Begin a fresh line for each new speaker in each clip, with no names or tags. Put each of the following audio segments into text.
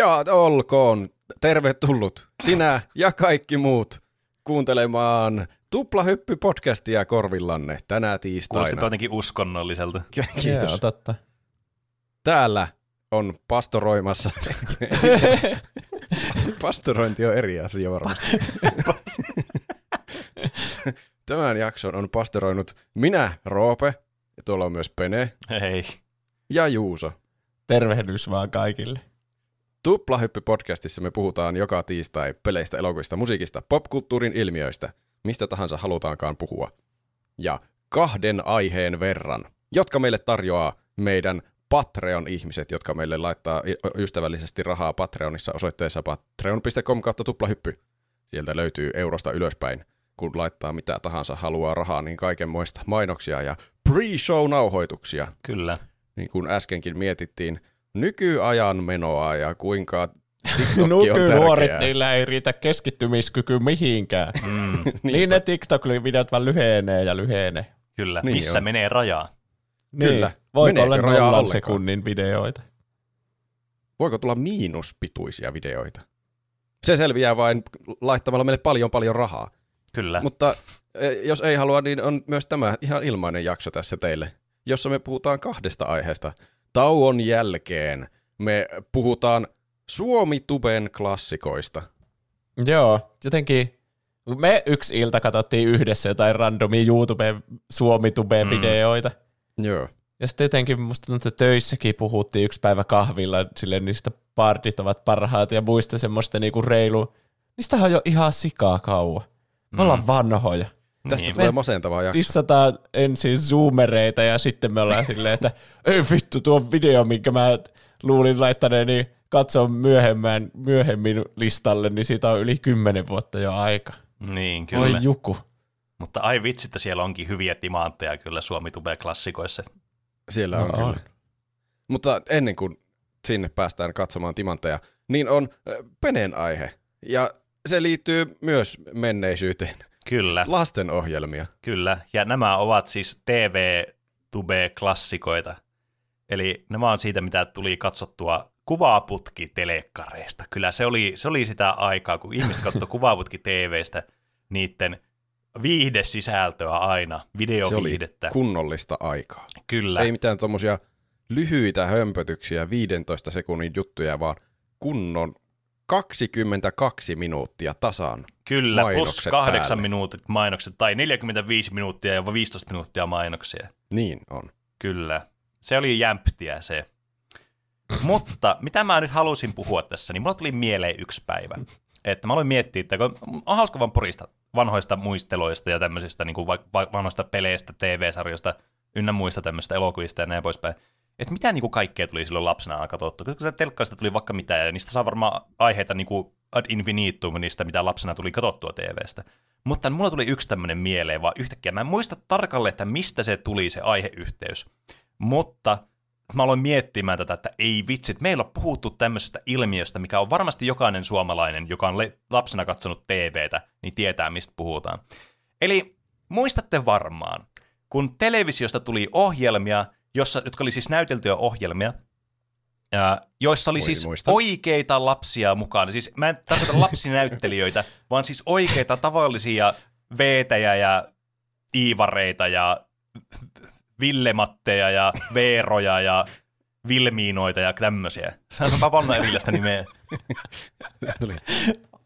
Ja olkoon tervetullut sinä ja kaikki muut kuuntelemaan Tuplahyppy-podcastia korvillanne tänä tiistaina.
jotenkin uskonnolliselta.
Kiitos.
Joo, totta.
Täällä on pastoroimassa. Pastorointi on eri asia varmasti. Tämän jakson on pastoroinut minä, Roope, ja tuolla on myös Pene
Hei.
ja Juuso.
Tervehdys vaan kaikille.
Tuplahyppy-podcastissa me puhutaan joka tiistai peleistä, elokuvista, musiikista, popkulttuurin ilmiöistä, mistä tahansa halutaankaan puhua. Ja kahden aiheen verran, jotka meille tarjoaa meidän Patreon-ihmiset, jotka meille laittaa ystävällisesti rahaa Patreonissa osoitteessa patreon.com kautta tuplahyppy. Sieltä löytyy eurosta ylöspäin, kun laittaa mitä tahansa haluaa rahaa, niin kaikenmoista mainoksia ja pre-show-nauhoituksia
Kyllä.
niin kuin äskenkin mietittiin nykyajan menoa ja kuinka
Nykynuoret, niillä ei riitä keskittymiskyky mihinkään.
Mm,
niin ne TikTok-videot vaan lyhenee ja lyhenee.
kyllä.
Niin
Missä
on.
menee raja?
Kyllä.
Niin. Voiko
Meneekö
olla
raja
nollan
ollenkaan?
sekunnin videoita?
Voiko tulla miinuspituisia videoita? Se selviää vain laittamalla meille paljon paljon rahaa.
Kyllä.
Mutta e, jos ei halua, niin on myös tämä ihan ilmainen jakso tässä teille, jossa me puhutaan kahdesta aiheesta. Tauon jälkeen me puhutaan Suomi-tuben klassikoista.
Joo, jotenkin me yksi ilta katsottiin yhdessä jotain randomia YouTube Suomi-tube-videoita.
Joo.
Ja sitten jotenkin musta tuntuu, että töissäkin puhuttiin yksi päivä kahvilla, silleen niistä partit ovat parhaat ja muista semmoista niinku reilu. Niistähän on jo ihan sikaa kauan. Me ollaan vanhoja.
Tästä
Niin.
tulee masentava jakso.
Dissataan ensin zoomereita ja sitten me ollaan silleen, että ei vittu tuo video, minkä mä luulin laittaneeni katsoa myöhemmin, myöhemmin listalle, niin siitä on yli kymmenen vuotta jo aika.
Niin,
Oi
kyllä.
juku.
Mutta ai vitsi, että siellä onkin hyviä timantteja kyllä suomi klassikoissa
Siellä
No
on kyllä.
on.
Mutta ennen kuin sinne päästään katsomaan timantteja, niin on ö, Penen aihe. Ja se liittyy myös menneisyyteen.
Kyllä,
Lastenohjelmia.
kyllä. Ja nämä ovat siis TV-tube-klassikoita. Eli nämä on siitä, mitä tuli katsottua kuvaputki telekkareista. Kyllä se oli, se oli sitä aikaa, kun ihmiset katsoi kuvaputki TVstä niiden viihdesisältöä aina,
Se oli
videoviihdettä.
kunnollista aikaa.
Kyllä,
Ei mitään tommosia lyhyitä hömpötyksiä, 15 sekunnin juttuja, vaan kunnon 22 minuuttia tasan.
kyllä. Plus
mainokset
kahdeksan
päälle.
minuutit mainokset tai 45 minuuttia ja 15 minuuttia mainoksia.
Niin on.
Kyllä. Se oli jämptiä se. Mutta mitä mä nyt halusin puhua tässä, niin mulla tuli mieleen yksi päivä. Että mä aloin miettiä, että kun on hauska vaan porista vanhoista muisteloista ja tämmöisistä niin kuin va- va- vanhoista peleistä, TV-sarjoista, ynnä muista tämmöistä elokuvista ja näin poispäin. Että mitä niin kuin kaikkea tuli silloin lapsena katsottu. Koska se telkkaista tuli vaikka mitä, ja niistä saa varmaan aiheita niin kuin ad infinitum niistä, mitä lapsena tuli katsottua TVstä. Mutta mulla tuli yksi tämmöinen mieleen vaan yhtäkkiä. Mä en muista tarkalleen, että mistä se tuli se aiheyhteys. Mutta mä aloin miettimään tätä, että ei vitsit, meillä on puhuttu tämmöisestä ilmiöstä, mikä on varmasti jokainen suomalainen, joka on lapsena katsonut TVtä, niin tietää, mistä puhutaan. Eli muistatte varmaan, kun televisiosta tuli ohjelmia, jossa, jotka oli siis näyteltyjä ohjelmia, ää, joissa oli
Voi
siis
muistaa.
oikeita lapsia mukana. Siis mä en tarkoita lapsinäyttelijöitä, vaan siis oikeita tavallisia veetäjä ja iivareita ja Villematteja ja Veeroja ja Vilmiinoita ja tämmöisiä. Se on paljon erillistä nimeä.
Tuli.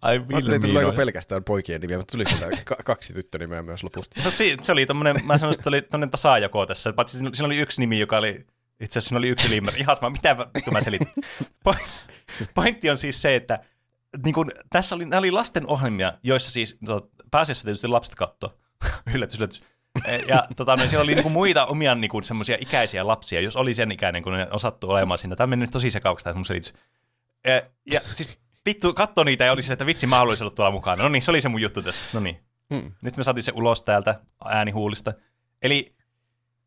Ai
Mä tuleeko
Vilmiinoja.
pelkästään poikien nimiä, mutta tuli sieltä ka- kaksi tyttönimeä myös lopusta.
No, si- se oli tommonen, mä sanoisin, että se oli tommonen tasajako tässä. Paitsi siinä oli yksi nimi, joka oli, itse asiassa siinä oli yksi liimeri. Ihan sama, mitä mä- mä selitin. Po- Pointti on siis se, että niin kun, tässä oli, nämä oli lasten ohjelmia, joissa siis no, pääasiassa tietysti lapset katto. yllätys, yllätys. E, Ja tota, no, siellä oli niinku muita omia niinku, semmoisia ikäisiä lapsia, jos oli sen ikäinen, kun ne osattu olemaan siinä. Tämä meni nyt tosi sekauksi tämä mun selitys. E, Ja siis vittu, katso niitä ja oli se, että vitsi, mä haluaisin olla tuolla mukana. No niin, se oli se mun juttu tässä. No niin.
Hmm.
Nyt me saatiin se ulos täältä äänihuulista. Eli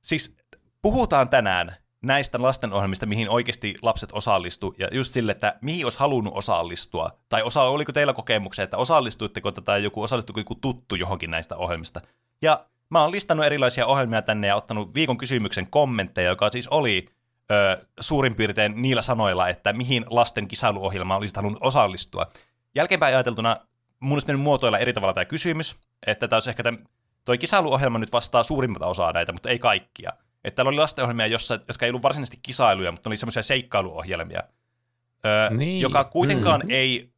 siis puhutaan tänään näistä lastenohjelmista, mihin oikeasti lapset osallistu, ja just sille, että mihin olisi halunnut osallistua, tai osa, oliko teillä kokemuksia, että osallistuitteko tai joku osallistuiko joku tuttu johonkin näistä ohjelmista. Ja mä oon listannut erilaisia ohjelmia tänne ja ottanut viikon kysymyksen kommentteja, joka siis oli ö, suurin piirtein niillä sanoilla, että mihin lasten kisailuohjelmaan olisit halunnut osallistua. Jälkeenpäin ajateltuna mun olisi muotoilla eri tavalla tämä kysymys, että tämä olisi ehkä tämän, toi kisailuohjelma nyt vastaa suurimmalta osaa näitä, mutta ei kaikkia. Että täällä oli lastenohjelmia, jossa, jotka ei ollut varsinaisesti kisailuja, mutta oli semmoisia seikkailuohjelmia, öö,
Niin.
joka kuitenkaan mm. ei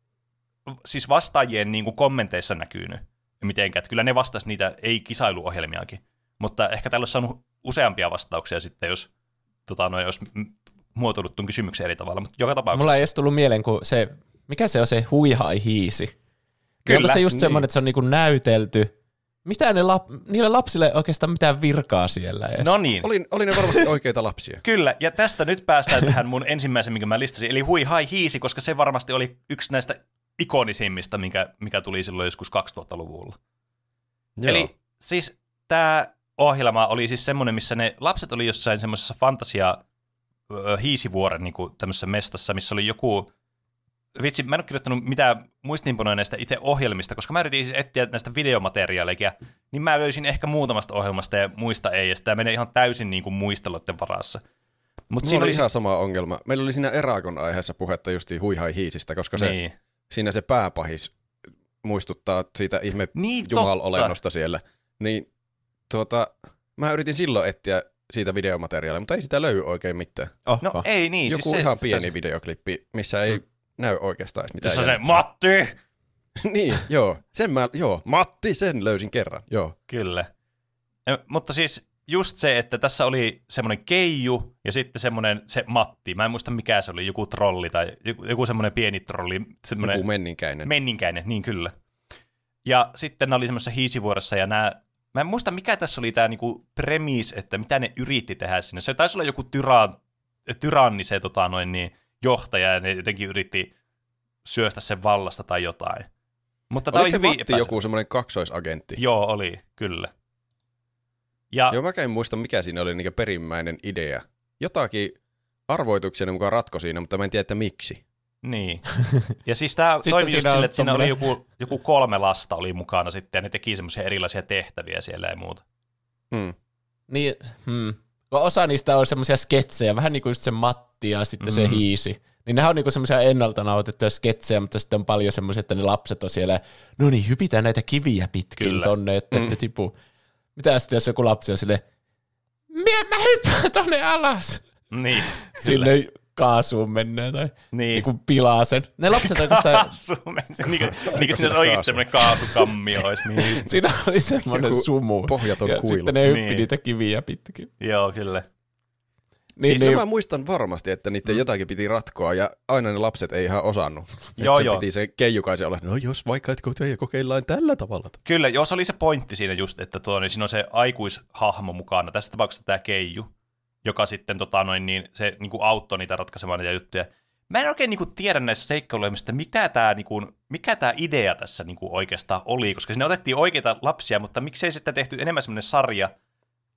siis vastaajien niin kuin kommenteissa näkynyt mitenkään. Että kyllä ne vastasi niitä ei-kisailuohjelmiakin. Mutta ehkä täällä olisi saanut useampia vastauksia sitten, jos tota, no, jos m- muotoilut tuon kysymyksen eri tavalla. Mutta joka tapauksessa.
Mulla ei edes tullut mieleen, kun se, mikä se on se huihai hiisi?
Kyllä,
Kyllä, Onko se just
niin.
semmoinen, että se on niinku näytelty? Mitä ne lap, niille lapsille ei oikeastaan mitään virkaa siellä edes?
No niin.
Oli, oli ne varmasti oikeita lapsia.
Kyllä, ja tästä nyt päästään tähän mun ensimmäisen, minkä mä listasin, eli Hui Hai Hiisi, koska se varmasti oli yksi näistä ikonisimmista, mikä, mikä tuli silloin joskus 2000-luvulla.
Joo.
Eli siis tämä ohjelma oli siis semmoinen, missä ne lapset oli jossain semmoisessa fantasia hiisivuoren niin kuin tämmöisessä mestassa, missä oli joku Vitsi, mä en ole kirjoittanut mitään muistiinpanoja näistä itse ohjelmista, koska mä yritin siis etsiä näistä videomateriaaleja, niin mä löysin ehkä muutamasta ohjelmasta ja muista ei, ja sitä menee ihan täysin niin kuin muisteluiden varassa. Mutta
Mulla
siinä
oli ihan sama ongelma. Meillä oli siinä Erakon aiheessa puhetta justiin huihai hiisistä, koska se,
Niin.
siinä se pääpahis muistuttaa siitä ihme
Niin,
jumal-olennosta siellä. Niin tuota, mä yritin silloin etsiä siitä videomateriaalia, mutta ei sitä löydy oikein mitään.
Oho.
No ei niin.
Joku
siis se,
ihan pieni videoklippi, missä ei
Mm.
näy oikeastaan edes mitään.
Jossa se. Matti!
niin, joo. Sen mä, joo. Matti, sen löysin kerran, joo.
Kyllä. Ja, mutta siis just se, että tässä oli semmoinen keiju ja sitten semmoinen se Matti. Mä en muista mikä se oli, joku trolli tai joku, joku semmoinen pieni trolli. Semmoinen
Joku menninkäinen.
menninkäinen, niin kyllä. Ja sitten ne oli semmoisessa hiisivuorossa ja nämä, mä en muista mikä tässä oli tämä niinku premis, että mitä ne yritti tehdä sinne. Se taisi olla joku tyran, tyranni se tota, noin, niin, johtaja ja ne jotenkin yritti syöstä sen vallasta tai jotain. Mutta tämä oli
se
hyvin
Matti joku semmoinen kaksoisagentti?
Joo, oli, kyllä. Ja
Joo, mä en muista, mikä siinä oli niin perimmäinen idea. Jotakin arvoitukseni mukaan ratko siinä, mutta mä en tiedä, että miksi.
Niin. Ja siis tämä toimi just sille, että siinä oli joku, joku kolme lasta oli mukana sitten, ja ne teki semmoisia erilaisia tehtäviä siellä ja muuta.
Hmm.
Niin, hmm. Kun osa niistä on semmoisia sketsejä, vähän niin kuin just se Matti ja sitten se
Mm.
hiisi. Niin nehän on niinku semmoisia ennalta nautettuja sketsejä, mutta sitten on paljon semmoisia, että ne lapset on siellä, no niin, hypitään näitä kiviä pitkin
Kyllä.
tonne, että
Mm.
ette tipu. Mitä sitten, jos joku lapsi on silleen, mä hyppään tonne alas.
Niin.
Sinne kaasuun menee tai
Niin.
niinku pilaa sen. Ne lapset oikeastaan,
Kaasu, niin kuin, niin kuin siinä olisi oikeasti semmoinen kaasukammio olisi. Niin.
siinä oli semmoinen
Joku
sumu.
pohjaton
ja
kuilu.
sitten ne hyppi
Niin.
niitä kiviä pitkin.
Joo, kyllä.
Niin,
Siis
niin,
mä muistan varmasti, että niiden jotakin piti ratkoa ja aina ne lapset ei ihan osannut.
Joo,
se
joo.
piti se keijukaisen olla, no jos vaikka et kote- kokeillaan tällä tavalla.
Kyllä, joo, se oli se pointti siinä just, että tuo, niin siinä on se aikuishahmo mukana. Tässä tapauksessa tämä Keiju, joka sitten tota, noin, niin, se niin kuin auttoi niitä ratkaisemaan niitä juttuja. Mä en oikein niin kuin, tiedä näissä seikkailuista, mitä tämä, niin kuin, mikä tämä idea tässä niin kuin, oikeastaan oli, koska sinne otettiin oikeita lapsia, mutta miksei sitten tehty enemmän semmoinen sarja,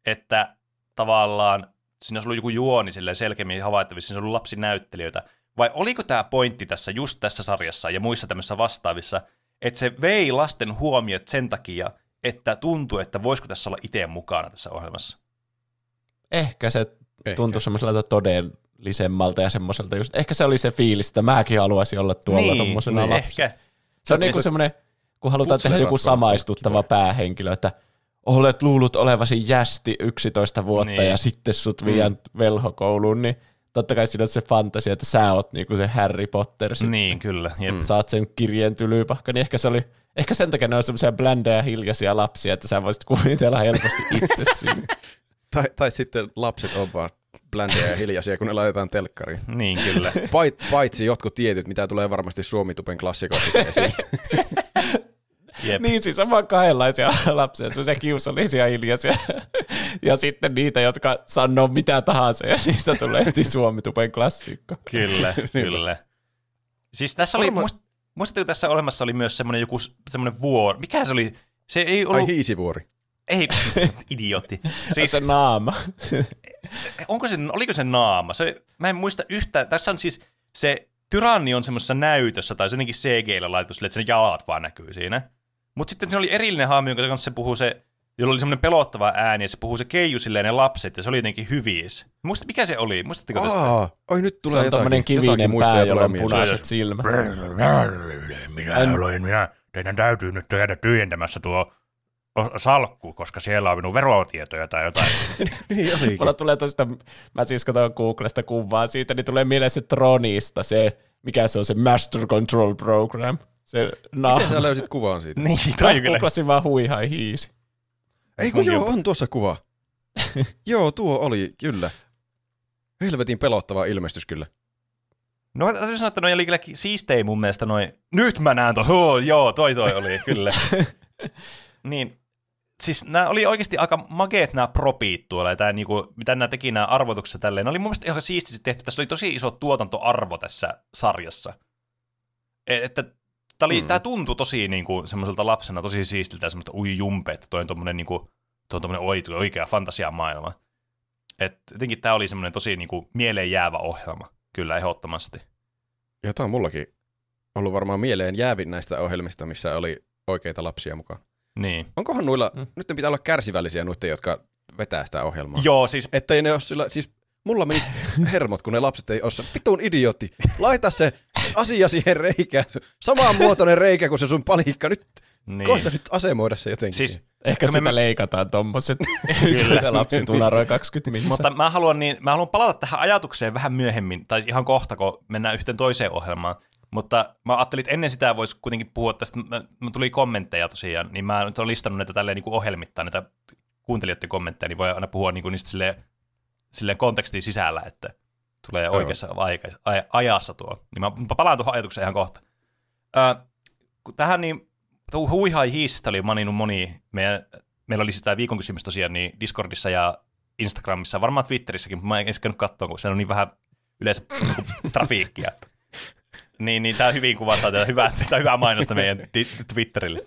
että tavallaan siinä olisi ollut joku juoni silleen selkeämmin havaittavissa, siinä olisi ollut lapsinäyttelijöitä. Vai oliko tämä pointti tässä just tässä sarjassa ja muissa tämmöisissä vastaavissa, että se vei lasten huomiot sen takia, että tuntuu, että voisiko tässä olla itse mukana tässä ohjelmassa.
Ehkä se
Ehkä.
tuntui semmoiselta todellisemmalta ja semmoiselta just, ehkä se oli se fiilis, että mäkin haluaisin olla tuolla
niin,
lapsena.
ehkä.
Se on
Niin
niinku
se
semmoinen, kun halutaan tehdä joku samaistuttava päähenkilö, että olet luullut olevasi jästi 11 vuotta
Niin.
ja sitten sut viedään velhokouluun, niin totta kai siinä on se fantasia, että sä oot niinku se Harry Potter, sit
Niin, kyllä. Jep.
Mm.
saat sen kirjeen tylypahka, niin ehkä se oli, ehkä sen takia ne on semmoisia bländejä ja hiljaisia lapsia, että sä voisit kuvitella helposti itse.
Tai, tai sitten lapset on vaan bländejä ja hiljaisia, kun ne laitetaan telkkariin.
Niin, kyllä.
Pait, paitsi jotkut tietyt, mitä tulee varmasti Suomitupen klassikoista esiin.
Jep.
Niin, siis on vaan kahdenlaisia lapsia, semmoisia kiusallisia hiljaisia. ja sitten niitä, jotka sanoo mitä tahansa, ja niistä tulee heti Suomitupen klassikko.
Kyllä, kyllä. Siis tässä oli,
Varma-
muist, muistatteko tässä olemassa oli myös semmoinen joku semmoinen vuoro, mikä se oli? Se ei ollut,
Ai hiisivuori.
Ei, idiootti.
Siis... Se naama.
onko se, oliko se naama? Se, mä en muista yhtään, tässä on siis se tyranni on semmoisessa näytössä, tai se jotenkin CG-llä laitettu silleen, että sen jalat vaan näkyy siinä. Mutta sitten se oli erillinen haami, jonka kanssa se puhuu se jolla oli semmoinen pelottava ääni, ja se puhuu se keiju silleen ne lapset, ja se oli jotenkin hyviis. Muista, mikä se oli? Muistatteko tästä?
Aa, oi nyt
Se
tulee
on
jotakin,
tommonen
jotakin
kivinen pää, jolla on punaiset silmät.
Minä olen minä. Teidän täytyy nyt käydä tyhjentämässä tuo salkku, koska siellä on minun verotietoja tai jotain.
niin olikin.
Mulla tulee tosta, mä siis katson Googlesta kuvaa siitä, niin tulee mieleen se Tronista, se, mikä se on se Master Control Program. Se na-
Miten sä löysit kuvan siitä?
Niin, toi kyllä.
googlasin vaan huihai hiisi.
Ei kun joo, on tuossa kuva. joo, tuo oli, kyllä. Helvetin pelottava ilmestys kyllä.
No täytyy sanoa, että noi oli kyllä siistei mun mielestä noin. Nyt mä näen toi, oh, joo, toi toi oli, kyllä. niin, siis nämä oli oikeasti aika mageet nämä propit tuolla, ja tää, niinku, mitä nämä teki nämä arvotukset tälleen. Ne oli mun mielestä ihan siististi tehty. Tässä oli tosi iso tuotantoarvo tässä sarjassa. E- Että tää, oli,
Mm.
tää tuntui tosi niinku, semmoiselta lapsena tosi siistiltä semmoista ui jumpe, että toi on tommonen, niinku, toi on oikea, oikea fantasiamaailma. Et jotenkin tää oli semmoinen tosi niinku, mieleen jäävä ohjelma, kyllä ehdottomasti.
Ja tää on mullakin ollut varmaan mieleen jäävin näistä ohjelmista, missä oli oikeita lapsia mukaan.
Niin.
Onkohan noilla,
Mm.
nyt ne pitää olla kärsivällisiä nuitten, jotka vetää sitä ohjelmaa.
Joo, siis
Ettei ne ole sillä, siis mulla menisi hermot, kun ne lapset ei ole se vitun idiootti. Laita se asia siihen reikään. Samaan muotoinen reikä kuin se sun palikka. Nyt
niin.
koita nyt asemoida se jotenkin.
Siis,
Ehkä
Me-
sitä
me-
leikataan tommoset.
Kyllä.
se lapsi tunaroi 20 minsa.
mutta mä haluan, niin, mä haluan palata tähän ajatukseen vähän myöhemmin, tai ihan kohta, kun mennään yhteen toiseen ohjelmaan. Mutta mä ajattelin, että ennen sitä voisi kuitenkin puhua tästä, mä, mä tuli kommentteja tosiaan, niin mä nyt olen listannut näitä tälleen niin kuin ohjelmittain, näitä kuuntelijoiden kommentteja, niin voi aina puhua niin kuin niistä silleen, silleen kontekstin sisällä, että tulee
Aivan.
oikeassa aika, aj, ajassa tuo. Niin mä, mä palaan tuohon ajatukseen ihan kohta. Ö, tähän niin, tuo huihai hiisistä oli maininnut moni, meidän, meillä oli sitä viikon kysymys tosiaan niin Discordissa ja Instagramissa, varmaan Twitterissäkin, mutta mä en edes käynyt katsoa, kun se on niin vähän yleensä niinku trafiikkia. Niin, niin tämä hyvin kuvataan tätä hyvää, tätä hyvää mainosta meidän Twitterille.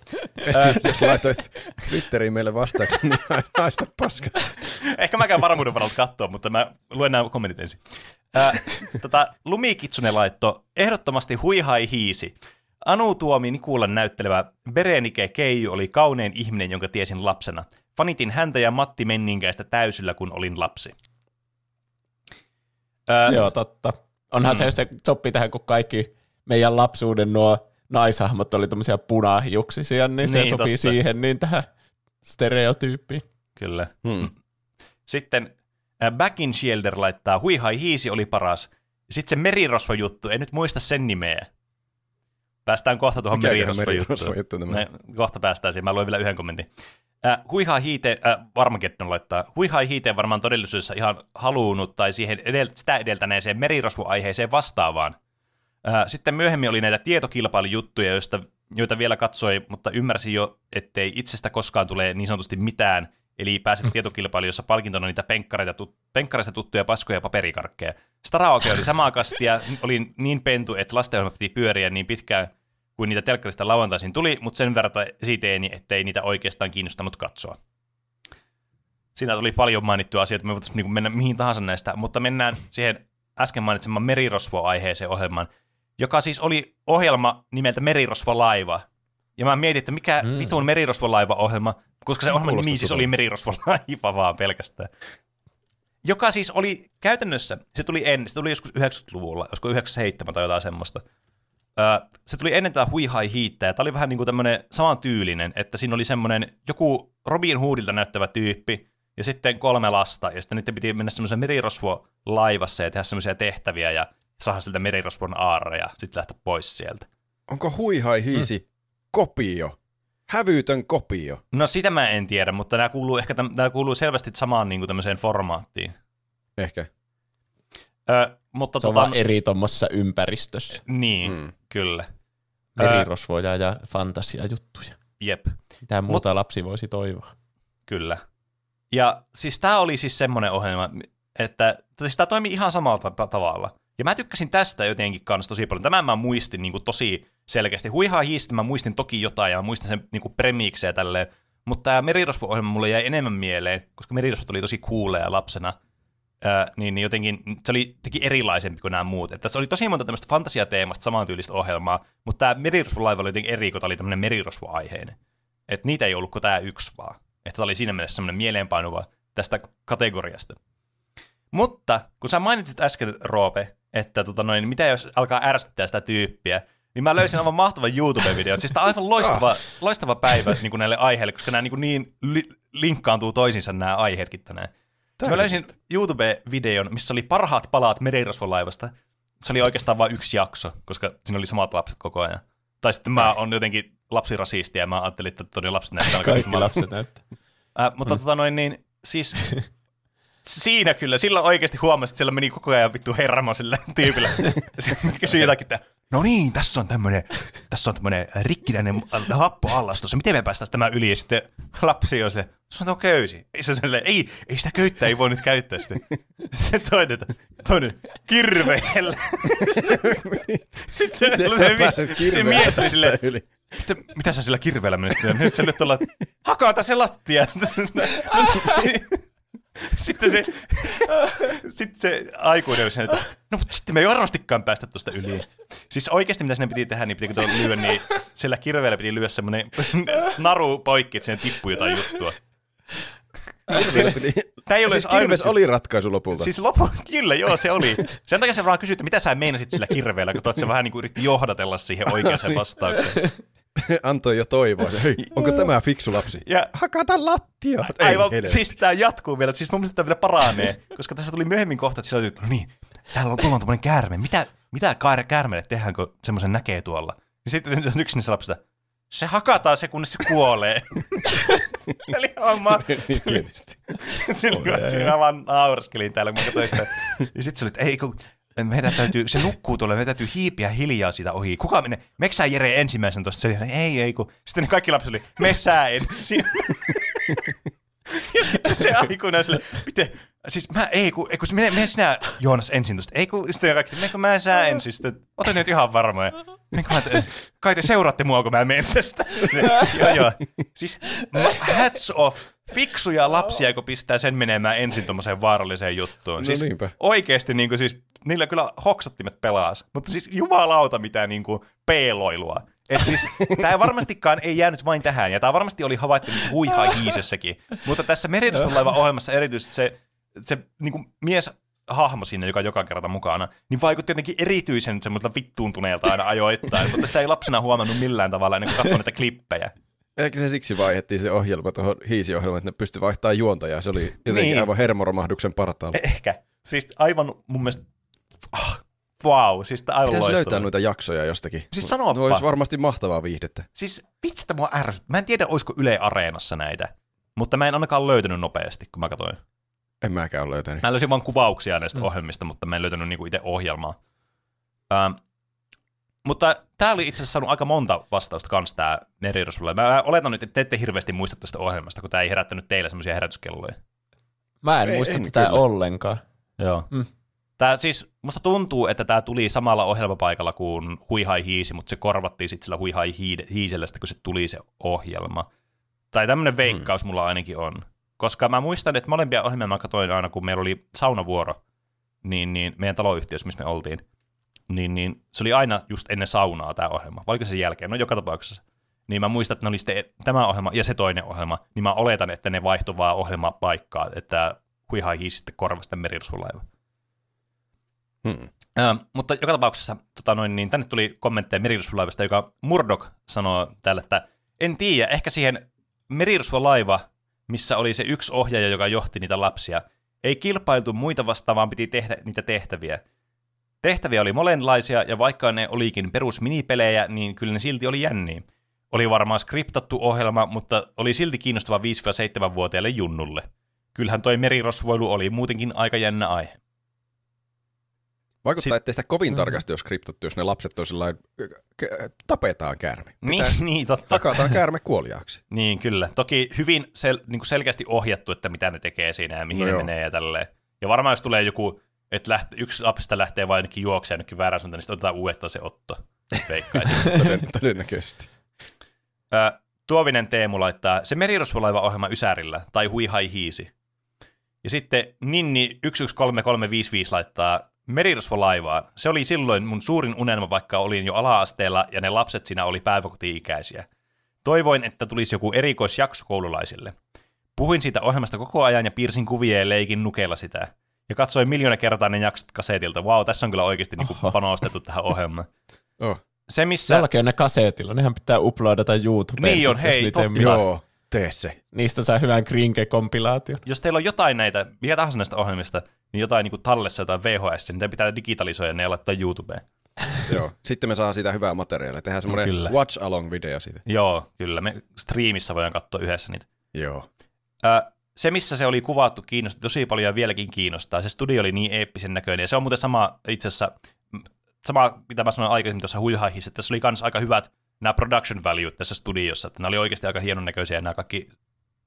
Jos laitoit Twitteriin meille vastauksen, niin haista paska.
Ehkä mä käyn varmuuden varalta katsoa, mutta mä luen nämä kommentit ensin. Ää, tota, Lumikitsune laitto, ehdottomasti huihai hiisi. Anu Tuomi Nikulan näyttelevä Berenike Keiju oli kaunein ihminen, jonka tiesin lapsena. Fanitin häntä ja Matti Menninkäistä täysillä, kun olin lapsi. Ää,
Joo, totta. Onhan
Mm.
se, se sopii tähän, kun kaikki meidän lapsuuden nuo naishahmot oli tämmöisiä punahiuksisia, niin se
Niin,
sopii
totta.
siihen niin tähän stereotyyppiin.
Kyllä.
Hmm.
Sitten äh, Back in Shielder laittaa Huihai Hiisi oli paras. Sitten se merirosvo-juttu, en nyt muista sen nimeä. Päästään kohta tuohon merirosvo-juttuun. Ne, kohta päästään siihen, mä luen vielä yhden kommentin. Äh, Huihai Hiite, äh, Varmageddon laittaa, Huihai Hiite varmaan todellisuudessa ihan haluunut tai siihen edel- sitä edeltäneeseen merirosvo-aiheeseen vastaavaan. Sitten myöhemmin oli näitä tietokilpailujuttuja, joista, joita vielä katsoi, mutta ymmärsin jo, ettei itsestä koskaan tule niin sanotusti mitään, eli pääsit tietokilpailuun, jossa palkintona niitä penkkareita, tut, penkkareista tuttuja paskoja ja paperikarkkeja. Staraoke oli samaa kastia, oli niin pentu, että lastenohjelma piti pyöriä niin pitkään, kuin niitä telkkarista lauantaisin tuli, mutta sen verran esiteeni, ettei niitä oikeastaan kiinnostanut katsoa. Siinä tuli paljon mainittuja asioita, me voitaisiin niin mennä mihin tahansa näistä, mutta mennään siihen äsken mainitsemaan merirosvo-aiheeseen ohjelmaan, joka siis oli ohjelma nimeltä Merirosvo-laiva. Ja mä mietin, että mikä
Mm.
vitun Merirosvo-laiva-ohjelma, koska se ohjelman
Kuulostaa
nimi siis oli Merirosvo-laiva vaan pelkästään. Joka siis oli käytännössä, se tuli ennen, se tuli joskus 90-luvulla, olisiko 97 tai jotain semmoista. Öö, se tuli ennen tätä Huihai Hiittää, ja tämä oli vähän niin kuin tämmöinen samantyylinen, että siinä oli semmoinen joku Robin Hoodilta näyttävä tyyppi, ja sitten kolme lasta, ja sitten niiden piti mennä semmoisen merirosvo-laivassa ja tehdä semmoisia tehtäviä, ja saada siltä merirosvon aarre, ja sitten lähteä pois sieltä.
Onko huihai hiisi
Mm. kopio?
Hävytön kopio.
No sitä mä en tiedä, mutta nämä kuuluu ehkä täm, nämä kuuluu selvästi samaan niin kuin tämmöiseen formaattiin.
Ehkä.
Öö, mutta
Se on
tota,
vaan eri tuommoisessa ympäristössä.
niin,
Mm.
kyllä.
Merirosvoja ja fantasiajuttuja.
jep.
Mitä muuta lapsi voisi toivoa.
Kyllä. Ja siis tämä oli siis semmoinen ohjelma, että siis tämä toimi ihan samalla ta- tavalla. Ja mä tykkäsin tästä jotenkin kanssa tosi paljon. Tämän mä muistin niin kuin tosi selkeästi. Huihaa hiistä mä muistin toki jotain ja mä muistin sen niin kuin premiikseen tälleen. Mutta tämä Merirosvo-ohjelma mulle jäi enemmän mieleen, koska Merirosvot oli tosi cooleja lapsena. Ää, niin, niin jotenkin se oli teki erilaisempi kuin nämä muut. Että se oli tosi monta tämmöistä fantasiateemasta samantyylistä ohjelmaa, mutta tämä Merirosvo-laiva oli jotenkin eri, kun tämä oli tämmöinen Merirosvo-aiheinen. Että niitä ei ollut kuin tämä yksi vaan. Että tämä oli siinä mielessä semmoinen mieleenpainuva tästä kategoriasta. Mutta kun sä mainitsit äsken, Roope, että tota noin, mitä jos alkaa ärsyttää sitä tyyppiä, niin mä löysin aivan mahtavan YouTube-videon. Siis tää on aivan loistava, loistava päivä niin kuin näille aiheille, koska nämä niin, kuin niin li- linkkaantuu toisiinsa nämä aiheetkin tänään. Siis mä löysin YouTube-videon, missä oli parhaat palaat merirosvolaivasta. Se oli oikeastaan vain yksi jakso, koska siinä oli samat lapset koko ajan. Tai sitten mä oon jotenkin lapsirasisti ja mä ajattelin, että todella lapset näyttää
Kaikki lapset näyttää.
Äh, mutta mm. tota noin, niin siis siinä kyllä, sillä oikeasti huomasi, että siellä meni koko ajan vittu hermo sillä tyypillä. Se kysyi jotakin, että no niin, tässä on tämmöinen, tässä on tämmöinen rikkinäinen happoallas tuossa, miten me päästäisiin tämä yli? Ja sitten lapsi on silleen, se on tuo köysi. Se on silleen, ei, ei sitä köyttä, ei voi nyt käyttää sitä. Sitten toinen, toinen, kirveellä. Sitten se, se, se, se, se mies oli silleen,
yli.
mitä, mitä sä sillä kirveellä menisit? Sitten se nyt ollaan, hakata se lattia. sitten se, sitten se aikuinen oli että no mutta sitten me ei varmastikaan päästä tuosta yli. Siis oikeasti mitä sinne piti tehdä, niin piti kun lyödä, niin sillä kirveellä piti lyödä semmoinen naru poikki, että sinne tippui jotain juttua. Siis, tämä ei ole
Siis
edes ainut
kirves oli ratkaisu lopulta.
Siis lopu, kyllä, joo, se oli. Sen takia se vaan kysyi, että mitä sä meinasit sillä kirveellä, kun se vähän niin kuin yritti johdatella siihen oikeaan vastaukseen.
Antoi jo toivoa. Hei, onko tämä fiksu lapsi?
Ja
Hakata lattia. Ei,
Aivan,
helvetti.
siis tämä jatkuu vielä. Siis mun mielestä tämä vielä paranee, koska tässä tuli myöhemmin kohta, että sillä oli, no niin, täällä on, tuolla on tämmöinen käärme. Mitä, mitä kaire käärmeelle tehdään, kun semmoisen näkee tuolla? Ja sitten on yksi niistä lapsista, se hakataan se, kunnes se kuolee. Eli.
Niin, tietysti.
Silloin siinä vaan nauraskelin täällä, kun mä katsoin sitä. Ja sitten se oli, että ei kun meidän täytyy, se nukkuu tuolla, meidän täytyy hiipiä hiljaa sitä ohi. Kuka menee? Meksää Jere ensimmäisen tuosta. Se oli, ei, ei, kun. Sitten ne kaikki lapset oli, me sää ensin. ja sitten se aikuinen sille, miten, siis mä, ei kun, ei kun mene, mene sinä Joonas ensin tuosta. Ei kun, sitten kaikki, menkö mä sää ensin. Sitten, ota nyt ihan varmoja. Kai te seuraatte mua, kun mä menen tästä. Sitten, joo, joo. Siis hats off. Fiksuja lapsia, kun pistää sen menemään ensin tuommoiseen vaaralliseen juttuun.
No
siis
niinpä.
oikeasti niin kuin, siis, niillä kyllä hoksottimet pelaas, mutta siis jumalauta mitään niin kuin, peeloilua. Et siis, tämä varmastikaan ei jäänyt vain tähän, ja tämä varmasti oli havaittavissa huihai hiisessäkin, mutta tässä merirosvolaiva-ohjelmassa erityisesti se, se niin kuin mies hahmo siinä, joka joka kerta mukana, niin vaikutti jotenkin erityisen semmoiselta vittuuntuneelta aina ajoittain, mutta sitä ei lapsena huomannut millään tavalla ennen kuin katsoi näitä klippejä.
Ehkä se siksi vaihdettiin se ohjelma tuohon hiisiohjelmaan, että ne pystyi vaihtamaan juontajaa. Se oli jotenkin
Niin.
aivan hermoromahduksen partaalla.
Ehkä. Siis aivan mun mielestä, ah, wow, siis aivan
Pitäisi
loistava.
löytää noita jaksoja jostakin.
Siis sanopa.
No olisi varmasti mahtavaa viihdettä.
Siis vitsi, että mua ärsyt. Mä en tiedä, olisiko Yle Areenassa näitä, mutta mä en ainakaan löytänyt nopeasti, kun mä katsoin.
En mäkään ole löytänyt.
Mä löysin vain kuvauksia näistä mm. ohjelmista, mutta mä en löytänyt niinku itse ohjelmaa. Ähm, mutta tää oli itse asiassa saanut aika monta vastausta kans tää Merirosvolle. Mä oletan nyt, että te ette hirveästi muista tästä ohjelmasta, kun tää ei herättänyt teille semmoisia herätyskelloja.
Mä en
Ei,
muista
en
tätä
kyllä.
ollenkaan.
Joo. Mm. Tää siis, musta tuntuu, että tämä tuli samalla ohjelmapaikalla kuin Huihai Hiisi, mutta se korvattiin sitten sillä Huihai Hiisellä, kun se tuli se ohjelma. Tai tämmöinen veikkaus mm. mulla ainakin on. Koska mä muistan, että molempia ohjelmia mä katsoin aina, kun meillä oli saunavuoro, niin, niin meidän taloyhtiössä, missä me oltiin, niin, niin se oli aina just ennen saunaa tämä ohjelma. Vai oliko se sen jälkeen? No joka tapauksessa. Niin mä muistan, että ne oli sitten tämä ohjelma ja se toinen ohjelma, niin mä oletan, että ne vaihtoi vaan ohjelmapaikkaa, että Huihai Hiisi sitten korvasi sitten merirosvolaiva.
Hmm.
Ö, mutta joka tapauksessa tota noin, niin tänne tuli kommentteja merirosvolaivasta, joka Murdoch sanoo täällä, että en tiedä, ehkä siihen merirosvolaiva, missä oli se yksi ohjaaja, joka johti niitä lapsia, ei kilpailtu muita vastaan, vaan piti tehdä niitä tehtäviä. Tehtäviä oli monenlaisia, ja vaikka ne olikin perusminipelejä, niin kyllä ne silti oli jänniä. Oli varmaan skriptattu ohjelma, mutta oli silti kiinnostava 5-7-vuotiaille junnulle. Kyllähän toi merirosvoilu oli muutenkin aika jännä aihe.
Vaikuttaa,
Sit-
ettei sitä kovin
Mm.
tarkasti ole skriptattu, jos ne lapset on tapetaan käärme.
Niin, niin totta.
Hakataan käärme kuoliaaksi.
Niin, kyllä. Toki hyvin sel, niin kuin selkeästi ohjattu, että mitä ne tekee siinä ja mihin
no
ne
joo.
menee ja tälleen. Ja varmaan jos tulee joku, että läht, yksi lapsista lähtee vain ainakin juoksemaan ainakin väärään suuntaan, niin sitten otetaan uudestaan se otto. Veikkaisin.
Toden, todennäköisesti.
Ö, Tuovinen Teemu laittaa se merirosvolaiva-ohjelma Ysärillä tai Hui Hai Hiisi. Ja sitten Ninni 113355 laittaa merirosvolaivaan. Se oli silloin mun suurin unelma, vaikka olin jo ala-asteella ja ne lapset siinä oli päiväkoti-ikäisiä. Toivoin, että tulisi joku erikoisjakso koululaisille. puhuin siitä ohjelmasta koko ajan ja piirsin kuvia ja leikin nukella sitä. Ja katsoin miljoona kertaa ne jaksot kasetilta. Vau, wow, tässä on kyllä oikeasti niinku
Oho.
panostettu tähän ohjelmaan.
Oh.
Se, missä...
Jollakin on ne kasetilla, nehän pitää uploadata YouTubeen.
Niin on, hei, totta.
Joo, tee se.
Niistä saa hyvän Grinke-kompilaation.
jos teillä on jotain näitä, mikä tahansa näistä ohjelmista, niin jotain niin kuin tallessa jotain VHS, niin te pitää digitalisoida ne ja laittaa YouTubeen.
Joo. Sitten me saa siitä hyvää materiaalia. Tehdään semmoinen
kyllä.
watch along video siitä.
Joo, kyllä. Me striimissä voidaan katsoa yhdessä niitä.
Joo.
Ö, se, missä se oli kuvattu, kiinnosti tosi paljon ja vieläkin kiinnostaa. Se studio oli niin eeppisen näköinen. Ja se on muuten sama itse asiassa, m, sama mitä mä sanoin aikaisemmin tuossa huihaihissa, että tässä oli myös aika hyvät nämä production value tässä studiossa. Että nämä oli oikeasti aika hienon näköisiä nämä kaikki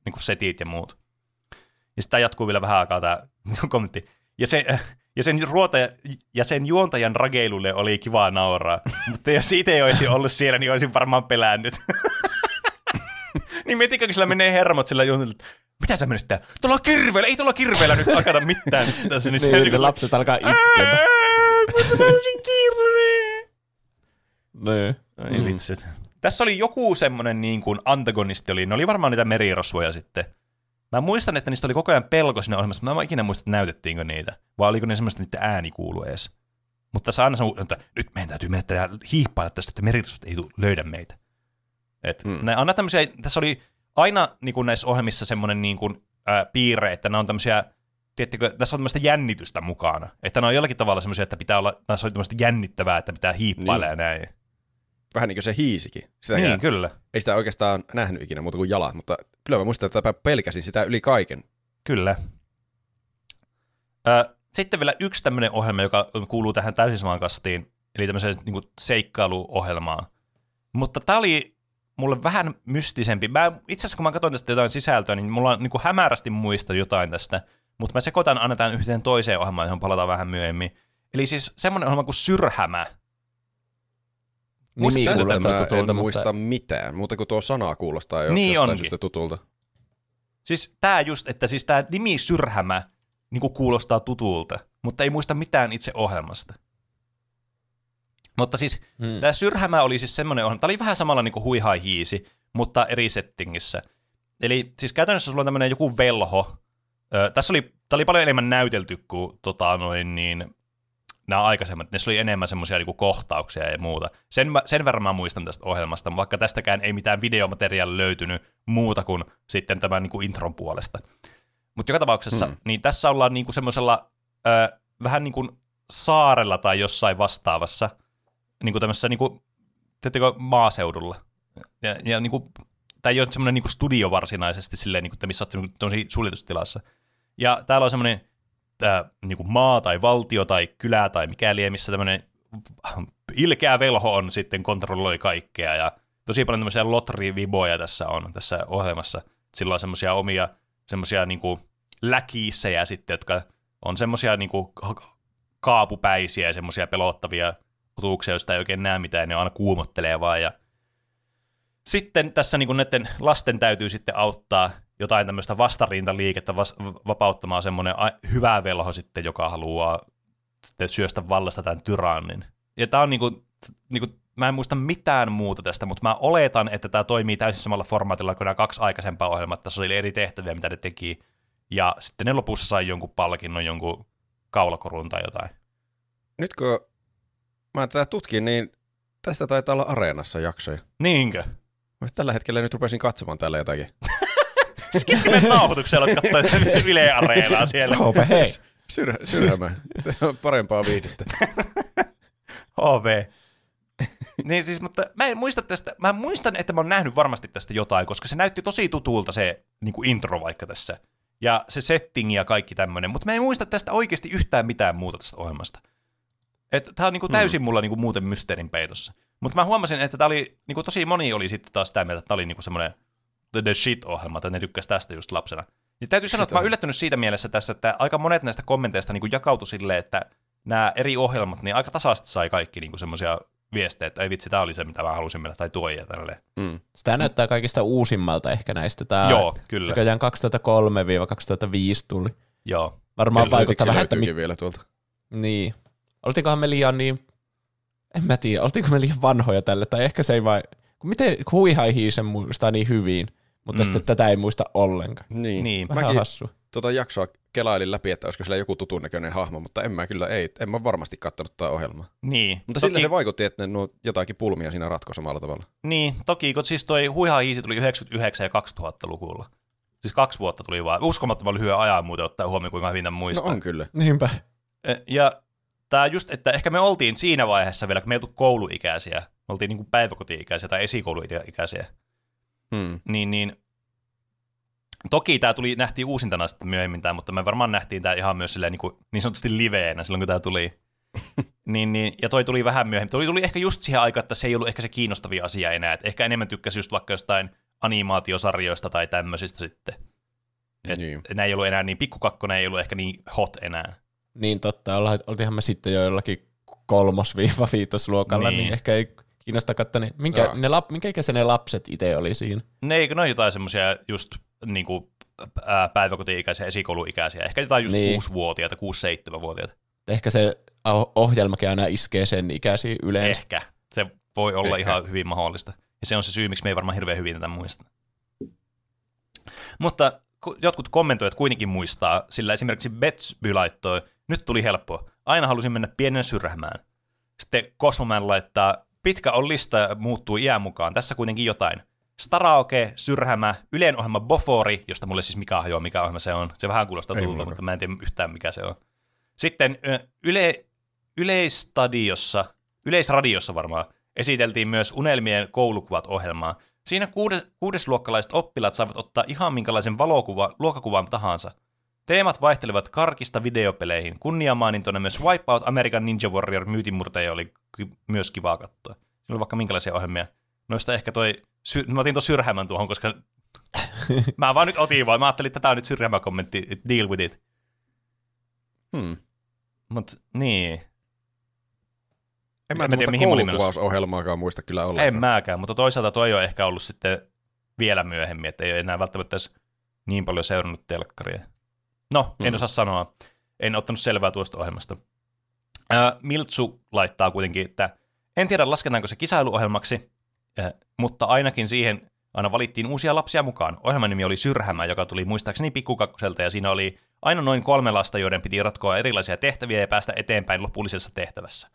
niin kuin setit ja muut. Ja sitä jatkuu vielä vähän aikaa tämä kommentti. Ja, se, ja, sen ruota, ja sen juontajan rageilulle oli kivaa nauraa. Mutta jos ei olisi ollut siellä, niin olisin varmaan pelännyt. niin mietitkö, kun sillä menee hermot sillä että mitä sä menisit tää? Tuolla on kirveellä, ei tuolla kirveellä nyt hakata mitään. Tässä, niin, se
Niin,
niin
ne lapset alkaa itkemään.
Mutta mä olisin kirve.
Niin.
Ai vitsit. Tässä oli joku semmoinen niin kuin antagonisti oli, ne oli varmaan niitä merirosvoja sitten. Mä muistan, että niistä oli koko ajan pelko siinä ohjelmassa, mä en ikinä muista, että näytettiinkö niitä, vai oliko ne semmoista, että niiden ääni kuulu edes. Mutta tässä aina sanoo, että nyt meidän täytyy mennä ja hiippailla tästä, että merirosvot ei löydä meitä. Et
Mm.
ne anna tämmöisiä, tässä oli aina niin kuin näissä ohjelmissa semmoinen niin kuin, ää, piirre, että ne on tämmöisiä, tiedättekö, tässä on tämmöistä jännitystä mukana. Että ne on jollakin tavalla semmoisia, että pitää olla, tässä on tämmöistä jännittävää, että pitää hiippailla
Niin.
ja näin.
Vähän niin kuin se hiisikin. Sitä
Niin, kyllä.
Ei sitä oikeastaan nähnyt ikinä muuta kuin jalat, mutta kyllä mä muistan, että pelkäsin sitä yli kaiken.
Kyllä. Ö, sitten vielä yksi tämmöinen ohjelma, joka kuuluu tähän täysin samaan kastiin, eli tämmöiseen niin seikkailuohjelmaan. Mutta tämä oli mulle vähän mystisempi. Mä, itse asiassa kun mä katsoin tästä jotain sisältöä, niin mulla on niin kuin hämärästi muista jotain tästä, mutta mä sekoitan tämän yhteen toiseen ohjelmaan, johon palataan vähän myöhemmin. Eli siis semmoinen ohjelma kuin Syrhämä.
Nimi
Tästä
kuulostaa
mä
tutulta,
en
mutta
muista mitään, muuta kuin tuo sana kuulostaa jo
Niin
jostain
onkin.
syystä tutulta.
Siis tämä just, että siis tämä nimi Syrhämä niin kuulostaa tutulta, mutta ei muista mitään itse ohjelmasta. Mutta siis
Hmm.
Tämä Syrhämä oli siis semmoinen ohjelma, tämä oli vähän samalla niin kuin huihai hiisi, mutta eri settingissä. Eli siis käytännössä sulla on tämmöinen joku velho. Ö, tässä oli, tämä oli paljon enemmän näytelty kuin tota, noin, niin, nämä aikaisemmat. Ne oli enemmän semmoisia niin kohtauksia ja muuta. Sen, sen verran mä muistan tästä ohjelmasta, vaikka tästäkään ei mitään videomateriaalia löytynyt muuta kuin sitten tämän niin kuin intron puolesta. Mutta joka tapauksessa,
hmm.
niin tässä ollaan niin kuin semmoisella ö, vähän niin kuin saarella tai jossain vastaavassa, niin kuin tämmöisessä, niin kuin, tiedättekö, maaseudulla. Ja, ja niin kuin, tämä ei ole semmoinen niin kuin studio varsinaisesti, silleen, niin kuin, missä olet niin suljetustilassa. Ja täällä on semmoinen tää, niin kuin maa tai valtio tai kylä tai mikäli, missä tämmöinen ilkeä velho on sitten kontrolloi kaikkea ja tosi paljon tämmöisiä lotriviboja tässä on tässä ohjelmassa. Sillä on semmoisia omia semmoisia niin kuin läkiissejä sitten, jotka on semmoisia niin kuin kaapupäisiä ja semmoisia pelottavia otuuksia, joista ei oikein näe mitään, ne aina kuumottelee vaan. Ja sitten tässä niin näiden lasten täytyy sitten auttaa jotain tämmöistä vastarintaliikettä vas- vapauttamaan semmoinen hyvä velho sitten, joka haluaa sitten syöstä vallasta tämän tyrannin. Ja tämä on niin kuin, niin kuin, mä en muista mitään muuta tästä, mutta mä oletan, että tämä toimii täysin samalla formaatilla kuin nämä kaksi aikaisempaa ohjelmaa. Tässä oli eri tehtäviä, mitä ne teki. Ja sitten ne lopussa sai jonkun palkinnon, jonkun kaulakorun tai jotain.
Nyt kun mä tätä tutkin, niin tästä taitaa olla areenassa jaksoja.
Niinkö?
Mä tällä hetkellä nyt rupesin katsomaan täällä jotakin.
Keskimen nauhoituksella katsoa Yle Areenaa siellä.
Roope, hei.
Syrhä, syrhämä. Parempaa viihdettä.
HV. niin siis, mutta mä en muista tästä, mä muistan, että mä oon nähnyt varmasti tästä jotain, koska se näytti tosi tutulta se niin kuin intro vaikka tässä. Ja se setting ja kaikki tämmöinen, mutta mä en muista tästä oikeasti yhtään mitään muuta tästä ohjelmasta. Että tää on niin kuin täysin mulla niin kuin muuten mysteerin peitossa. Mutta mä huomasin, että tää oli, niin kuin tosi moni oli sitten taas sitä mieltä, että tää oli niin kuin semmoinen the, the shit-ohjelma, että ne tykkäsi tästä just lapsena. Ja täytyy sanoa, että mä oon yllättynyt siitä mielessä tässä, että aika monet näistä kommenteista niin kuin jakautui silleen, että nämä eri ohjelmat, niin aika tasaisesti sai kaikki niin semmoisia viestejä, että ei vitsi, tämä oli se, mitä mä halusin mennä, tai tuo ja tälleen.
Mm.
Sitä näyttää kaikista uusimmalta ehkä näistä. Tää
Joo, kyllä.
Näköjään 2003-2005 tuli.
Joo.
Varmaan
Kyllä,
vaikuttaa vähän, että mi-
vielä tuolta.
niin. Oltiinkohan me liian niin, en mä tiedä, oltiinko me liian vanhoja tälle, tai ehkä se ei vai, kun miten huihai hiisen muistaa niin hyvin. mutta mm. sitten tätä ei muista ollenkaan.
Niin.
Niin.
Vähän
Mäkin
hassu.
tuota jaksoa kelailin läpi, että olisiko sillä joku tutun näköinen hahmo, mutta en mä kyllä, ei, en mä varmasti katsonut tätä ohjelmaa.
Niin.
Mutta
toki,
sillä se vaikutti, että ne nuo jotakin pulmia siinä ratkoi samalla tavalla.
Niin, toki, kun siis toi Huiha Hiisi tuli 99 ja 2000-luvulla. Siis kaksi vuotta tuli vaan. Uskomattoman lyhyen ajan muuten ottaa huomioon, kuinka hyvin tämän
No
muistaa.
on kyllä.
Niinpä.
E, Ja tämä just, että ehkä me oltiin siinä vaiheessa vielä, kun me ei oltu kouluikäisiä, me oltiin niin päiväkoti-ikäisiä tai esikouluikäisiä,
Hmm.
niin, niin toki tämä tuli, nähtiin uusintana sitten myöhemmin tämä, mutta me varmaan nähtiin tämä ihan myös silleen, niin, kuin, niin sanotusti liveenä silloin, kun tämä tuli. niin, niin, ja toi tuli vähän myöhemmin. Tuli, tuli ehkä just siihen aikaan, että se ei ollut ehkä se kiinnostavin asia enää. Et ehkä enemmän tykkäsi just vaikka jostain animaatiosarjoista tai tämmöisistä sitten. Et
Niin.
Nämä ei ollut enää niin, pikkukakkonen ei ollut ehkä niin hot enää.
Niin totta, oltiinhan me sitten jo jollakin kolmos-viitosluokalla, niin.
Niin.
ehkä ei kiinnosta katsoa, niin minkä,
Joo.
ne lap, minkä ikäisiä ne lapset itse oli siinä?
Ne, eikö ne ole jotain semmoisia just niin kuin, ää, päiväkoti-ikäisiä, esikouluikäisiä, ehkä jotain just
Niin.
niin. 6-vuotiaita, 6-7-vuotiaita.
Ehkä se oh- ohjelmakin aina iskee sen ikäisiä yleensä.
Ehkä. Se voi olla
Ehkä.
Ihan hyvin mahdollista. Ja se on se syy, miksi me ei varmaan hirveän hyvin tätä muista. Mutta ku- jotkut kommentoijat kuitenkin muistaa, sillä esimerkiksi Betsby laittoi, nyt tuli helppoa, aina halusin mennä pienen syrjämään. Sitten Cosmoman laittaa, pitkä on lista ja muuttuu iän mukaan, tässä kuitenkin jotain. Staraoke, Syrhämä, Ylen ohjelma Bofori, josta mulle siis mikä hajoaa, mikä ohjelma se on. Se vähän kuulostaa tutulta, mutta mä en tiedä yhtään mikä se on. Sitten yle, Yleistadiossa, Yleisradiossa varmaan, esiteltiin myös Unelmien koulukuvat ohjelmaa. Siinä kuudes, kuudesluokkalaiset oppilaat saivat ottaa ihan minkälaisen valokuva, luokkakuvan tahansa. Teemat vaihtelevat karkista videopeleihin. Kunniamainintona myös Wipeout American Ninja Warrior myytinmurtaja oli ky- myös kiva katsoa. Siinä oli vaikka minkälaisia ohjelmia. Noista ehkä toi, sy- mä otin tuon syrhämän tuohon, koska mä vaan nyt otin vaan. Mä ajattelin, että tämä on nyt syrhämä kommentti, deal with it.
Hmm.
Mut niin,
En mä
En mä tiedä,
tiedä,
mihin
koulukuvausohjelmaakaan muista kyllä ollenkaan.
En mäkään, mutta toisaalta toi on ehkä ollut sitten vielä myöhemmin, että ei ole enää välttämättä edes niin paljon seurannut telkkaria. No, en
Mm.
osaa sanoa. En ottanut selvää tuosta ohjelmasta. Ää, Miltsu laittaa kuitenkin, että en tiedä lasketaanko se kisailuohjelmaksi, ää, mutta ainakin siihen aina valittiin uusia lapsia mukaan. Ohjelman nimi oli Syrhämä, joka tuli muistaakseni pikkukakkoselta, ja siinä oli aina noin kolme lasta, joiden piti ratkoa erilaisia tehtäviä ja päästä eteenpäin lopullisessa tehtävässä.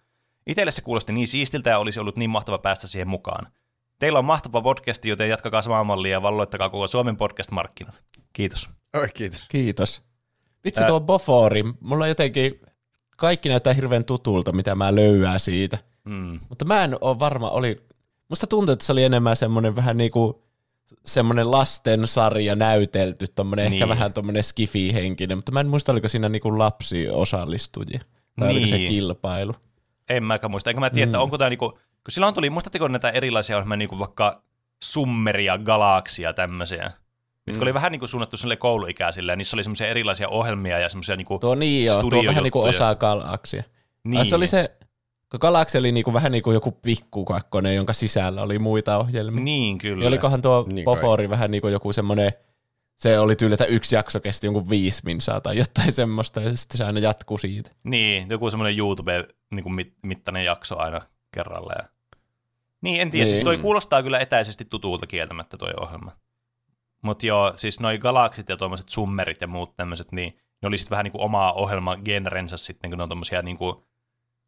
Itelle se kuulosti niin siistiltä ja olisi ollut niin mahtava päästä siihen mukaan. Teillä on mahtava podcast, joten jatkakaa samaa mallia ja valloittakaa koko Suomen podcast-markkinat. Kiitos.
Oi, kiitos.
Kiitos. Vitsi
Ää-
tuo Bofori, mulla jotenkin kaikki näyttää hirveän tutulta, mitä mä löyää siitä.
Mm.
Mutta mä en ole varma, oli... Musta tuntuu, että se oli enemmän semmoinen vähän niinku semmoinen lastensarja näytelty, tommonen niin. ehkä vähän tommonen skifi-henkinen, mutta mä en muista, oliko siinä niinku lapsi osallistujia. Tai niin. oliko se
Niin.
kilpailu.
En mäkään muista. Enkä mä tiedä, että
Mm.
onko tämä niinku, kun silloin tuli, muistatteko näitä erilaisia ohjelmia, niinku vaikka Summeria, Galaksia, tämmöisiä, mitkä
Mm.
oli vähän niinku suunnattu sille kouluikäisille, ja niissä oli semmoisia erilaisia ohjelmia ja semmoisia niinku,
Tuo niin joo, tuo vähän niinku osa galaksia. Niin.
niin,
se oli se, kun galaksi oli niinku vähän niinku joku pikkukakkonen, jonka sisällä oli muita ohjelmia.
Niin, kyllä.
Niin olikohan tuo
Niin
niin
kai.
Bofori vähän niin kuin joku semmoinen, se oli tyyli, että yksi jakso kesti jonkun viisi minsaa tai jotain semmoista, ja sitten se aina jatkuu siitä.
Niin, joku semmoinen YouTube-mittainen jakso aina kerralla. Ja... Niin, en tiedä, niin. siis
Niin.
toi kuulostaa kyllä etäisesti tutulta kieltämättä toi ohjelma. Mutta joo, siis noi galaksit ja tuommoiset summerit ja muut tämmöiset, niin ne oli sitten vähän niin kuin omaa ohjelma genrensä sitten, kun ne on tommosia niin kuin,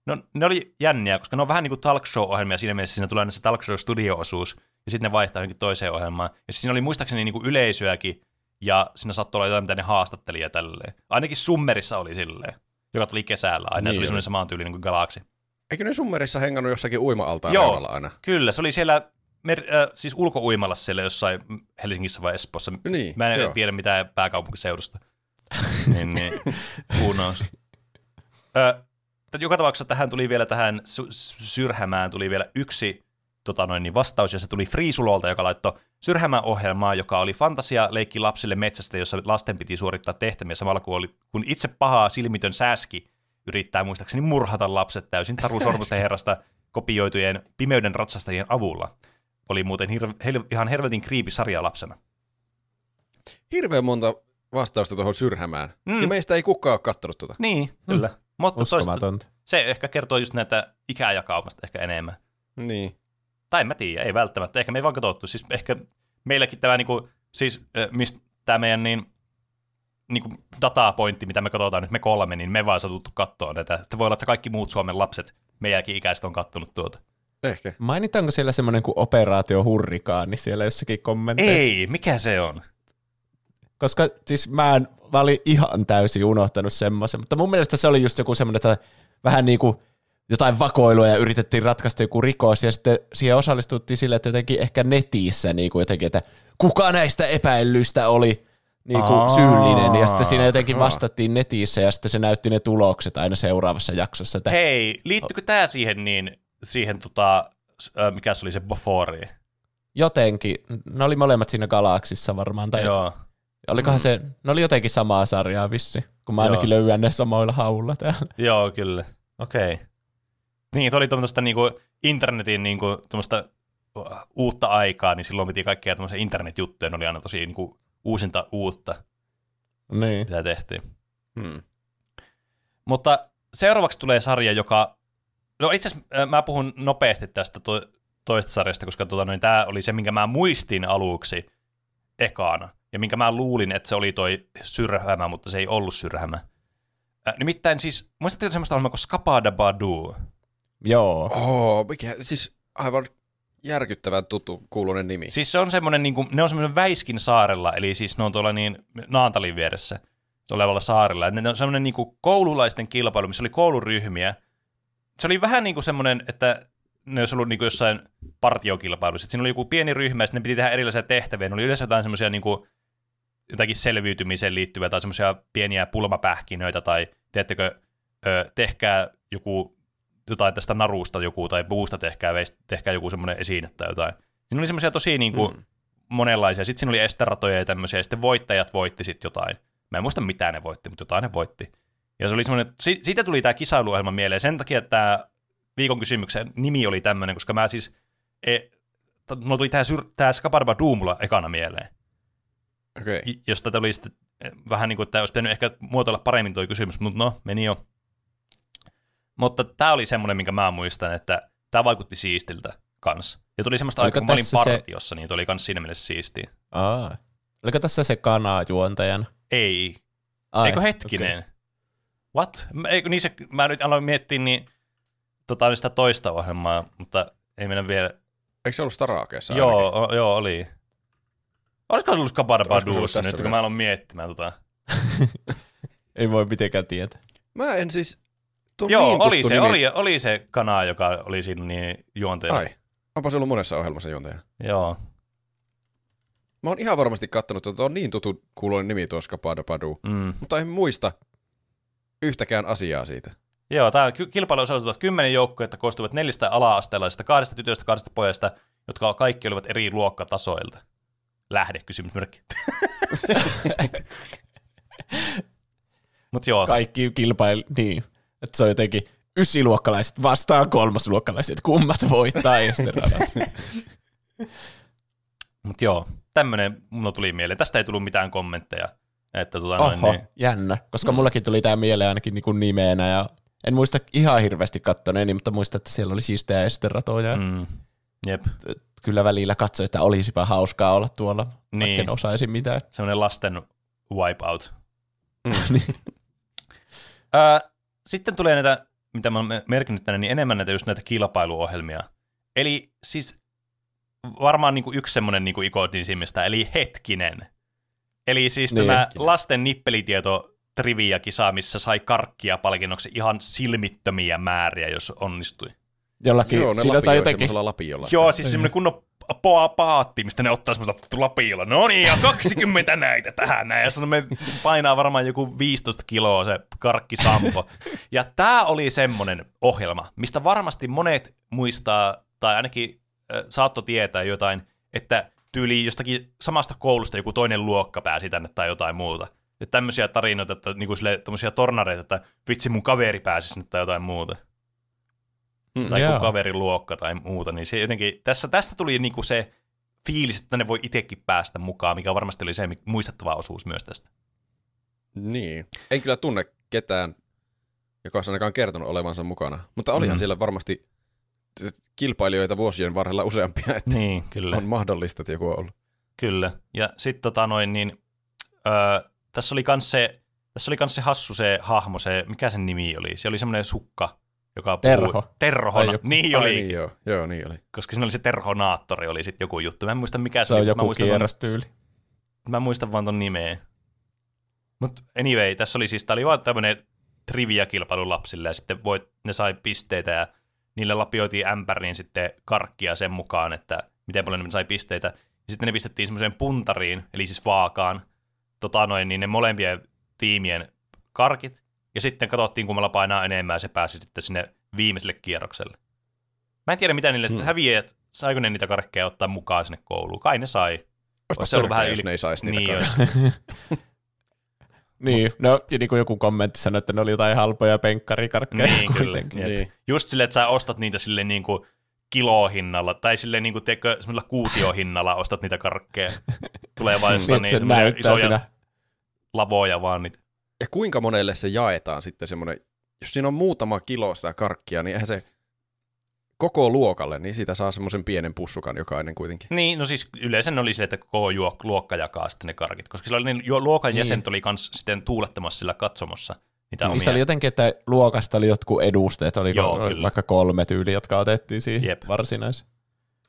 no ne oli jänniä, koska ne on vähän niin kuin talk show-ohjelmia siinä mielessä, siinä tulee aina se talk show studio-osuus, ja sitten ne vaihtaa johonkin toiseen ohjelmaan. Ja siis siinä oli muistaakseni niin kuin yleisöäkin, ja siinä saattoi olla jotain, mitä ne haastatteli ja tälleen. Ainakin Summerissa oli silleen, joka tuli kesällä aina, niin
Niin
se oli
oli.
semmoinen samaan tyylinen kuin Galaxy.
Eikö ne summerissa hengannut jossakin uima-altaan
Joo.
aina?
Kyllä, se oli siellä mer- äh, siis ulkouimalla siellä jossain Helsingissä vai Espoossa.
Niin,
Mä en
joo.
tiedä mitään pääkaupunkiseudusta. niin, niin, who knows. Ö, joka tapauksessa tähän tuli vielä tähän sy- Syrhämään tuli vielä yksi tota noin, niin vastaus, ja se tuli Friisulolta, joka laittoi Syrhämään ohjelmaa, joka oli fantasia leikki lapsille metsästä, jossa lasten piti suorittaa tehtäviä samalla kun, oli, kun itse paha silmitön sääski yrittää muistaakseni murhata lapset täysin Taru Sormusten herrasta kopioitujen pimeyden ratsastajien avulla. Oli muuten hirve, hel, ihan helvetin kriipi sarja lapsena.
Hirveän monta vastausta tuohon syrhämään.
Mm.
Mm. Ja meistä ei kukaan ole kattonut tuota.
Niin, kyllä. Mm. Mutta toista, se ehkä kertoo just näitä ikäjakaumasta ehkä enemmän.
Niin.
Tai en mä tiedä, ei välttämättä. Ehkä me ei vaan katsottu. Siis ehkä meilläkin tämä niinku siis mistä tämä meidän niin, niin kuin datapointti, mitä me katsotaan nyt me kolme, niin me vaan satuttu katsoa näitä. Sitten voi olla, että kaikki muut Suomen lapset, meidänkin ikäiset on kattonut tuota.
Ehkä.
Mainitaanko siellä semmoinen kuin operaatio hurrikaani siellä jossakin kommenteissa?
Ei, mikä se on?
Koska siis mä, en, mä olin ihan täysin unohtanut semmoisen, mutta mun mielestä se oli just joku semmoinen, että vähän niin kuin jotain vakoilua ja yritettiin ratkaista joku rikos ja sitten siihen osallistuttiin sille, että jotenkin ehkä netissä niin kuin jotenkin, että kuka näistä epäilyistä oli niin kuin
Aa.
syyllinen ja sitten siinä jotenkin vastattiin netissä ja sitten se näytti ne tulokset aina seuraavassa jaksossa. Että
Hei, liittyykö tämä siihen niin, siihen tota, mikä se oli se Bofori?
jotenkin, ne oli molemmat siinä galaksissa varmaan, tai
Joo.
olikohan se, ne oli jotenkin samaa sarjaa vissi, kun mä
Joo.
ainakin löydän ne samoilla haulla täällä.
Joo, kyllä. Okei. Okay. Niin, se oli tuommoista niinku internetin niinku, tuommoista uutta aikaa, niin silloin piti kaikkea tuommoisia internetjuttuja, ne oli aina tosi niinku uusinta uutta,
Niin.
mitä tehtiin.
Hmm.
Mutta seuraavaksi tulee sarja, joka... No itse asiassa äh, mä puhun nopeasti tästä to- toista sarjasta, koska tota, noin, tämä oli se, minkä mä muistin aluksi ekana. Ja minkä mä luulin, että se oli toi syrhämä, mutta se ei ollut syrhämä. Äh, nimittäin siis, muistatteko semmoista ohjelmaa kuin Skapada Badu?
Joo.
Oh, mikä, siis aivan järkyttävän tuttu kuulunen nimi.
Siis se on semmoinen, niin kuin, ne on semmoinen Väiskin saarella, eli siis ne on tuolla niin Naantalin vieressä olevalla saarella. Ne on semmoinen niin kuin koululaisten kilpailu, missä oli kouluryhmiä. Se oli vähän niin kuin semmoinen, että ne olisi ollut niin kuin jossain partiokilpailussa. Että Siinä oli joku pieni ryhmä, ja sitten ne piti tehdä erilaisia tehtäviä. Ne oli yleensä jotain semmoisia niin kuin, jotakin selviytymiseen liittyviä tai semmoisia pieniä pulmapähkinöitä tai teettekö, ö, tehkää joku jotain tästä narusta joku tai puusta tehkää, tehkää joku semmoinen esine tai jotain. Siinä oli semmoisia tosi niin kuin,
Mm.
monenlaisia. Sitten siinä oli esteratoja ja tämmöisiä, ja sitten voittajat voitti sitten jotain. Mä en muista mitä ne voitti, mutta jotain ne voitti. Ja se oli semmoinen, si- siitä tuli tämä kisailuohjelma mieleen sen takia, että tämä viikon kysymyksen nimi oli tämmöinen, koska mä siis, e, mulla tuli tämä, syr- tämä Skabarba Doomula ekana mieleen. I- josta tuli sitten eh, vähän niin kuin, että olisi pitänyt ehkä muotoilla paremmin tuo kysymys, mutta no, meni jo. Mutta tämä oli semmoinen, minkä mä muistan, että tämä vaikutti siistiltä kanssa. Ja tuli semmoista aikaa, kun mä olin
tässä se-
partiossa, niin tuli kans siinä mielessä siistiä.
Aa. Oliko tässä se kana juontajana?
Ei.
Ai,
Eikö hetkinen? Okay. What? Mä- Eikö, niin se, mä nyt aloin miettiä niin, tota, sitä toista ohjelmaa, mutta ei mennä vielä.
Eikö se ollut Starakeessa
Joo, o, joo, oli. Olisiko se ollut Skabarba
Olisiko se ollut
Duussa
tässä
nyt, kun
myös?
mä aloin miettimään tota.
Ei voi mitenkään tietää.
Mä en siis... Tuo
Joo,
niin
oli se,
nimi.
oli, oli se kana, joka oli siinä niin juonteena.
Ai, onpa se ollut monessa ohjelmassa juontajana.
Joo.
Mä oon ihan varmasti kattonut, että on niin tuttu kuuloinen nimi tuo Skapada Padu,
Mm.
mutta en muista yhtäkään asiaa siitä.
Joo, tämä kilpailu osallistuvat kymmenen joukkuetta koostuvat neljästä ala-asteelaisesta, kahdesta tytöstä, kahdesta pojasta, jotka kaikki olivat eri luokkatasoilta. Lähde, kysymysmerkki. Mutta joo,
Kaikki kilpail... Niin. Että se on jotenkin ysiluokkalaiset vastaan kolmosluokkalaiset. Kummat voittaa Esteradassa.
mut joo, tämmönen mulla tuli mieleen. Tästä ei tullut mitään kommentteja. Että noin,
Oho,
niin,
jännä. Koska mullakin tuli tämä mieleen ainakin niinku nimenä ja en muista ihan hirveästi kattoneeni, mutta muistan, että siellä oli siistejä esteratoja. Mm.
mm, jep,
Kyllä välillä katsoin, että olisipa hauskaa olla tuolla, niin.
Niin.
en osaisi mitään.
semmoinen lasten wipeout.
Niin.
Ää, sitten tulee näitä, mitä mä oon merkinnyt tänne, niin enemmän näitä just näitä kilpailuohjelmia. Eli siis varmaan niin kuin yksi semmoinen niin kuin ikonisimmista, eli Hetkinen. Eli siis
Niin,
tämä lasten nippelitieto trivia-kisa, missä sai karkkia palkinnoksi ihan silmittömiä määriä, jos onnistui.
Jollakin,
Joo,
siinä sai jotenkin,
lapiolla.
Joo, siis semmoinen kunnon poa paatti, mistä ne ottaa semmoista lapiolla. No niin, ja 20 näitä tähän näin. Ja se on- me painaa varmaan joku 15 kiloa se karkkisampo. Ja tämä oli semmoinen ohjelma, mistä varmasti monet muistaa, tai ainakin äh, saatto tietää jotain, että tyyli jostakin samasta koulusta joku toinen luokka pääsi tänne tai jotain muuta. Ja tämmöisiä tarinoita, että niinku sille, tornareita, että vitsi mun kaveri pääsi sinne tai jotain muuta
Mm.
tai joku kaverin luokka tai muuta, niin se jotenkin, tässä, tästä tuli niinku se fiilis, että ne voi itsekin päästä mukaan, mikä varmasti oli se muistettava osuus myös tästä.
Niin. En kyllä tunne ketään, joka olisi ainakaan kertonut olevansa mukana. Mutta olihan
Mm.
siellä varmasti kilpailijoita vuosien varrella useampia, että
Niin, kyllä.
on mahdollista, että joku on ollut.
Kyllä. Ja sitten tota noin, niin, öö, tässä oli kans se, tässä oli kans se hassu se hahmo, se, mikä sen nimi oli? Se oli semmoinen sukka, joka puhui.
Terho.
Terho.
Ai joku-
Niin
Ai
oli,
niin, joo. joo, niin oli.
koska siinä oli se terhonaattori, oli sitten joku juttu. Mä en muista mikä se,
Se
oli.
on
mä
joku
muistan vaan-
kierrostyyli.
Mä muistan vaan ton nimeä. Mutta anyway, tässä oli siis, tää oli vaan tämmönen trivia-kilpailu lapsille, ja sitten voit, ne sai pisteitä, ja niille lapioitiin ämpäriin sitten karkkia sen mukaan, että miten paljon ne sai pisteitä. Ja sitten ne pistettiin semmoiseen puntariin, eli siis vaakaan, tota noin, niin ne molempien tiimien karkit, ja sitten katsottiin, kummalla painaa enemmän, ja se pääsi sitten sinne viimeiselle kierrokselle. Mä en tiedä, mitä niille
Hmm.
hmm. häviäjät, saiko ne niitä karkkeja ottaa mukaan sinne kouluun. Kai ne sai. Olisi se ollut vähän
jos
yli-
ne ei saisi niitä
Niin olisi.
Niin, no ja niin kuin joku kommentti sanoi, että ne oli jotain halpoja penkkarikarkkeja
Niin, kyllä.
kuitenkin.
Niin.
Just silleen, että sä ostat niitä silleen niin kuin kilohinnalla, tai silleen niin kuin, tiedätkö, semmoisella kuutiohinnalla ostat niitä karkkeja. Tulee vaan jostain
Niin,
niin,
näyttää
isoja
siinä.
lavoja vaan niitä.
Ja kuinka monelle se jaetaan sitten semmoinen, jos siinä on muutama kilo sitä karkkia, niin eihän se koko luokalle, niin siitä saa semmoisen pienen pussukan jokainen kuitenkin.
Niin, no siis yleensä ne oli silleen, että koko luokka jakaa sitten ne karkit, koska sillä oli niin, jo, luokan
Niin.
jäsenet oli kans sitten tuulettamassa sillä katsomossa niitä
Niissä
omia.
oli jotenkin, että luokasta oli jotkut edustajat, oli
Joo, kyllä.
vaikka kolme tyyli, jotka otettiin siihen
Jep.
varsinaiseen.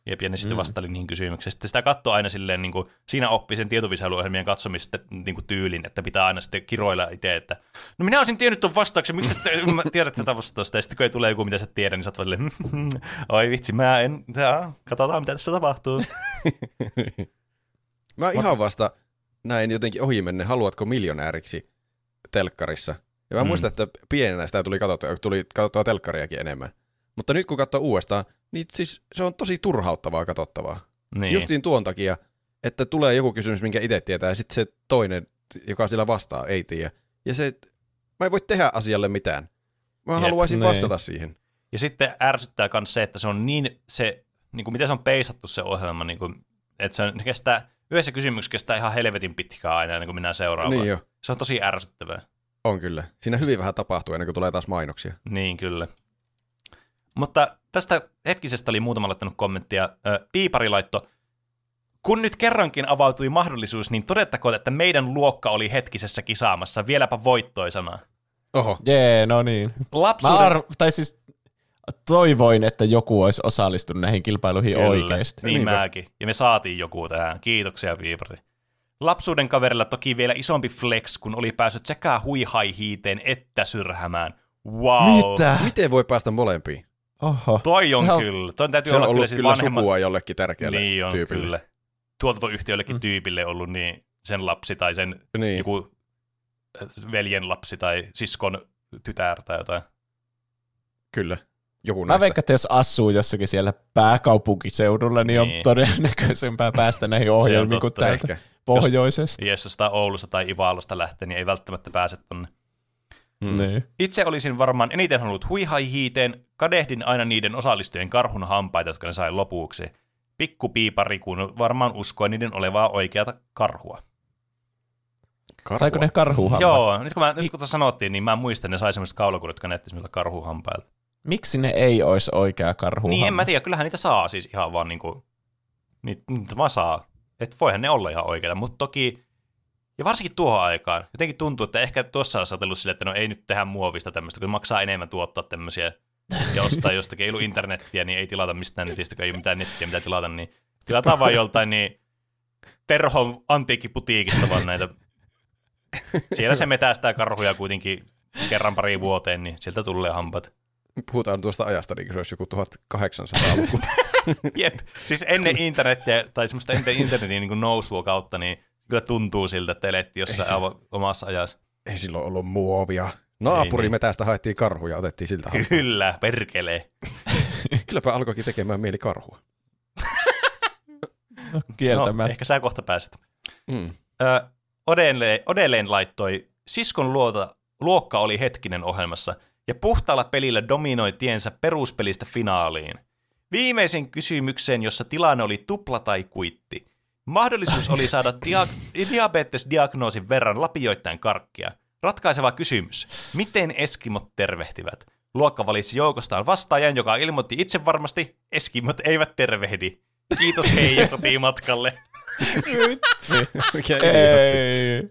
Jep, ja ne sitten
Mm.
vastaili niihin kysymyksiin. Sitten sitä katsoi aina silleen, niin kuin, siinä oppi sen tietovisailuohjelmien katsomista niin kuin tyylin, että pitää aina sitten kiroilla itse, että no minä olisin tiennyt tuon vastauksen, miksi mä tiedät tätä vastausta, ja sitten kun ei tule joku, mitä sä tiedät, niin sä oot vaan silleen, oi vitsi, mä en, jaa, katsotaan mitä tässä tapahtuu.
Mä ihan vasta näin jotenkin ohimenne, haluatko miljonääriksi telkkarissa. Ja mä
mm.
muistan, että pienenä sitä tuli katsottua, tuli katsottua telkkariakin enemmän. Mutta nyt kun katsoo uudestaan, niin siis se on tosi turhauttavaa katsottavaa.
Niin.
Justiin tuon takia, että tulee joku kysymys, minkä itse tietää, ja sitten se toinen, joka sillä vastaa, ei tiedä. Ja se, mä en voi tehdä asialle mitään. Mä
Jep,
haluaisin
niin.
vastata siihen.
Ja sitten ärsyttää myös se, että se on niin, se, niin kuin miten se on peisattu se ohjelma, niin kuin, että se, on, se kestää, yhdessä kysymyksessä kestää ihan helvetin pitkään aina, ennen kuin mennään seuraavaan.
Niin jo,
Se on tosi ärsyttävää.
on kyllä. Siinä hyvin vähän tapahtuu ennen kuin tulee taas mainoksia.
Niin, kyllä. Mutta tästä hetkisestä oli muutama laittanut kommenttia. Piipari laitto, kun nyt kerrankin avautui mahdollisuus, niin todettakoon, että meidän luokka oli hetkisessä kisaamassa, vieläpä voittoisana.
Oho,
Jee, no niin. Mä
Lapsuuden...
arv- tai siis toivoin, että joku olisi osallistunut näihin kilpailuihin
Kyllä,
oikeasti.
Niin
Niinpä.
mäkin. Ja me saatiin joku tähän. Kiitoksia, Piipari. Lapsuuden kaverilla toki vielä isompi flex, kun oli päässyt sekä huihai-hiiteen että syrhämään. Wow.
Mitä?
miten voi päästä molempiin?
Oho.
Toi on
Se on-
kyllä. Toi täytyy
Se on
olla kyllä
ollut
siis
kyllä
vanhemman...
sukua jollekin tärkeälle
Niin on
tyypille.
kyllä. Tuotantoyhtiöllekin mm. tyypille ollut niin sen lapsi tai sen
Niin.
joku äh, veljen lapsi tai siskon tytär tai jotain.
Kyllä. Joku
Mä veikkaan, että jos asuu jossakin siellä pääkaupunkiseudulla, niin, on
Niin.
todennäköisempää päästä näihin ohjelmiin kuin täältä
Ehkä.
pohjoisesta.
Jos jostain Oulusta tai Ivalosta lähtee, niin ei välttämättä pääse tonne.
Mm.
Niin.
Itse olisin varmaan eniten halunnut huihai-hiiteen, kadehdin aina niiden osallistujien karhun hampaita, jotka ne sai lopuksi. Pikkupiipari, kun varmaan uskoi niiden olevaa oikeata karhua.
Karhua.
Saiko ne karhuhampaat?
Joo, nyt kun, mä, nyt kun tuossa sanottiin, niin mä muistan, ne sai semmoiset kaulakurit, jotka näytti semmoilta karhuhampailta.
Miksi ne ei olisi oikea karhuhammas?
Niin, en mä tiedä, kyllähän niitä saa siis ihan vaan niinku, niitä, niitä vaan saa. Että voihan ne olla ihan oikeita, mutta toki, ja varsinkin tuohon aikaan, jotenkin tuntuu, että ehkä tuossa olisi ajatellut sille, että no ei nyt tehdä muovista tämmöistä, kun maksaa enemmän tuottaa tämmöisiä, ja ostaa jostakin, ei ollut internettiä, niin ei tilata mistään netistä, kun ei ole mitään nettiä, mitä tilata, niin tilataan vaan joltain niin Terhon antiikkiputiikista vaan näitä. Siellä se metästää karhuja kuitenkin kerran pari vuoteen, niin sieltä tulee hampat.
Puhutaan tuosta ajasta, niin se olisi joku 1800-luku.
Jep, siis ennen internetiä, tai semmoista ennen internetin niin nousua kautta, niin kyllä tuntuu siltä, että elettiin jossain aivan omassa ajassa.
Ei silloin ollut muovia. Naapuri
niin.
metästä haettiin karhuja ja otettiin siltä hampaa.
Kyllä, perkelee.
Kylläpä alkoikin tekemään mieli karhua.
No, kieltämään.
No, ehkä sä kohta pääset.
Mm.
Ö, Odelleen, Odelleen laittoi, siskon luota, luokka oli hetkinen ohjelmassa, ja puhtaalla pelillä dominoi tiensä peruspelistä finaaliin. Viimeisen kysymykseen, jossa tilanne oli tupla tai kuitti. Mahdollisuus oli saada dia- diabetesdiagnoosin verran lapioittain karkkia. Ratkaiseva kysymys. Miten eskimot tervehtivät? Luokka valitsi joukostaan vastaajan, joka ilmoitti itse varmasti, eskimot eivät tervehdi. Kiitos hei ja kotiin matkalle.
Vitsi.
Mikä.
Ei.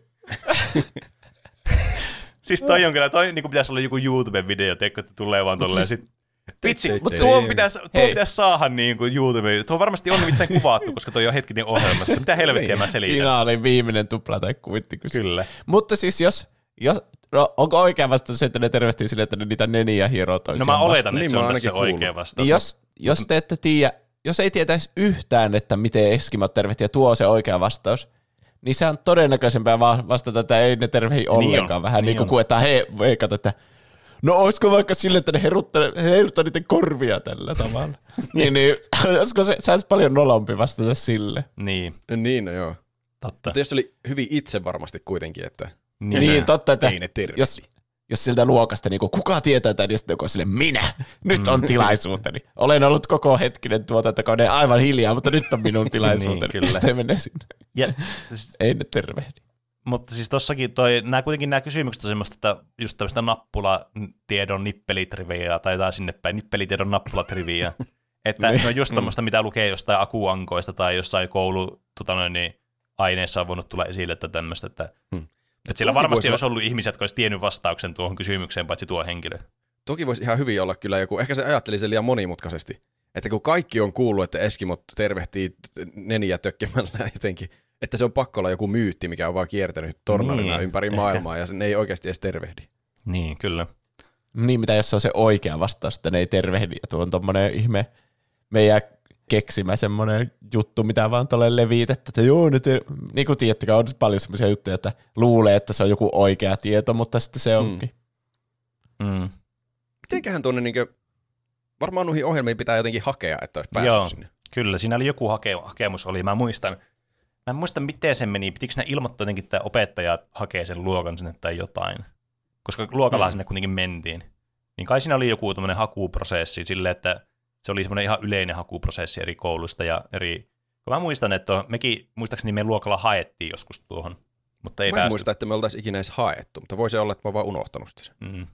Siis toi on kyllä, toi niin pitäisi olla joku YouTube-video, teikö, että tulee vaan tolleen sit... Vitsi, mutta tuo
tei.
pitäisi, tuo
Hei.
pitäisi saada niin kuin YouTube. Tuo varmasti on nimittäin kuvattu, koska toi on hetkinen ohjelmasta. Mitä helvettiä mä selitän?
Finaalin viimeinen tupla tai kuittikysymys.
Kyllä.
Mutta siis jos, jos no, onko oikea vastaus se, että ne tervehtii sille, että ne niitä neniä hieroo
No
toisiaan
mä
vastaan?
oletan,
Niin
että se
mä
on
oon
tässä oikea vastaus.
Niin jos, jos te ette tiedä, jos ei tietäisi yhtään, että miten Eskimot tervehtii ja tuo on se oikea vastaus, niin se on todennäköisempää va- vastata, että ei ne tervehi ollenkaan.
on,
Vähän
niin
niin kuin että he veikata, että no olisiko vaikka sille, että ne heruttaa- heiluttaa niiden korvia tällä tavalla. niin, niin olisiko se, se olisi paljon nolompi vastata sille.
Niin,
Niin, no joo.
totta.
Mutta jos se oli hyvin itse varmasti kuitenkin, että
Niin, niin totta, että
Ei ne tervehdi.
jos, jos siltä luokasta niin kuka tietää tämän, niin sitten joku sille minä, nyt on tilaisuuteni. Olen ollut koko hetkinen tuotantokoneen aivan hiljaa, mutta nyt on minun tilaisuuteni.
Niin, kyllä.
Sitten menee sinne.
Ja,
Ei ne tervehdi.
Mutta siis tossakin toi, nämä kuitenkin nämä kysymykset on semmoista, että just tämmöistä nappulatiedon nippelitriviaa tai jotain sinne päin, nippelitiedon nappulatriviaa. Että
Niin.
ne on just tämmöistä, mitä lukee jostain akuankoista tai jossain koulu tota noin, niin, aineessa on voinut tulla esille, että tämmöistä, että,
Hmm.
että sillä varmasti olisi ollut ihmisiä, jotka olisi tiennyt vastauksen tuohon kysymykseen, paitsi tuo henkilö.
toki voisi ihan hyvin olla kyllä joku, ehkä se ajatteli sen liian monimutkaisesti, että kun kaikki on kuullut, että Eskimot tervehtii neniä tökkemällä jotenkin, että se on pakko olla joku myytti, mikä on vaan kiertänyt tornarina
Niin,
ympäri
ehkä.
maailmaa, ja se ne ei oikeasti edes tervehdi.
Niin, kyllä.
Niin, mitä jos se on se oikea vastaus, että ne ei tervehdi. Ja tuo on tommonen ihme meidän keksimä semmoinen juttu, mitä vaan tuolle levitettä, että joo, ne te... niin kuin tiedättekö, on paljon semmoisia juttuja, että luulee, että se on joku oikea tieto, mutta sitten se onkin.
Mm.
Mitenköhän tuonne niinkö, varmaan noihin ohjelmiin pitää jotenkin hakea, että olisi päässyt
Joo.
sinne.
Kyllä, siinä oli joku hake- hakemus, oli, mä muistan. Mä en muista, miten se meni. Pitikö ne ilmoittaa jotenkin, että opettaja hakee sen luokan sinne tai jotain? Koska luokalla
Mm.
sinne kuitenkin mentiin. Niin kai siinä oli joku tämmöinen hakuprosessi silleen, että se oli semmoinen ihan yleinen hakuprosessi eri koulusta ja eri... Kun mä muistan, että mekin, muistaakseni meidän luokalla haettiin joskus tuohon, mutta ei
Mä en
päästy.
muista, että me oltaisiin ikinä edes haettu, mutta voisi olla, että mä oon vaan unohtanut sitä.
Mm.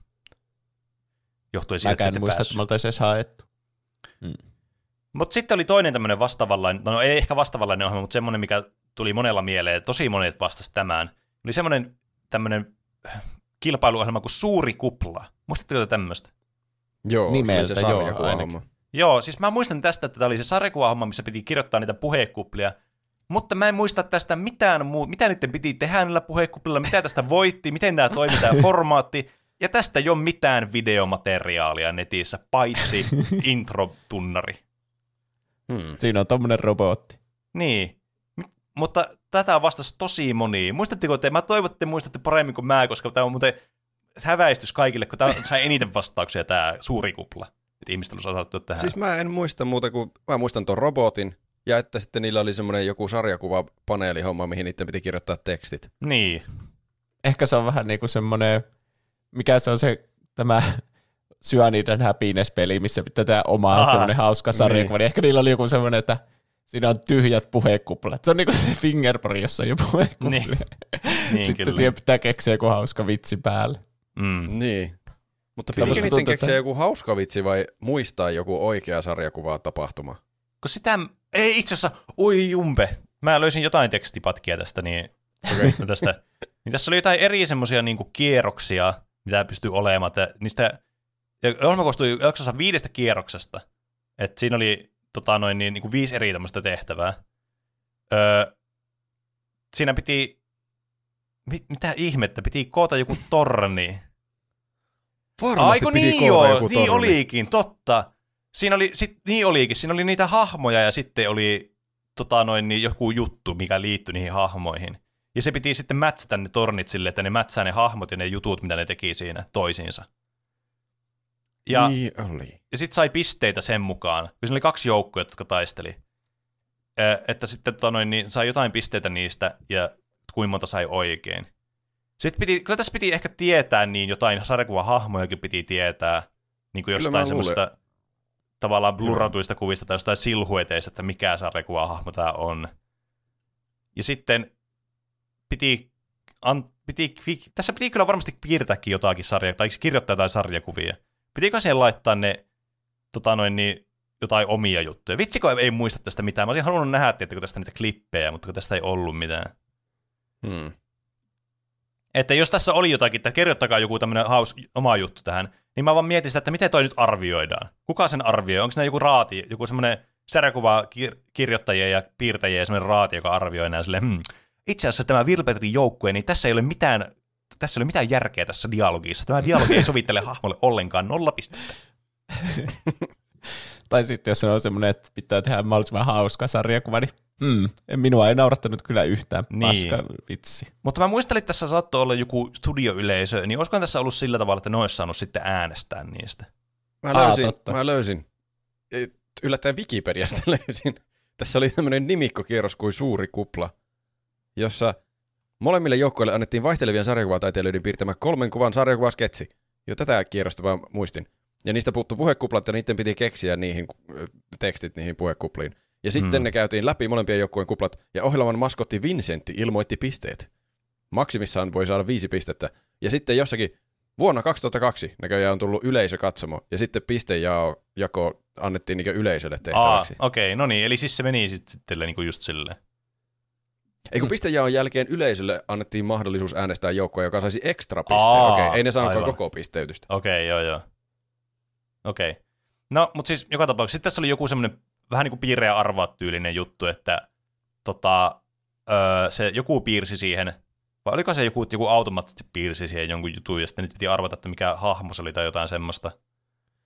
Johtui siitä,
Mäkään
että
en muista, että
päässyt.
me oltaisiin edes haettu.
Mutta sitten oli toinen tämmöinen vastaavanlainen, no ei ehkä vastaavanlainen ohjelma, mutta semmoinen, mikä tuli monella mieleen, tosi monet vastasi tämän. Oli semmoinen tämmöinen kilpailuohjelma kuin Suuri kupla. Muistatteko te tämmöistä?
Joo,
Nimeltä,
se
joo, ainakin.
Joo, siis mä muistan tästä, että tämä oli se sarjakuvahomma, missä piti kirjoittaa niitä puheekuplia, mutta mä en muista tästä mitään muu, mitä niiden piti tehdä niillä puheekuplilla, mitä tästä voitti, miten tämä toimi tämä formaatti, ja tästä ei ole mitään videomateriaalia netissä, paitsi introtunnari.
Hmm.
Siinä on tommonen robotti.
Niin, mutta tätä vastasi tosi moni. Muistatteko te, mä toivon, että te muistatte paremmin kuin mä, koska tämä on muuten häväistys kaikille, kun tämä sai eniten vastauksia tämä suuri kupla. Että ihmiset olisi osallistua tähän.
Siis mä en muista muuta kuin, mä muistan ton robotin, ja että sitten niillä oli semmoinen joku sarjakuva-paneelihomma, mihin niiden piti kirjoittaa tekstit.
Niin,
Ehkä se on vähän niinku semmoinen, mikä se on se, tämä Cyaniden Happiness-peli, missä pitää omaa
Aha.
semmoinen hauska sarjakuva. Niin. Ehkä niillä oli joku semmoinen, että siinä on tyhjät puheekuplat. Se on niinku se fingerpori, jossa on jo puheekuplia.
Niin. niin
Sitten
kyllä.
siihen pitää keksiä joku hauska vitsi päälle.
Mm.
Niin. Mutta pitikö niiden
tuntuu,
keksiä
että-
joku hauska vitsi vai muistaa joku oikea sarjakuva tapahtuma?
Kun sitä, ei itse asiassa, oi jumpe, mä löysin jotain tekstipatkia tästä, niin okay. tästä. Niin tässä oli jotain eri semmoisia niin kierroksia, mitä pystyy olemaan. Että niistä, ja ohjelma koostui jaksossa viidestä kierroksesta. Et siinä oli tota, noin, niin, niin kuin viisi eri tämmöistä tehtävää. Öö, siinä piti, mit, mitä ihmettä, piti koota joku torni.
Varmasti
Aiku
piti
niin
koota
joo,
joku
niin
torni.
olikin, totta. Siinä oli, sit, niin olikin, siinä oli niitä hahmoja ja sitten oli tota noin, niin joku juttu, mikä liittyi niihin hahmoihin. Ja se piti sitten mätsätä ne tornit sille, että ne mätsää ne hahmot ja ne jutut, mitä ne teki siinä toisiinsa. Ja,
Niin oli.
ja sitten sai pisteitä sen mukaan, kun siinä oli kaksi joukkoa, jotka taisteli. Että sitten tota noin, niin sai jotain pisteitä niistä ja kuinka monta sai oikein. Sitten piti, kyllä tässä piti ehkä tietää niin jotain sarjakuvan hahmojakin piti tietää, niin kuin jostain semmoista tavallaan blurratuista kuvista tai jostain silhueteista, että mikä sarjakuva hahmo tämä on. Ja sitten piti, an, piti, pi- tässä piti kyllä varmasti piirtääkin jotakin sarjaa, tai kirjoittaa jotain sarjakuvia. Pitikö siihen laittaa ne tota noin, niin, jotain omia juttuja. Vitsikö ei muista tästä mitään. Mä olisin halunnut nähdä, tiettäkö tästä niitä klippejä, mutta kun tästä ei ollut mitään.
Hmm.
Että jos tässä oli jotakin, että kirjoittakaa joku tämmöinen haus oma juttu tähän, niin mä vaan mietin sitä, että miten toi nyt arvioidaan. Kuka sen arvioi? Onko siinä joku raati, joku semmoinen sarjakuva kir- kirjoittajia ja piirtäjiä ja semmoinen raati, joka arvioi näin silleen, hmm, itse asiassa tämä Vilpetrin joukkue, niin tässä ei ole mitään tässä ei ole mitään järkeä tässä dialogissa. Tämä dialogi ei sovittele hahmolle ollenkaan nolla pistettä.
Tai sitten jos se on semmoinen, että pitää tehdä mahdollisimman hauska sarjakuva, niin hmm, minua ei naurattanut kyllä yhtään
Niin.
paska vitsi.
Mutta mä muistelin, että tässä saattoi olla joku studioyleisö, niin olisikohan tässä ollut sillä tavalla, että ne olisi saanut sitten äänestää niistä.
Mä
Aa,
löysin,
totta.
mä löysin. Yllättäen Wikipediasta löysin. Tässä oli tämmöinen nimikkokierros kuin Suuri kupla, jossa molemmille joukkoille annettiin vaihtelevien sarjakuvataiteilijoiden piirtämä kolmen kuvan sarjakuvasketsi. Jo tätä kierrosta mä muistin. Ja niistä puuttu puhekuplat ja niiden piti keksiä niihin ö, tekstit niihin puhekupliin. Ja sitten
Hmm.
ne käytiin läpi molempien joukkueen kuplat, ja ohjelman maskotti Vincentti ilmoitti pisteet. Maksimissaan voi saada viisi pistettä. Ja sitten jossakin vuonna 2002 näköjään on tullut yleisökatsomo, ja sitten pistejako annettiin niin yleisölle
Aa,
tehtäväksi.
okei, okay, no niin, eli siis se meni sitten sit niin just silleen.
Ei kun pistejaon jälkeen yleisölle annettiin mahdollisuus äänestää joukkoa, joka saisi ekstra pisteen. Okei, ei ne saanutkaan koko pisteytystä.
Okei, okay, joo joo. Okei. Okay. No, mutta siis joka tapauksessa sitten tässä oli joku semmoinen vähän niin kuin piirre ja arvaa tyylinen juttu, että tota, öö, se joku piirsi siihen, vai oliko se joku, joku automaattisesti piirsi siihen jonkun jutun, ja sitten nyt piti arvata, että mikä hahmo se oli tai jotain semmoista.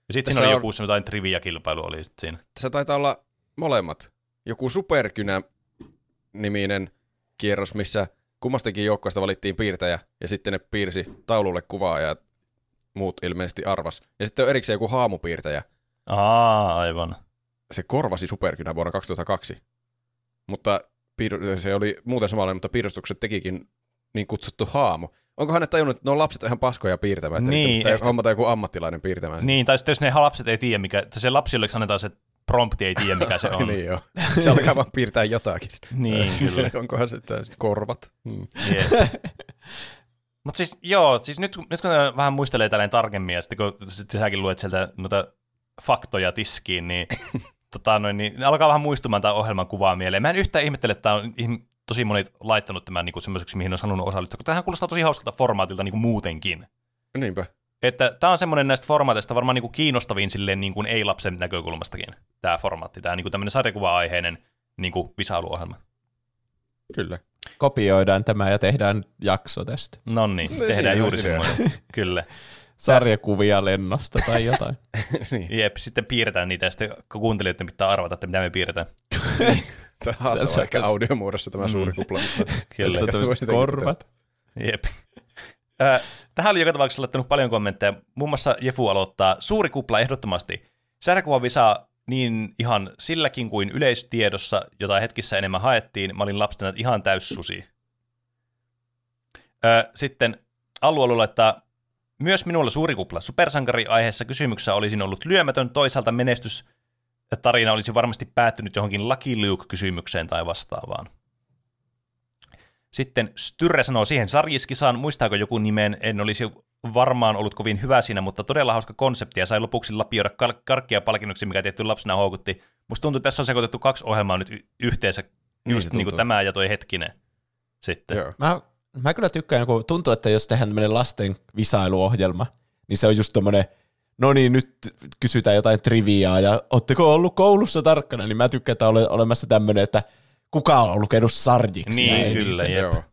Ja sitten siinä oli
on-
joku semmoinen trivia-kilpailu oli sitten siinä.
Tässä taitaa olla molemmat. Joku superkynä-niminen kierros, missä kummastakin joukkoista valittiin piirtäjä, ja sitten ne piirsi taululle kuvaa, ja muut ilmeisesti arvas. Ja sitten on erikseen joku haamupiirtäjä.
Aa, aivan.
Se korvasi superkynä vuonna 2002. Mutta piir- se oli muuten samanlainen, mutta piirustukset tekikin niin kutsuttu haamu. Onko hänet tajunnut, että nuo lapset on ihan paskoja piirtämään, että
Niin,
pitää
ehkä-
hommata joku ammattilainen piirtämään.
Niin, tai sitten jos ne lapset ei tiedä, mikä, se lapsi, jolle annetaan se prompti, ei tiedä, mikä se on.
niin joo. Se alkaa vaan piirtää jotakin.
Niin, kyllä.
Onkohan se täysin korvat? Hmm.
Mutta siis joo, siis nyt, nyt kun vähän muistelee tällainen tarkemmin, ja sitten kun sitten säkin luet sieltä noita faktoja tiskiin, niin, tota, noin, niin alkaa vähän muistumaan tämä ohjelman kuvaa mieleen. Mä en yhtään ihmettele, että on tosi moni laittanut tämän niin semmoiseksi, mihin on halunnut osallistua, kun tämähän kuulostaa tosi hauskalta formaatilta niin kuin muutenkin.
Niinpä.
Että tämä on semmoinen näistä formaateista varmaan niin kuin kiinnostavin silleen niin kuin ei-lapsen näkökulmastakin, tämä formaatti, tämä niin kuin tämmöinen sarjakuva-aiheinen niin kuin visailuohjelma.
Kyllä.
Kopioidaan tämä ja tehdään jakso tästä.
No niin, tehdään juuri semmoinen. Kyllä.
Sarjakuvia lennosta tai jotain.
niin.
Jep, sitten piirretään niitä ja sitten kuuntelijoiden pitää arvata, että mitä me piirretään.
Tämä on
Se-
haastava
se-
ehkä audiomuodossa tämä suuri kupla. mutta-
Kyllä.
Tässä on korvat.
Jep. Tähän oli joka tapauksessa laittanut paljon kommentteja. Muun muassa Jefu aloittaa, suuri kupla ehdottomasti. Sarjakuva visa niin ihan silläkin kuin yleistiedossa, jota hetkissä enemmän haettiin, mä olin lapsena ihan täyssusi. Ö, Sitten Allu laittaa, myös minulla suuri kupla. Supersankari-aiheessa kysymyksessä olisin ollut lyömätön, toisaalta menestys tarina olisi varmasti päättynyt johonkin Lucky Luke-kysymykseen tai vastaavaan. Sitten Styrre sanoo siihen sarjiskisaan, muistaako joku nimen, en olisi varmaan ollut kovin hyvä siinä, mutta todella hauska konsepti ja sai lopuksi lapioida kar- karkkia palkinnoksi, mikä tietty lapsena houkutti. Musta tuntuu, että tässä on sekoitettu kaksi ohjelmaa nyt y- yhteensä,
Niin
just
se
niin kuin tämä ja toi hetkinen. Sitten.
Joo.
Mä, mä kyllä tykkään, kun tuntuu, että jos tehdään tämmöinen lasten visailuohjelma, niin se on just tommonen, no niin, nyt kysytään jotain triviaa, ja ootteko ollut koulussa tarkkana, niin mä tykkään, että on ole- olemassa tämmöinen, että kuka on lukenut sarjiksi.
Niin,
näin.
kyllä, jep.
Joo.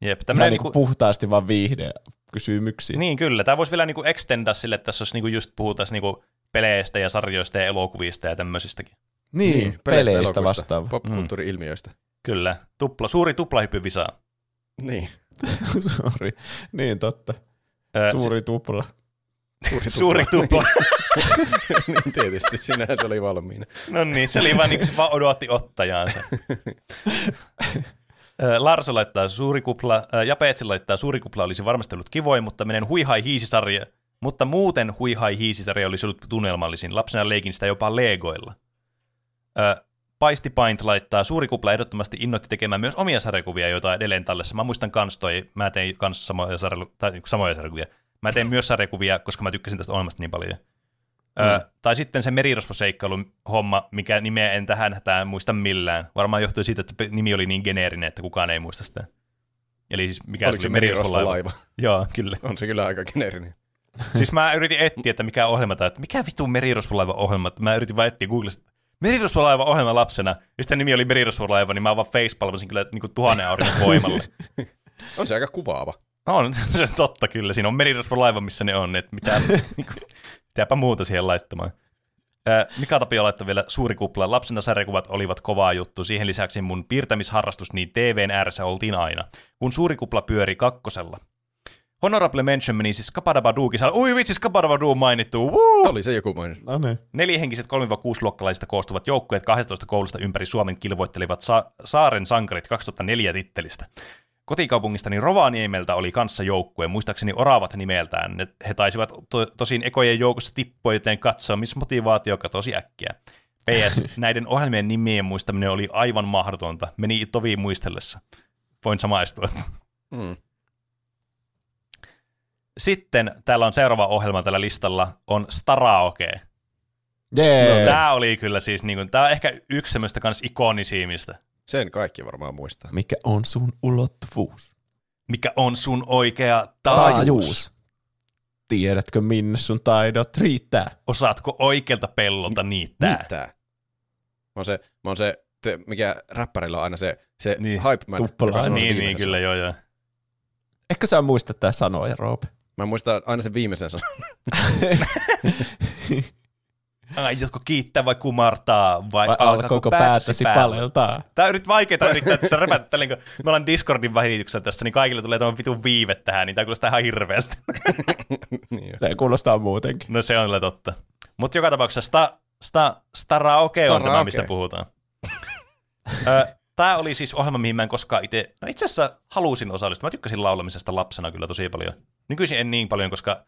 Jep, tämmönen
niinku
niinku,
puhtaasti vaan viihde kysymyksiä.
niin kyllä, tämä voisi vielä niinku extenda sille, että tässä olisi niinku just puhutaan niinku peleistä ja sarjoista ja elokuvista ja tämmöisistäkin.
niin,
peleistä,
peleistä
elokuvista,
vastaava.
Popkulttuuri-ilmiöistä.
Kyllä, tupla, suuri tuplahyppy visa.
Niin.
Suuri. Niin, totta.
Ö,
Suuri tupla.
Suuri
si- suuri tupla.
niin tietysti, sinähän se oli valmiina.
No niin, se oli vaan niin kuin se vaan odotti ottajaansa. Ö, Larso laittaa suuri kupla, ja Peetsi laittaa suuri kupla olisi varmasti ollut kivoin, mutta menen huihai hiisisarja, mutta muuten huihai hiisisarja olisi ollut tunnelmallisin. Lapsena leikin sitä jopa legoilla. Paisti Paint laittaa suuri kupla ehdottomasti innoitti tekemään myös omia sarjakuvia, joita edelleen tallessa. Mä muistan kans toi, mä tein kans samoja, tai samoja sarjakuvia. Mä tein myös sarjakuvia, koska mä tykkäsin tästä ohjelmasta niin paljon. Ö, tai sitten se merirosvoseikkailun homma, mikä nimeä en tähän hätään muista millään. Varmaan johtui siitä, että nimi oli niin geneerinen, että kukaan ei muista sitä. Eli siis mikä
Oliko se
oli
merirosvolaiva?
Joo, kyllä.
On se kyllä aika geneerinen.
siis mä yritin etsiä, että mikä ohjelma tämä, että mikä vittu merirosvolaiva ohjelma, mä yritin vaan etsiä Googlesta, merirosvolaiva ohjelma lapsena, ja sitten nimi oli merirosvolaiva, niin mä vaan facepalmasin kyllä niin kuin tuhannen auringon voimalle.
On se aika kuvaava.
On, se on totta kyllä. Siinä on merirosvolaiva, missä ne on. Että mitä, niinku, mitäpä muuta siihen laittamaan. Mika Tapio laittoi vielä suuri kupla. Lapsena sarjakuvat olivat kovaa juttu. Siihen lisäksi mun piirtämisharrastus niin TVn ääressä oltiin aina, kun suuri kupla pyöri kakkosella. Honorable mention meni siis Kapadabadookin. Ui vitsi, Kapadabadoo mainittu. Woo!
Oli se joku mainos.
No niin.
Neljähenkiset 3-6-luokkalaisista koostuvat joukkueet 12 koulusta ympäri Suomen kilvoittelivat Sa- Saaren sankarit 2004 tittelistä. Kotikaupungistani Rovaniemeltä oli kanssa joukkue, muistaakseni Oravat nimeltään. Ne, he taisivat to- tosin ekojen joukossa tippua, joten katsomismotivaatio katosi äkkiä. PS, näiden ohjelmien nimien muistaminen oli aivan mahdotonta. Meni tovi muistellessa. Voin samaistua.
Mm.
Sitten täällä on seuraava ohjelma tällä listalla, on Staraoke.
Jee.
Tämä oli kyllä siis, niin kuin, tämä on ehkä yksi semmoista kans ikonisimmista.
Sen kaikki varmaan muistaa.
Mikä on sun ulottuvuus?
Mikä on sun oikea taajuus?
Taajuus. Tiedätkö, minne sun taidot riittää?
Osaatko oikealta pellolta niittää?
Niittää. Mä oon se, mä oon se te, mikä räppärillä on aina se, se
Niin.
hype man. Sanoo
Niin, niin, kyllä, joo, joo.
Ehkä sä muistat tää sanoja, Roope.
Mä muistan aina sen viimeisen sanan.
Aiotko kiittää vai kumartaa, vai,
Vai alkoiko päätäsi paleltaa?
Tää on nyt vaikeeta yrittää tässä räpätä tälleen, kun me ollaan Discordin välityksellä tässä, niin kaikille tulee tämä vitun viive tähän, niin tää kuulostaa ihan hirveältä.
niin.
Se kuulostaa muutenkin.
No se on kyllä totta. Mutta joka tapauksessa sta, sta, Staraoke on tämä, mistä puhutaan. Tämä oli siis ohjelma, mihin mä en koskaan itse... No itse asiassa halusin osallistua. Mä tykkäsin laulamisesta lapsena kyllä tosi paljon. Nykyisin en niin paljon, koska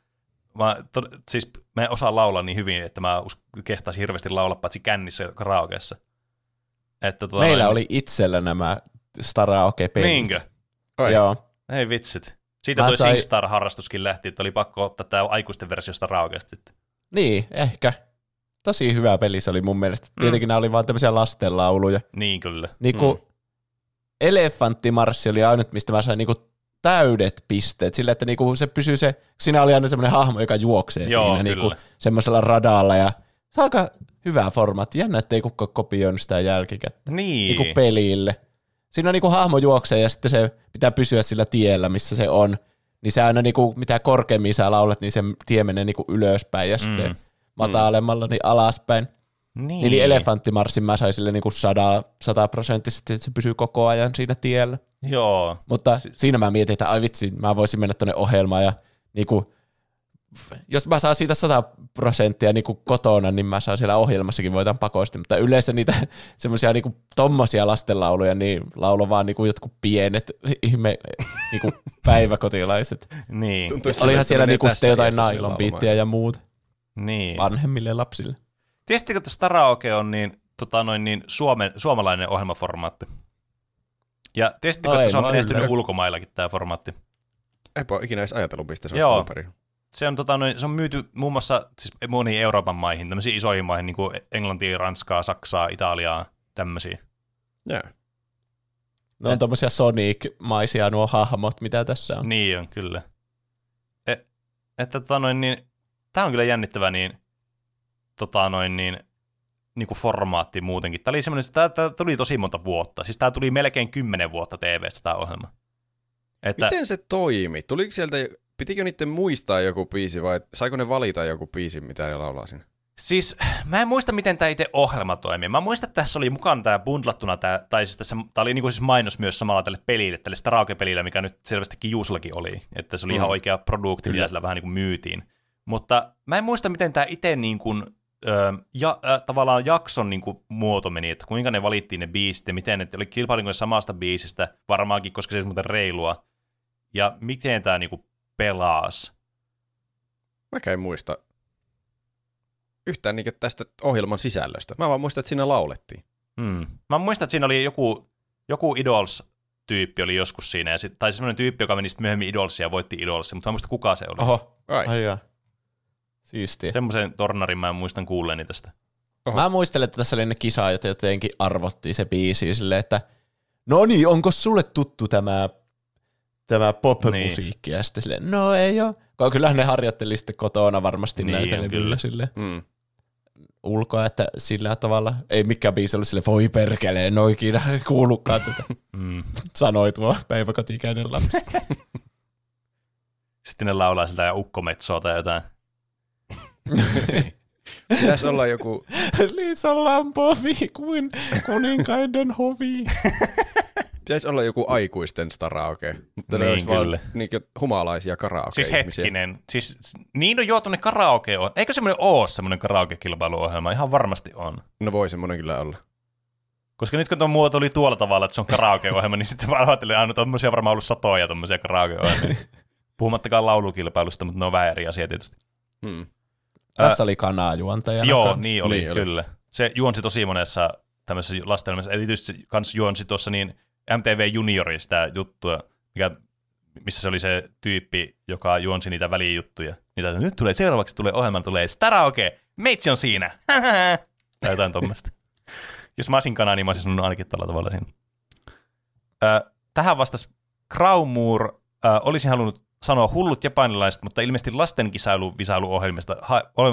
mä, to, siis mä en osaa laulaa niin hyvin, että mä kehtaisin hirveästi laulaa paitsi kännissä ja karaokeessa. Että, tota,
Meillä
noin-
oli itsellä nämä Staraoke-pelit.
Niinkö?
Oi.
Joo.
Ei vitsit. Siitä
Mä
toi
sai-
SingStar-harrastuskin lähti, että oli pakko ottaa tämä aikuisten versio Staraokesta sitten.
Niin, ehkä. Tosi hyvä peli se oli mun mielestä. Tietenkin nämä oli vaan tämmöisiä lastenlauluja.
Niin kyllä.
Niinku mm. Elefanttimarssi oli ainut, mistä mä sain niinku täydet pisteet. Sillä, että niinku se pysyy se, siinä oli aina semmoinen hahmo, joka juoksee
Joo,
siinä niinku semmoisella radalla. Ja se on aika hyvä formaatti. Jännä, ettei kukaan kopioinut sitä jälkikäteen.
Niin.
Niinku pelille. Siinä on niinku hahmo juoksee ja sitten se pitää pysyä sillä tiellä, missä se on. Niin se aina niinku, mitä korkeammin sä laulat, niin se tie menee niinku ylöspäin ja sitten
Mm.
matalemmalla niin alaspäin.
Niin.
Niin. Eli elefanttimarssin mä sain sille niinku sada, sataprosenttisesti, että se pysyy koko ajan siinä tiellä.
Joo.
Mutta
Si-
si- siinä mä mietin, että ai vitsi, mä voisin mennä tuonne ohjelmaan ja niinku, jos mä saan siitä 100 prosenttia niinku kotona, niin mä saan siellä ohjelmassakin voitan pakosti, mutta yleensä niitä semmoisia niinku tommosia lastenlauluja, niin laulo vaan niinku jotkut pienet ihme niinku päiväkotilaiset.
Niin.
Tuntuu siltä,
Olihan siellä niinku
tässä
sitten jotain nailonbiittiä ja muuta
niin.
vanhemmille lapsille.
Tiesittekö, että Staraoke on niin, tota noin, niin Suomen, suomalainen ohjelmaformaatti? Ja tiesittekö, että se on
mä
menestynyt
yllätyn.
ulkomaillakin tämä formaatti?
Eipä ole ikinä edes ajatellut, mistä se on perin.
Se on, tota, noin, se on myyty muun muassa siis moniin Euroopan maihin, tämmöisiin isoihin maihin, niin kuin Englantia, Ranskaa, Saksaa, Italiaa, tämmöisiä.
Joo.
Ne on tommosia Sonic-maisia nuo hahmot, mitä tässä on.
Niin on, kyllä. E, että tota noin, niin, tämä on kyllä jännittävä niin, tota noin, niin, niin kuin formaatti muutenkin. Tämä oli semmoinen, tämä, tämä tuli tosi monta vuotta. Siis tämä tuli melkein kymmenen vuotta TVstä tämä ohjelma. Että,
Miten se toimi? Tuliko sieltä, pitikö niiden muistaa joku biisi vai saiko ne valita joku biisi, mitä ne laulaa sinne?
Siis mä en muista, miten tämä itse ohjelma toimii. Mä muistan, että tässä oli mukana tämä bundlattuna, tää, tai siis tässä, tämä oli niinku siis mainos myös samalla tälle pelille, tälle Staraoke-pelille, mikä nyt selvästikin Juusollakin oli. Että se oli mm. ihan oikea produkti, mitä sillä vähän niin kuin myytiin. Mutta mä en muista, miten tämä itse niin kuin, ja, äh, tavallaan jakson niin kuin, muoto meni, että kuinka ne valittiin ne biisit ja miten ne oli kilpailinko samasta biisistä, varmaankin, koska se olisi muuten reilua. Ja miten tämä niin kuin, pelasi.
Mä en muista yhtään niin tästä ohjelman sisällöstä. Mä vaan muistan, että siinä laulettiin.
Mm. Mä muistan, että siinä oli joku, joku Idols-tyyppi oli joskus siinä, ja sit, tai semmoinen tyyppi, joka meni sitten myöhemmin Idolsia ja voitti Idolsia, mutta mä en muista kuka se oli.
Oho,
Ai.
ai jaa. Siistiä.
Semmoisen tornarin mä muistan kuulleeni tästä.
Oho.
Mä muistelen, että tässä oli ne kisaajat, jotka jotenkin arvottiin se biisi silleen, että no niin, onko sulle tuttu tämä, tämä pop-musiikki? Ja sitten silleen, no ei oo. Ko- Kyllähän ne harjoitteli sitten kotona varmasti
Niin,
niin, näitä
kyllä.
sille
Mm.
ulkoa, että sillä tavalla ei mikään biisi ollut sille voi perkelee, en oo ikinä kuullutkaan tätä,
Mm.
sanoi tuo päiväkotikäinen lapsi.
Sitten ne laulaa siltä ja ukkometsoa tai jotain.
Pitäisi olla joku,
Liisa Lampovi kuin kuninkaiden hovi.
pitäisi olla joku aikuisten staraoke, mutta ne
Niin,
vaan
kyllä.
niinkö humalaisia karaoke
Siis hetkinen. Siis, niin on joo, tuonne karaoke on. Eikö semmoinen oo semmoinen karaoke-kilpailuohjelma? Ihan varmasti on.
No voi semmoinen kyllä olla.
Koska nyt kun tuo muoto oli tuolla tavalla, että se on karaoke-ohjelma, niin sitten vaan ajattelin, että tommosia varmaan ollut satoja tommosia karaoke-ohjelmia. Puhumattakaan laulukilpailusta, mutta ne on vähän eri asia tietysti.
Hmm.
Tässä oli kanaa juontajana.
Joo,
kanssa.
niin oli,
Niin oli.
kyllä. Se juonsi tosi monessa tämmöisessä lastenohjelmassa, erityisesti se kans juonsi tuossa niin MTV Juniori sitä juttua, mikä, missä se oli se tyyppi, joka juonsi niitä välijuttuja. Niitä, nyt tulee seuraavaksi tulee ohjelman, tulee Staraoke, meitsi on siinä. tai jotain tuommoista. Jos mä olisin kana, niin mä olisin sanonut ainakin tällä tavalla siinä. Ö, tähän vastasi Graumur, ö, olisin halunnut sanoa hullut japanilaiset, mutta ilmeisesti lastenkisailu-visailuohjelmista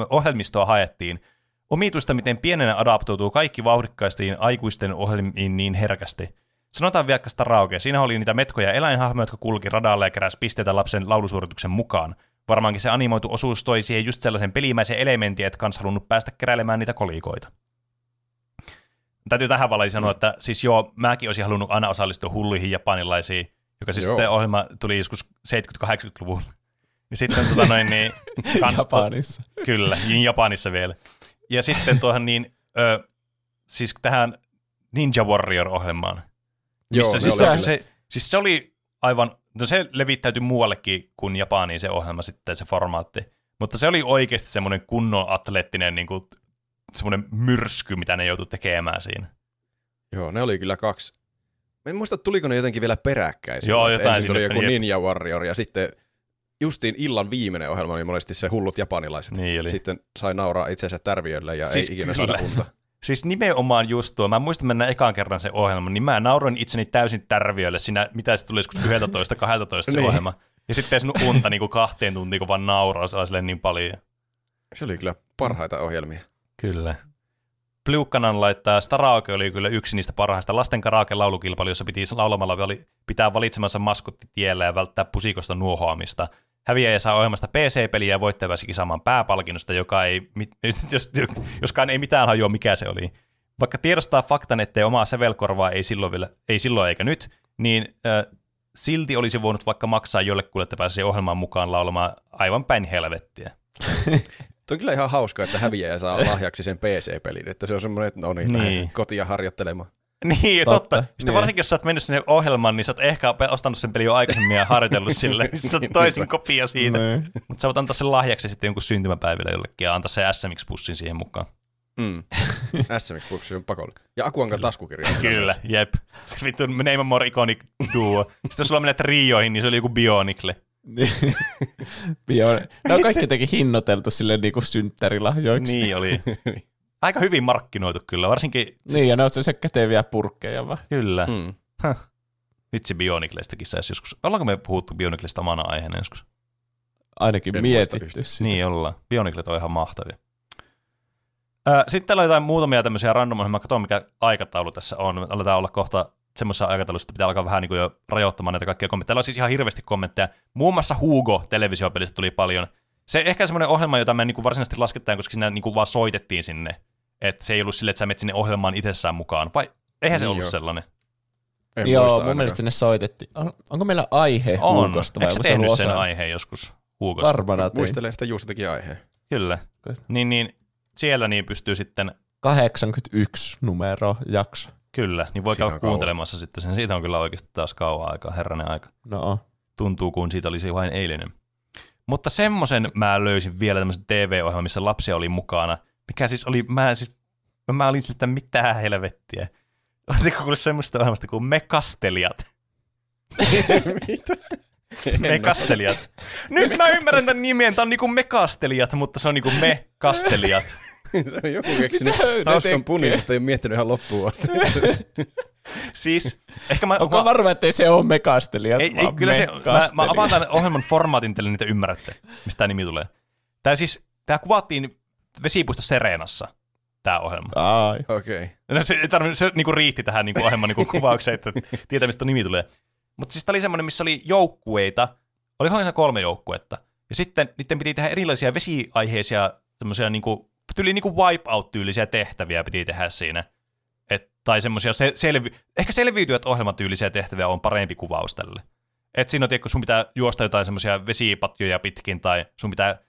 ohjelmistoa haettiin. Omituista, miten pienenä adaptoituu kaikki vauhdikkaistiin aikuisten ohjelmiin niin herkästi. Sanotaan vaikka Staraoke. Siinä oli niitä metkoja ja eläinhahmoja, jotka kulki radalla ja keräsi pisteitä lapsen laulusuorituksen mukaan. Varmaankin se animoitu osuus toi siihen just sellaisen pelimäisen elementin, että kans halunnut päästä keräilemään niitä kolikoita. Täytyy tähän väliin sanoa, että siis joo, mäkin olisin halunnut aina osallistua hulluihin japanilaisiin, joka siis sitten ohjelma tuli joskus 70-80-luvulla. Ja sitten tota noin niin, kans
Japanissa.
Kyllä, niin Japanissa vielä. Ja sitten tuohon niin, ö, siis tähän Ninja Warrior-ohjelmaan.
Joo,
missä siis,
oli
se, siis se oli aivan, no se levittäytyi muuallekin kuin Japaniin se ohjelma sitten, se formaatti. Mutta se oli oikeasti semmoinen kunnon atleettinen niin kuin, semmoinen myrsky, mitä ne joutui tekemään siinä.
Joo, ne oli kyllä kaksi. En muista, tuliko ne jotenkin vielä peräkkäin.
Joo, jotain
Ensin tuli
sinne,
joku
jep.
Ninja Warrior ja sitten justiin illan viimeinen ohjelma oli monesti se hullut japanilaiset.
Niin oli.
Sitten sai nauraa itsensä tärviölle ja
Siis
ei ikinä
kyllä.
saada unta.
Siis nimenomaan just tuo, mä muistan mennä ekaan kerran se ohjelma, niin mä nauroin itseni täysin tärviölle siinä, mitä se tuli joskus 11-12 se
Niin.
ohjelma. Ja sitten ei sinun unta niin kuin kahteen tuntiin, kun vaan nauraa silleen niin paljon.
Se oli kyllä parhaita ohjelmia.
Kyllä. Pliukkanan laittaa, Staraoke oli kyllä yksi niistä parhaista lasten karaoke-laulukilpailu, jossa piti laulamalla pitää valitsemansa maskotti tiellä ja välttää pusikosta nuohoamista. Häviäjä saa ohjelmasta PC-peliä ja voittaja pääsi pääpalkinnosta, joka ei, jos, joskaan ei mitään hajua, mikä se oli. Vaikka tiedostaa faktan, ettei omaa sävelkorvaa ei silloin, vielä, ei silloin eikä nyt, niin äh, silti olisi voinut vaikka maksaa jollekulle, että pääsisi ohjelmaan mukaan laulamaan aivan päin helvettiä.
Tuo on kyllä ihan hauska, että häviäjä saa lahjaksi sen PC-pelin, että se on semmoinen, että no niin,
Niin.
niin. kotia harjoittelemaan.
Niin,
Totta,
totta. Sitten
niin.
varsinkin, jos sä oot mennyt sinne ohjelmaan, niin sä oot ehkä ostanut sen pelin jo aikaisemmin ja harjoitellut sille. niin sä oot toisin kopia siitä.
Niin.
Mutta sä voit antaa sen lahjaksi sitten jonkun syntymäpäiville jollekin ja antaa se SMX-pussin siihen mukaan.
Mm. SMX Books on pakollinen. Ja Akuankan taskukirja.
Kyllä, jep. Se vittu name more iconic duo. Sitten jos sulla menet Rioihin, niin se oli joku Bionicle.
Niin. Bio- ne on kaikki jotenkin hinnoiteltu sille niinku synttärilahjoiksi.
Niin oli. Aika hyvin markkinoitu kyllä, varsinkin... Siis,
Niin, ja ne on se käteviä purkkeja vaan.
Kyllä.
Mm.
Vitsi Bionicleistakin saisi joskus. Ollaanko me puhuttu Bionicleista omana aiheena joskus?
Ainakin
En
mietitty sitä.
Niin ollaan. Bioniclet on ihan mahtavia. Sitten täällä on jotain muutamia tämmöisiä random Mä katson, mikä aikataulu tässä on. Me aletaan olla kohta semmoisessa aikataulussa, että pitää alkaa vähän niin kuin jo rajoittamaan näitä kaikkia kommentteja. Täällä on siis ihan hirveästi kommentteja. Muun muassa Hugo televisiopelistä tuli paljon. Se ehkä semmoinen ohjelma, jota me niin kuin varsinaisesti lasketaan, koska siinä niin kuin vaan soitettiin sinne. Että se ei ollut silleen, että sä menet sinne ohjelmaan itsessään mukaan. Vai eihän se
Niin
ollut
joo.
sellainen?
En
Joo,
muista
mun
ainakaan.
mielestä ne soitettiin. On, onko meillä aihe
On.
Huukosta vai
Eikö sä
onko se
tehnyt sen
osa?
aiheen joskus Hugosta?
Varmana tein.
Muistelee, että Juuso teki aiheen.
Kyllä. Niin, niin siellä niin pystyy sitten
81 numero jakso.
Kyllä, niin voi käydä
on kauan.
kuuntelemassa sitten sen. Siitä on kyllä oikeasti taas kauan aikaa, herranen aika.
No,
Tuntuu kuin siitä olisi vain eilinen. Mutta semmoisen mä löysin vielä tämmöisen TV-ohjelman, missä lapsia oli mukana. Mikä siis oli, mä siis, mä olin siltä, että mitä helvettiä. Oletteko kuullut semmoista ohjelmasta kuin Me kastelijat?
Mitä?
Mekastelijat. Nyt mä ymmärrän tämän nimen, tää on niinku mekastelijat, mutta se on niinku me-kastelijat.
Se on joku keksinyt hauskan punin, mutta ei ole miettinyt ihan loppuun asti.
Siis, ehkä mä...
Onko
mä-
varma, että ei se ole mekastelijat,
Ei, ei kyllä se, mä, mä avaan tämän ohjelman formaatin teille, niitä ymmärrätte, mistä tämä nimi tulee. Tämä siis, tämä kuvattiin vesipuisto Serenassa, tämä ohjelma.
Ai.
Okei.
No se, tarvi, se niinku riitti tähän niinku ohjelman niinku kuvaukseen, että tietää, mistä nimi tulee. Mutta siis tämä oli semmoinen, missä oli joukkueita, oli oikeastaan kolme joukkuetta. Ja sitten niiden piti tehdä erilaisia vesiaiheisia, semmoisia niinku, tyli niinku wipeout-tyylisiä tehtäviä piti tehdä siinä. Et, tai semmoisia, se, selvi, ehkä selviytyjät ohjelmatyylisiä tehtäviä on parempi kuvaus tälle. Et siinä on, tiedätkö, sun pitää juosta jotain semmoisia vesipatjoja pitkin, tai sun pitää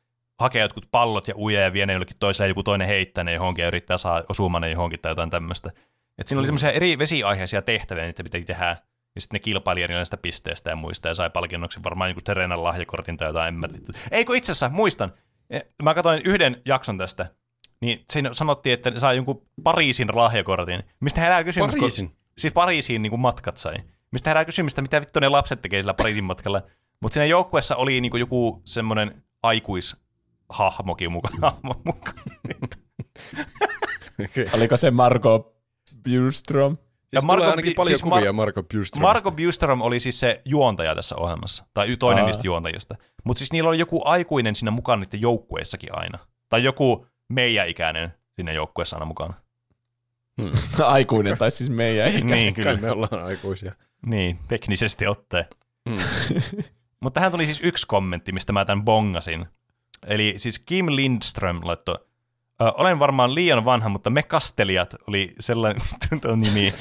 hakea jotkut pallot ja uja ja vie ne jollekin toiseen, ja joku toinen heittää ne johonkin ja yrittää saa osumaan ne johonkin tai jotain tämmöistä. Et siinä oli semmoisia eri vesiaiheisia tehtäviä, niitä piti tehdä, ja sitten ne kilpaili erilaisista pisteistä ja muista, ja sai palkinnoksi varmaan joku Terenan lahjakortin tai jotain, en mä. Eikö itse asiassa, muistan, mä katsoin yhden jakson tästä, niin siinä sanottiin, että ne sai jonkun Pariisin lahjakortin, mistä herää kysymys, kun-
Pariisin.
siis Pariisiin niin kuin matkat sai. Mistä herää kysymystä, mitä vittu ne lapset tekee sillä Pariisin matkalla. Mutta siinä joukkueessa oli niin kuin joku semmoinen aikuishahmokin mukaan. Hahmo mukaan.
Okei.
Oliko se Marco Bjurström?
Siis
Marko
tulee ainakin paljon
siis
kuvia
Mar-
Marko.
Marko Bjurström oli siis se juontaja tässä ohjelmassa, tai toinen
Aa.
niistä juontajista. Mutta siis niillä oli joku aikuinen siinä mukana niiden joukkueessakin aina. Tai joku meidän ikäinen siinä joukkueessa aina mukana.
Aikuinen, tai siis meidän
niin,
Kai
kyllä.
me ollaan aikuisia.
Niin, teknisesti ottaen.
Mm.
Mutta tähän tuli siis yksi kommentti, mistä mä tämän bongasin. Eli siis Kim Lindström laittoi, "Ö, olen varmaan liian vanha, mutta Mekastelijat oli sellainen, tuo nimi.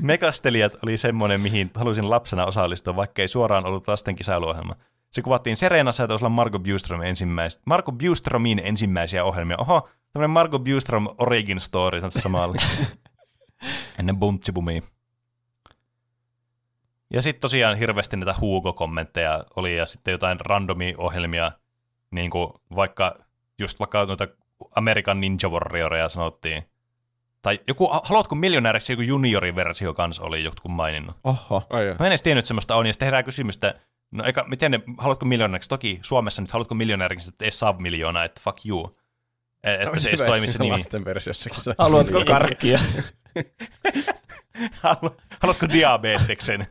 Mekastelijat oli semmoinen, mihin halusin lapsena osallistua, vaikka ei suoraan ollut lasten kisailuohjelma. Se kuvattiin Serenassa ja taisi olla Marco Bjurström ensimmäis- Marco Bjurströmin ensimmäisiä ohjelmia. Oho, tämmöinen Marco Bjurström origin story samalla. Ennen Buntsibumia. Ja sitten tosiaan hirveästi näitä Hugo-kommentteja oli ja sitten jotain randomi ohjelmia, niin kuin vaikka just vaikka noita American Ninja Warrioreja sanottiin. Tai joku, haluatko miljonääriksi joku junioriversio kanssa oli joku maininnut.
Oho.
Mä en edes tiennyt, että semmoista on, ja sitten herää kysymystä, no eikä, miten ne, haluatko miljonääriksi? Toki Suomessa nyt haluatko miljonääriksi, että ei saa miljoonaa, että fuck you. E- Että
Olisi
se
jos
toimisi nimi.
lasten versiossakin.
Haluatko karkkia?
Halu- Haluatko diabeteksen?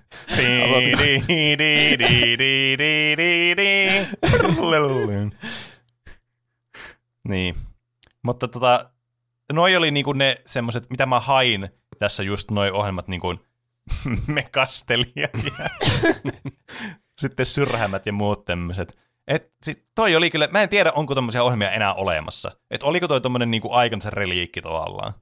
Niin. Mutta tota, noi oli niinku ne semmoset, mitä mä hain tässä just noi ohjelmat niinku mekastelijat ja sitten syrhämät ja muut tämmöiset. Et sit toi oli kyllä, mä en tiedä onko tommosia ohjelmia enää olemassa. Et oliko toi tommonen niinku aikansa reliikki tavallaan.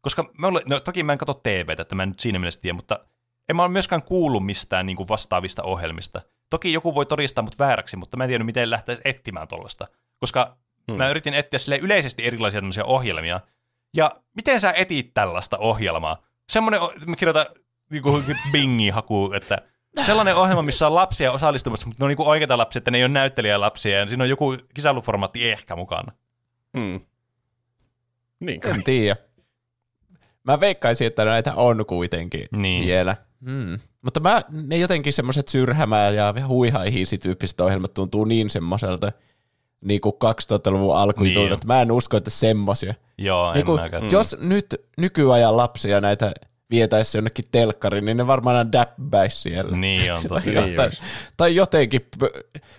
Koska me ole, no toki mä en katso TVtä, että mä en nyt siinä mielessä tiedä, mutta en mä ole myöskään kuullut mistään niin kuin vastaavista ohjelmista. Toki joku voi todistaa mut vääräksi, mutta mä en tiedä, miten lähtee etsimään tollasta. Koska hmm. mä yritin etsiä sille yleisesti erilaisia tämmöisiä ohjelmia. Ja miten sä etit tällaista ohjelmaa? Semmoinen, mä kirjoitan niinku bingi-haku, että sellainen ohjelma, missä on lapsia osallistumassa, mutta ne on niinku oikeita lapsia, että ne ei ole näyttelijälapsia, ja siinä on joku kisailuformaatti ehkä mukana.
Mm. Niin kai.
En tiedä. Mä veikkaisin, että näitä on kuitenkin
Niin.
vielä. Hmm. Mutta mä, ne jotenkin semmoiset syrhämää ja huihaihiisi tyyppiset ohjelmat tuntuu niin semmoiselta niin kuin 2000-luvun alkuun
Niin.
niin. että mä en usko, että semmosia.
Joo,
Niin
en
kuin,
mäkään.
jos nyt nykyajan lapsia näitä vietäisi jonnekin telkkariin, niin ne varmaan aina däbpäisi siellä.
Niin on totta.
tai,
Niin
jotain, tai jotenkin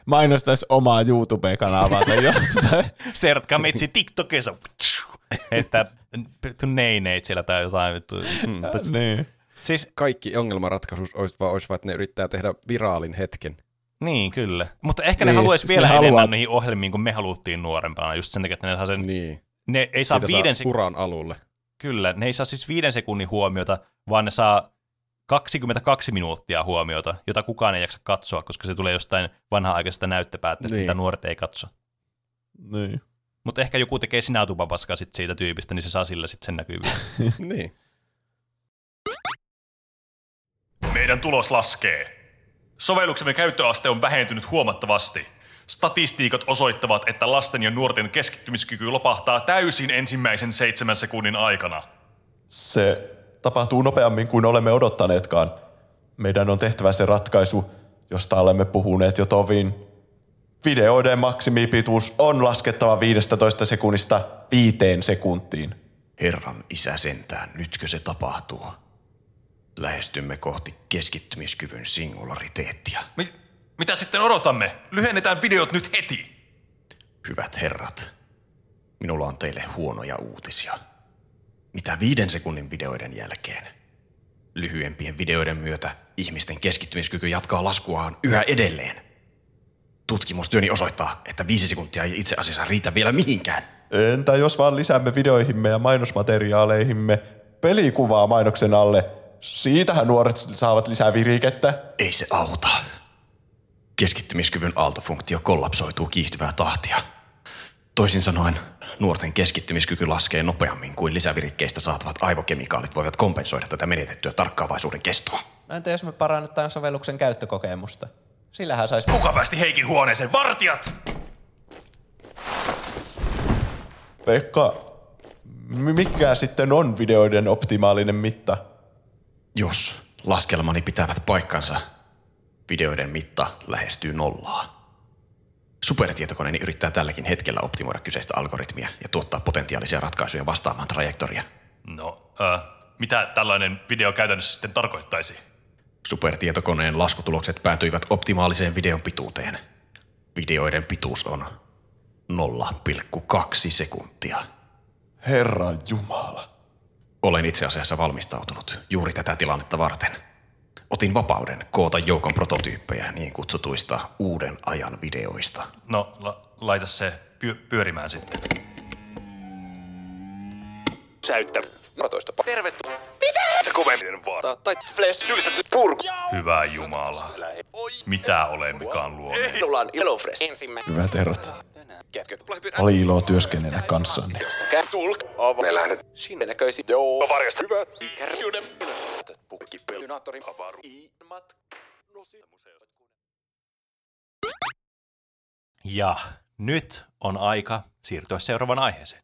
mainostaisi omaa YouTube-kanavaa tai jotain.
Sert Kametsi TikTokissa. Että neineit siellä tai jotain. But-
niin.
Siis,
Kaikki ongelmanratkaisuus olisi vaan, olisi vaan, että ne yrittää tehdä viraalin hetken.
niin kyllä. Mutta ehkä ne
Niin,
haluaisi
siis
vielä
ne
enemmän
haluaa-
niihin ohjelmiin, kun me haluttiin nuorempana. Just sen takia, että ne saa sen,
Niin.
ne ei saa
Siitä
viiden
saa uran alulle.
Kyllä, ne ei saa siis viiden sekunnin huomiota, vaan ne saa 22 minuuttia huomiota, jota kukaan ei jaksa katsoa, koska se tulee jostain vanha-aikaisesta näyttöpäätteestä,
Niin.
mitä nuoret ei katso.
niin.
Mutta ehkä joku tekee sinätupapaskaa sit siitä tyypistä, niin se saa sillä sitten sen näkyvyyden.
niin.
Meidän tulos laskee. Sovelluksemme käyttöaste on vähentynyt huomattavasti. Statistiikat osoittavat, että lasten ja nuorten keskittymiskyky lopahtaa täysin ensimmäisen seitsemän sekunnin aikana.
Se tapahtuu nopeammin kuin olemme odottaneetkaan. Meidän on tehtävä se ratkaisu josta olemme puhuneet jo tovin. Videoiden maksimipituus on laskettava 15 sekunnista viiteen sekuntiin.
Herran isä sentään, nytkö se tapahtuu? Lähestymme kohti keskittymiskyvyn singulariteettia.
Mi- mitä sitten odotamme? Lyhennetään videot nyt heti.
Hyvät herrat, minulla on teille huonoja uutisia. Mitä viiden sekunnin videoiden jälkeen? Lyhyempien videoiden myötä ihmisten keskittymiskyky jatkaa laskuaan yhä edelleen. Tutkimustyöni osoittaa, että viisi sekuntia ei itse asiassa riitä vielä mihinkään.
Entä jos vaan lisäämme videoihimme ja mainosmateriaaleihimme pelikuvaa mainoksen alle? Siitähän nuoret saavat lisää virikettä.
Ei se auta. Keskittymiskyvyn aaltofunktio kollapsoituu kiihtyvää tahtia. Toisin sanoen, nuorten keskittymiskyky laskee nopeammin kuin lisävirikkeistä saatavat aivokemikaalit voivat kompensoida tätä menetettyä tarkkaavaisuuden kestoa.
No entä jos me parannetaan sovelluksen käyttökokemusta? Sillähän saisi...
Kuka päästi Heikin huoneeseen? Vartijat!
Pekka, mikä sitten on videoiden optimaalinen mitta?
Jos laskelmani pitävät paikkansa, videoiden mitta lähestyy nollaa. Supertietokoneeni yrittää tälläkin hetkellä optimoida kyseistä algoritmia ja tuottaa potentiaalisia ratkaisuja vastaamaan trajektoria.
No, äh, mitä tällainen video käytännössä sitten tarkoittaisi?
Supertietokoneen laskutulokset päätyivät optimaaliseen videon pituuteen. Videoiden pituus on 0,2 sekuntia.
Herran Jumala.
Olen itse asiassa valmistautunut juuri tätä tilannetta varten. Otin vapauden koota joukon prototyyppejä niin kutsutuista uuden ajan videoista.
No, la- laita se py- pyörimään sitten. Hyvä Jumala. Mitä olemmekaan luoneet?
Hyvät herrat. Oli ilo työskennellä kanssanne.
Ja nyt on aika siirtyä seuraavaan aiheeseen.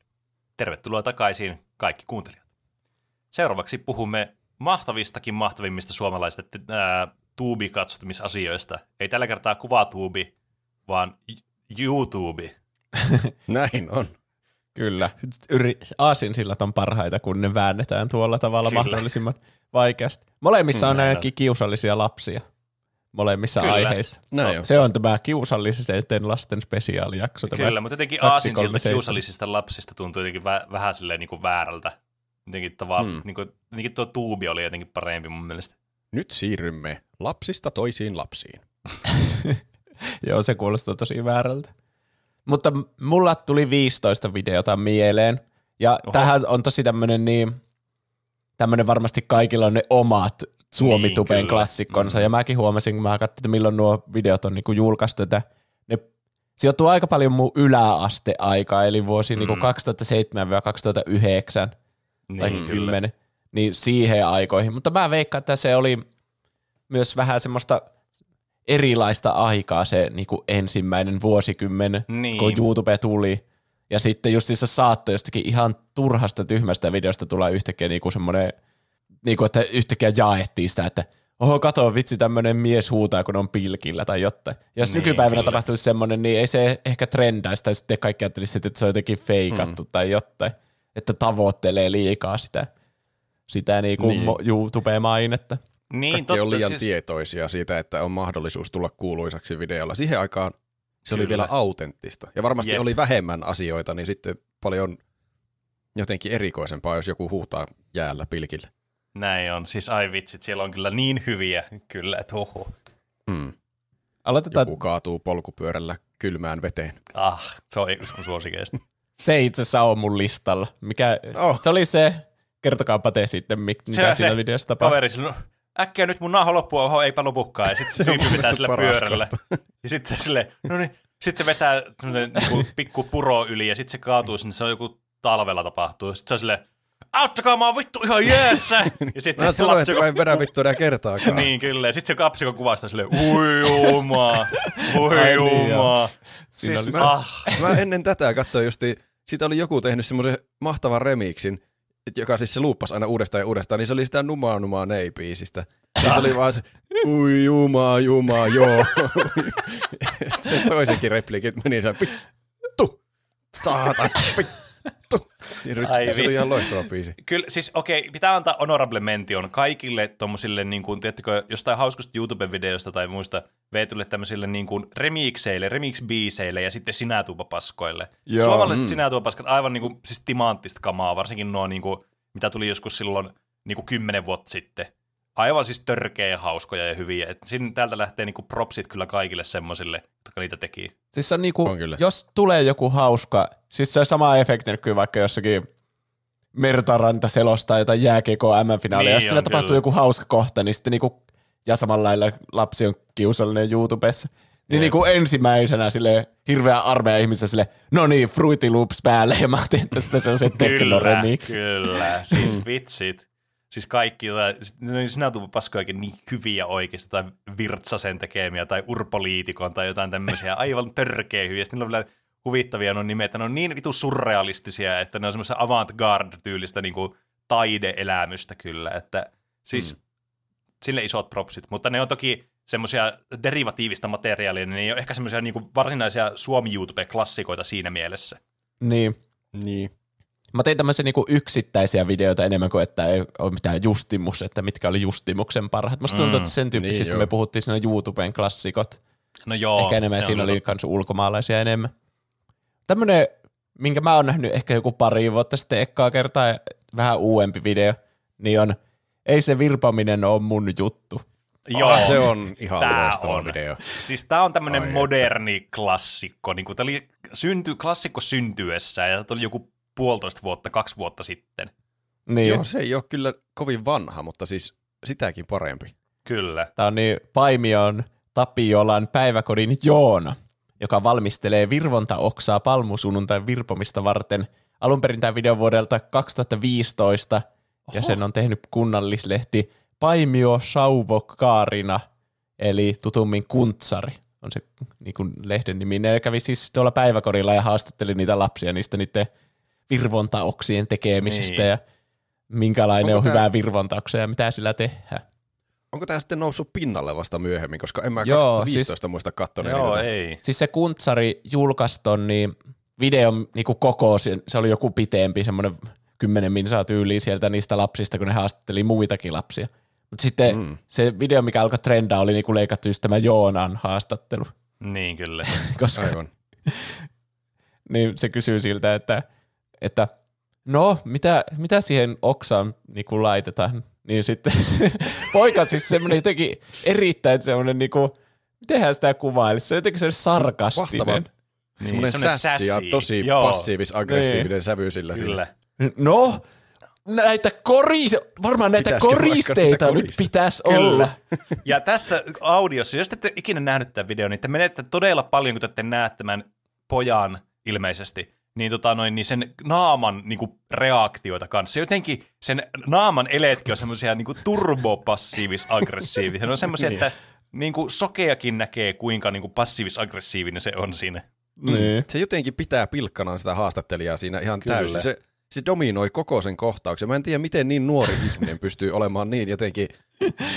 Tervetuloa takaisin kaikki kuuntelijat. Seuraavaksi puhumme mahtavistakin mahtavimmista suomalaisista ää, tuubi-katsotumisasioista. Ei tällä kertaa kuvatuubi, vaan YouTube.
Näin on.
Kyllä. Yri, aasinsillat on parhaita, kun ne väännetään tuolla tavalla
Kyllä.
Mahdollisimman vaikeasti. Molemmissa on
Näin on.
ainakin kiusallisia lapsia. Molemmissa
Kyllä.
aiheissa.
Näin on.
Se on tämä kiusallisten lasten spesiaalijakso. tämä
Kyllä, mutta jotenkin
kaksi,
aasin
kolme,
siltä
seitsemän.
kiusallisista lapsista tuntuu jotenkin vä- vähän silleen niin kuin väärältä. Jotenkin, tava-
Hmm.
niin kuin, jotenkin tuo tuubi oli jotenkin parempi mun mielestä.
Nyt siirrymme lapsista toisiin lapsiin.
Joo, se kuulostaa tosi väärältä. Mutta mulla tuli 15 videota mieleen. Ja Oho. tähän on tosi tämmönen niin, tämmönen varmasti kaikilla on ne omat Suomi-tuben
Niin, kyllä.
klassikkonsa. Mm. Ja mäkin huomasin, kun mä katsoin, että milloin nuo videot on niinku julkaistu, että ne sijoittuu aika paljon mun yläasteaikaa, eli vuosi mm. niinku 2007-2009 tai
Niin,
10, niin siihen aikoihin. Mutta mä veikkaan, että se oli myös vähän semmoista erilaista aikaa se niin kuin ensimmäinen vuosikymmen,
Niin.
kun YouTube tuli. Ja sitten justiinsa saattoi jostakin ihan turhasta tyhmästä videosta tulla yhtäkkiä niin kuin semmoinen, niin kuin, että yhtäkkiä jaettiin sitä, että oho, kato vitsi, tämmöinen mies huutaa, kun on pilkillä tai jotain. Jos
Niin,
nykypäivänä
kyllä.
tapahtuisi semmoinen, niin ei se ehkä trendäisi, tai sitten kaikki ajattelisi, että se on jotenkin feikattu mm. tai jotain, että tavoittelee liikaa sitä, sitä niin kuin
Niin.
niin. YouTube-mainetta.
Niin,
Kaikki
totta,
on liian
siis,
tietoisia siitä, että on mahdollisuus tulla kuuluisaksi videolla. Siihen aikaan se oli
Kyllä.
vielä autenttista. Ja varmasti
Jep.
oli vähemmän asioita, niin sitten paljon jotenkin erikoisempaa, jos joku huutaa jäällä pilkillä.
Näin on. Siis ai vitsit, siellä on kyllä niin hyviä, kyllä, että oho.
Hmm.
Aloitetaan,
Joku kaatuu polkupyörällä kylmään veteen.
Ah, se on yksi mun suosikeista.
se ei itse asiassa on mun listalla. Mikä,
Oh.
Se oli se, kertokaapa te sitten, mik-
Se
siinä
se
videossa tapahtui.
Kaveri sanoi, äkkiä nyt mun naho loppuu, oho, eipä lopukaan. Ja sitten se tyyppi vetää sillä pyörällä. Ja sitten sille, no niin, sitten se vetää semmoisen niinku pikku puro yli ja sitten se kaatuu sinne, se on joku talvella tapahtuu. Sitten se on silleen, auttakaa, mä oon vittu ihan jeessä. Ja sitten
Mä
se
sanoin,
lapsi,
että en vedä vittu enää kertaakaan.
niin kyllä. Ja sitten se kapsikon kuvasta silleen, ui jumaa, ui
niin,
jumaa. Siis,
se-
ah,
Mä ennen tätä katsoin justi, siitä oli joku tehnyt semmoisen mahtavan remixin, et joka siis se luuppasi aina uudestaan ja uudestaan, niin se oli sitä numaa numaa nei biisistä. Ja se oli vaan se, ui juma juma joo. se toisenkin replikit meni se, vittu, saatan, vittu. Niin
Ai
se oli
vitsi.
ihan loistava biisi.
Kyllä, siis okei, pitää antaa honorable mention kaikille tommosille, niin kuin, tiedättekö, jostain hauskasta YouTube-videosta tai muista veetylle tämmöisille niin kuin remixeille, remix-biiseille ja sitten sinätuupapaskoille.
Joo,
Suomalaiset mm. sinätuupapaskat aivan niin kuin, siis timanttista kamaa, varsinkin nuo, niin kuin, mitä tuli joskus silloin niin kuin kymmenen vuotta sitten. Aivan siis törkeä hauskoja ja hyviä. Et siinä, täältä lähtee niin kuin propsit kyllä kaikille semmosille, jotka niitä teki.
Siis se on niinku,
On kyllä.
jos tulee joku hauska, siis se on sama efekti kuin vaikka jossakin Mertaranta selostaa jotain jääkiekkoa M-finaalia,
Niin
ja sitten
on,
tapahtuu
kyllä.
joku hauska kohta, niin sitten niinku, ja samalla lailla lapsi on kiusallinen YouTubessa, niin niinku ensimmäisenä sille hirveä armeija ihmisessä sille, no niin, Fruity Loops päälle, ja mä ajattelin, että sitä se on se
Kyllä,
teknoremix.
kyllä. Siis vitsit. Siis kaikki, no sinä tuu paskojakin niin hyviä oikeasti, tai Virtsasen tekemiä, tai Urpo Liitikon, tai jotain tämmöisiä aivan törkeä hyviä. Sitten niillä on vielä huvittavia nuo nimet, että ne on niin vitu surrealistisia, että ne on semmoista avant-garde-tyylistä niin kuin taideelämystä kyllä, että siis mm. sille isot propsit, mutta ne on toki semmoisia derivatiivista materiaalia, niin ne ei ole ehkä semmoisia niin varsinaisia Suomi-YouTube-klassikoita siinä mielessä.
Niin.
Niin.
Mä tein tämmöisiä niinku yksittäisiä videoita enemmän kuin, että ei ole mitään justimus, että mitkä oli justimuksen parhaat. Musta tuntuu,
Mm,
että sen tyyppisistä
niin
me puhuttiin siinä YouTuben klassikot.
No joo.
Ehkä enemmän
se on
siinä oli kans ulkomaalaisia enemmän. Tämmönen, minkä mä oon nähnyt ehkä joku pari vuotta sitten ekkaa kertaa, ja vähän uudempi video, niin on Ei se virpaminen ole mun juttu.
Joo,
Ah, se on ihan
tää
loistava
on.
video.
Siis tää on tämmönen
Ai että.
moderni klassikko. Niin tää oli synty, klassikko syntyessä ja tää oli joku puolitoista vuotta, kaksi vuotta sitten.
Niin.
Joo, se ei ole kyllä kovin vanha, mutta siis sitäkin parempi.
Kyllä.
Tämä on niin Paimion Tapiolan päiväkodin Joona, joka valmistelee virvontaoksaa palmusunnuntain virpomista varten. Alun perin tämä video vuodelta 2015, ja sen on tehnyt kunnallislehti Paimio Sauvokaarina, eli tutummin Kuntsari on se niin kuin lehden nimi. Ne kävi siis tuolla päiväkodilla ja haastatteli niitä lapsia niistä niiden virvontaoksien tekemisestä
Niin.
ja minkälainen
Onko
on
tää-
hyvää virvontaoksia ja mitä sillä tehdään.
Onko tämä sitten noussut pinnalle vasta myöhemmin, koska en mä
Joo,
2015 muista kattoneeni
Joo,
tätä.
ei.
Siis se Kuntsari julkaisi ton niin videon niin kuin koko, se se oli joku pitempi, semmoinen kymmenen minsaa tyyliä sieltä niistä lapsista, kun ne haastatteli muitakin lapsia. Mutta sitten mm. se video, mikä alkoi trendaa, oli niin kuin leikattu just tämä Joonan haastattelu,
Niin kyllä.
koska
Aivan.
niin se kysyy siltä, että, että no, mitä, mitä siihen oksaan niin kuin laitetaan? Niin sitten poika siis semmoinen jotenkin erittäin semmoinen, niin kuin, mitenhän sitä kuvailisi, se on jotenkin semmoinen sarkastinen.
Mahtava. Semmoinen
semmoinen
sässi ja tosi
Joo.
passiivis-aggressiivinen sävy sillä.
Kyllä.
sillä.
No, näitä koris, varmaan näitä
Pitäisikö
koristeita nyt pitäisi
Kyllä.
olla.
Ja tässä audiossa, jos te ette ikinä nähnyt tämän videon, niin te menette todella paljon, kun te ette näe tämän pojan ilmeisesti, niin, tota noin, niin sen naaman niin kuin, reaktioita kanssa. Jotenkin sen naaman eletkin on semmoisia niin turbopassiivis-aggressiivisia. Ne on semmoisia, että niin kuin, sokeakin näkee, kuinka niin kuin, passiivis-aggressiivinen se on siinä.
Niin.
Se jotenkin pitää pilkkanaan sitä haastattelijaa siinä ihan
Kyllä.
täysin. Se, se dominoi koko sen kohtauksen. Mä en tiedä, miten niin nuori ihminen pystyy olemaan niin jotenkin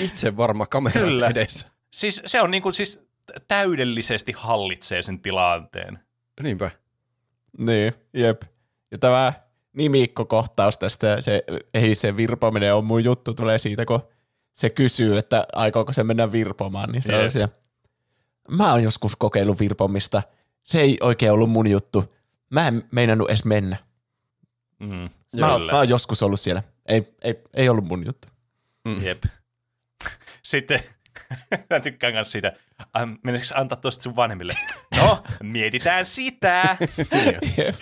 itse varma kameran
Kyllä.
edessä.
Siis se on niin kuin, siis täydellisesti hallitsee sen tilanteen.
Niinpä.
Niin, jep. Ja tämä nimikkokohtaus tästä, se, ei se virpominen on mun juttu, tulee siitä, kun se kysyy, että aikooko se mennä virpomaan, niin se on
Jep.
siellä. Mä oon joskus kokeillut virpomista. Se ei oikein ollut mun juttu. Mä en meinannut edes mennä.
Mm,
Mä, oon- mä oon joskus ollut siellä. Ei, ei, ei ollut mun juttu.
Jep. Sitten mä tykkään myös siitä, menisikö antaa tuosta sun vanhemmille? No, mietitään sitä.
Jep.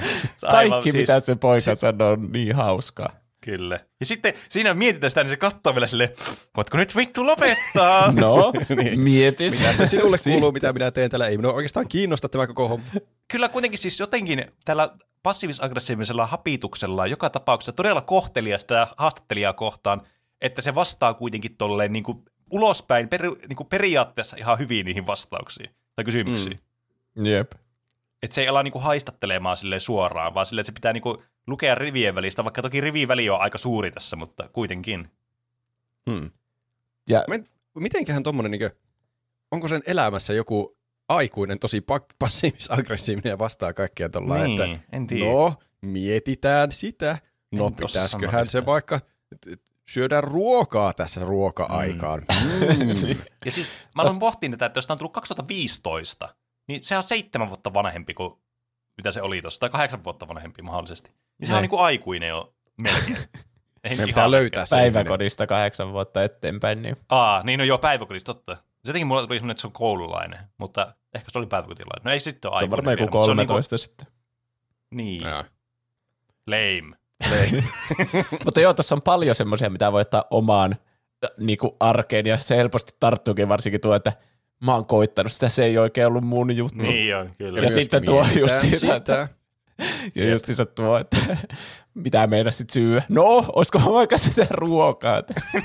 Kaikki, siis... mitä se poika sanoo, on niin hauskaa.
Kyllä. Ja sitten siinä mietitään sitä, niin se katsoo vielä silleen, voitko nyt vittu lopettaa?
No, mietit.
Mitä se sinulle kuuluu, mitä minä teen täällä? Ei minua oikeastaan kiinnosta tämä koko homma.
Kyllä kuitenkin siis jotenkin tällä passiivis-aggressiivisella hapituksella joka tapauksessa todella kohteliasta ja haastattelijaa kohtaan, että se vastaa kuitenkin tolleen niin kuin ulospäin peri, niin kuin periaatteessa ihan hyvin niihin vastauksiin tai kysymyksiin. Mm.
Jep.
Että se ei ala niinku haistattelemaan silleen suoraan, vaan silleen, että se pitää niinku lukea rivien välistä, vaikka toki riviväli on aika suuri tässä, mutta kuitenkin.
Hmm.
Ja
mitenköhän tommonen, niin onko sen elämässä joku aikuinen tosi pa- passiivis-aggressiivinen ja vastaa kaikkea tuolla,
Niin,
että
en tiedä.
no, mietitään sitä. No, pitäisiköhän se vaikka syödä ruokaa tässä ruoka-aikaan. Mm.
Ja siis mä aloin pohtia tätä, että jos tämä on tullut 2015, niin se on seitsemän vuotta vanhempi kuin mitä se oli tuossa, tai kahdeksan vuotta vanhempi mahdollisesti. Niin sehän on
Niin.
niin kuin aikuinen jo melkein. Ei
Meidän
ihan
pitää löytää se ihminen.
päiväkodista kahdeksan vuotta eteenpäin, niin
Aa, niin no joo, päiväkodissa, totta. Se jotenkin mulla tuli semmoinen, että se on koululainen, mutta ehkä se oli päiväkotilainen. No ei se sitten ole
se on varmaan joku
vielä, mutta se on
13 sitten.
Niin, niin.
Joo.
lame.
Mutta joo, tuossa on paljon semmoisia, mitä voi ottaa omaan niin kuin arkeen, ja se helposti tarttuukin varsinkin tuo, että mä oon koittanut sitä, se ei oikein ollut mun juttu.
Niin on, kyllä.
Ja
Myös
sitten tuo
mietitään
justiinsa,
sitä.
että- Ja justiinsa tuo, että mitä meidän sitten syö. No, olisiko vaikka sitä ruokaa tässä?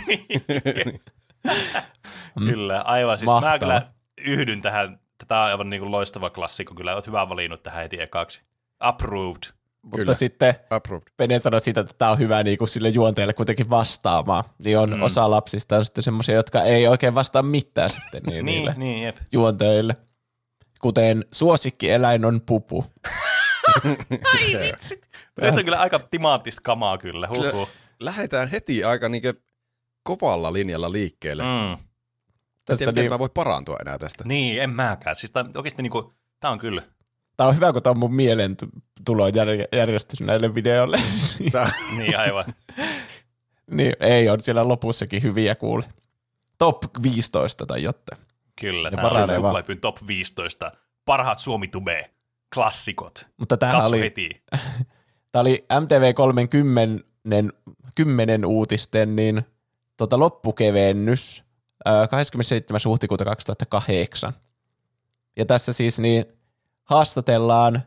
Kyllä, aivan. Siis mä
Mahtavaa.
kyllä yhdyn tähän. Tätä on aivan niin kuin loistava klassikko. Kyllä olet hyvä valinnut tähän heti ekaksi. Approved.
Mutta
Kyllä.
sitten
Approved.
Pene sanoi siitä, että tämä on hyvä niin kuin sille juonteelle kuitenkin vastaamaan. Niin on mm. osa lapsista on sitten semmoisia, jotka ei oikein vastaa mitään sitten niin,
Niin,
niille
niin, jep.
juonteille. Kuten suosikkieläin on pupu.
Ai vitsit. Nyt on kyllä aika timaattista kamaa kyllä. Huhu.
Lähdetään heti aika niinkö kovalla linjalla liikkeelle. Mm. En
Tässä
tiedä,
niin,
mä voi parantua enää tästä.
Niin, en mäkään. Siis tää, oikeasti niinku, tää on kyllä.
Tämä on hyvä, kun tämä on mun mielen tulon järjestys näille videoille.
Tää,
Niin, aivan.
niin, ei on siellä lopussakin hyviä kuule. Top 15 tai jotain.
Kyllä.
Ne
Tää on. Tuplahypyn top 15. Parhaat Suomi-tube klassikot.
Mutta tämähän
Katso
oli,
heti.
tämä oli MTV 30 10 uutisten niin, tota, loppukevennys ää, 27. huhtikuuta 2008. Ja tässä siis niin haastatellaan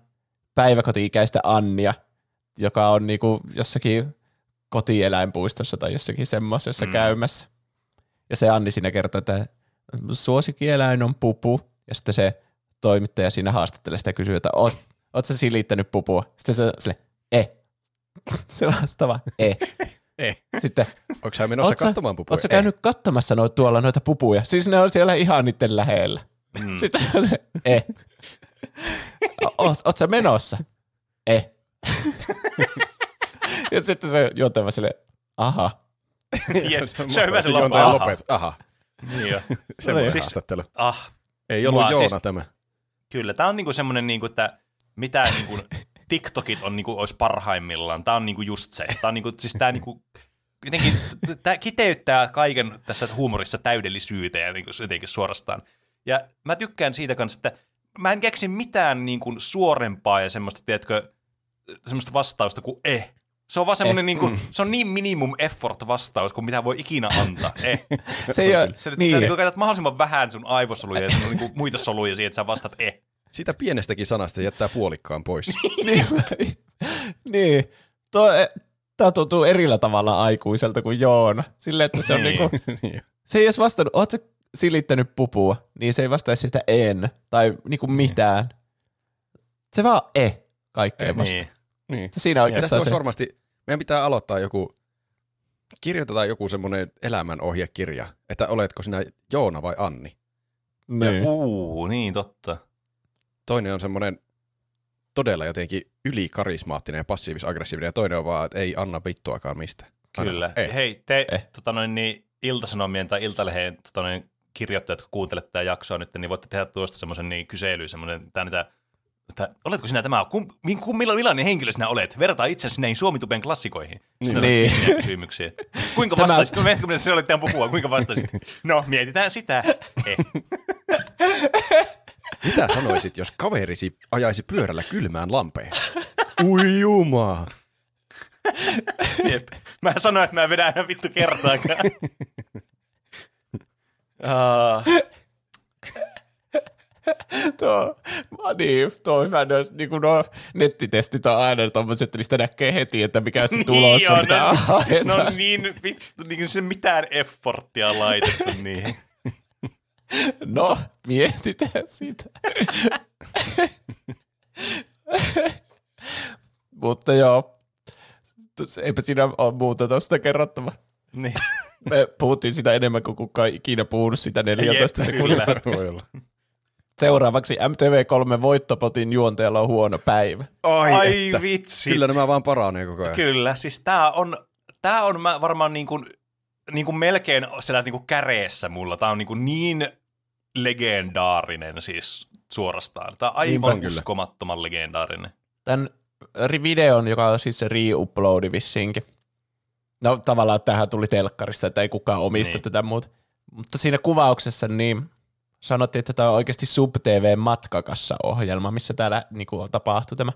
päiväkoti-ikäistä Annia, joka on niinku jossakin kotieläinpuistossa tai jossakin semmoisessa
Mm.
käymässä. Ja se Anni siinä kertoo, että suosikkieläin on pupu. Ja sitten se toimittaja siinä haastattelee sitä ja kysyy, että oot, oot sä silittänyt pupua? Sitten se sille, e. Se vastaa vaan, e.
E.
Sitten,
onko sä menossa
oot sä-
katsomaan pupuja?
sä käynyt katsomassa noita, tuolla noita pupuja? Siis ne on siellä ihan niiden lähellä.
Mm.
Sitten se on se, e. Oot, oot sä menossa? E. ja sitten se juontava sille, aha.
Jep, se on hyvä se loppu.
lopetus. Aha,
Niin jo.
semmoinen
Siis-
haastattelu.
Ah,
Ei ollut
Mua
Joona
siis-
tämä.
Kyllä, tämä on niinku semmoinen, niinku, että mitä niinku, TikTokit on niinku, olisi parhaimmillaan. Tämä on niinku just se. Tämä on niinku, siis tämä niinku, jotenkin, tämä kiteyttää kaiken tässä huumorissa täydellisyyteen niinku, jotenkin suorastaan. Ja mä tykkään siitä kanssa, että mä en keksi mitään niinku, suorempaa ja semmoista, tiedätkö, semmoista vastausta kuin eh. Se on vaan semmoinen,
Eh,
niinku, se on niin minimum effort vastaus kuin mitä voi ikinä antaa. Eh.
Se ei ole,
Se, niin.
niin,
sä niinku käytät mahdollisimman vähän sun aivosoluja ja sun niinku, muita soluja siihen, että sä vastat eh.
Siitä pienestäkin sanasta jättää puolikkaan pois.
niin, niin. Tuo, tämä tuntuu erillä tavalla aikuiselta kuin Joona. Silleen, että se on
Niin.
niinku,
Niin.
se ei edes vastannut, oot sä silittänyt pupua, niin se ei vastaa sitä en, tai niinku mitään. Se vaan e kaikkeen vasta.
Niin.
niin.
Siinä
Tästä
oikeastaan se.
varmasti, meidän pitää aloittaa joku, kirjoitetaan joku semmoinen elämänohjekirja, että oletko sinä Joona vai Anni.
Niin.
Uu, niin totta.
Toinen on semmoinen todella jotenkin ylikarismaattinen ja passiivis-aggressiivinen, ja toinen on vaan, että ei anna vittuakaan mistä.
Kyllä.
Ei.
Hei, te
Eh.
tota noin, niin, Iltasanomien tai Iltalehden tota noin, kirjoittajat, jotka kuuntelette tätä jaksoa nyt, niin voitte tehdä tuosta semmoisen niin kysely, semmoinen, tää, niitä, että oletko sinä tämä, kum, min- kum, millainen, henkilö sinä olet? Vertaa itsesi näihin Suomituben klassikoihin. Sinä
Niin.
kysymyksiä. Kuinka
Tämä-
vastaisit? No, mietitkö, mitä se olit tämän puhua? Kuinka vastaisit? No, mietitään sitä. Eh.
Mitä sanoisit, jos kaverisi ajaisi pyörällä kylmään lampeen? Ui juma.
Jep. Mä sanoin, että mä en vedä enää vittu kertaakaan. uh,
Tuo, niin, tuo on hyvä, jos niin nuo nettitestit on aina tommoset, että niistä näkee heti, että mikä se tulos
niin
on.
no, siis ne on niin, vittu, niin se mitään efforttia laitettu niihin.
No, mietitään sitä. Mutta joo, Eipä siinä ole muuta tuosta kerrottavaa.
Niin.
Me puhuttiin sitä enemmän kuin kukaan ikinä puhunut sitä 14
Jep,
sekunnin
kyllä.
pätkästä. Seuraavaksi MTV3 voittopotin juonteella on huono päivä.
Ai,
Ai
että.
vitsi.
Kyllä nämä vaan paranee koko ajan.
Kyllä, siis tää on, tää on mä varmaan niin kuin, niin kuin melkein siellä niin kuin käreessä mulla. Tää on niin, kuin niin legendaarinen siis suorastaan. Tää on
Niinpä
aivan
kyllä.
uskomattoman legendaarinen.
Tämän videon, joka on siis se re-uploadi vissiinkin. No tavallaan tähän tuli telkkarista, että ei kukaan omista
Niin.
tätä muuta. Mutta siinä kuvauksessa niin sanottiin, että tämä on oikeasti Sub-TV-matkakassa-ohjelma, missä täällä niin kuin, tapahtui tämä.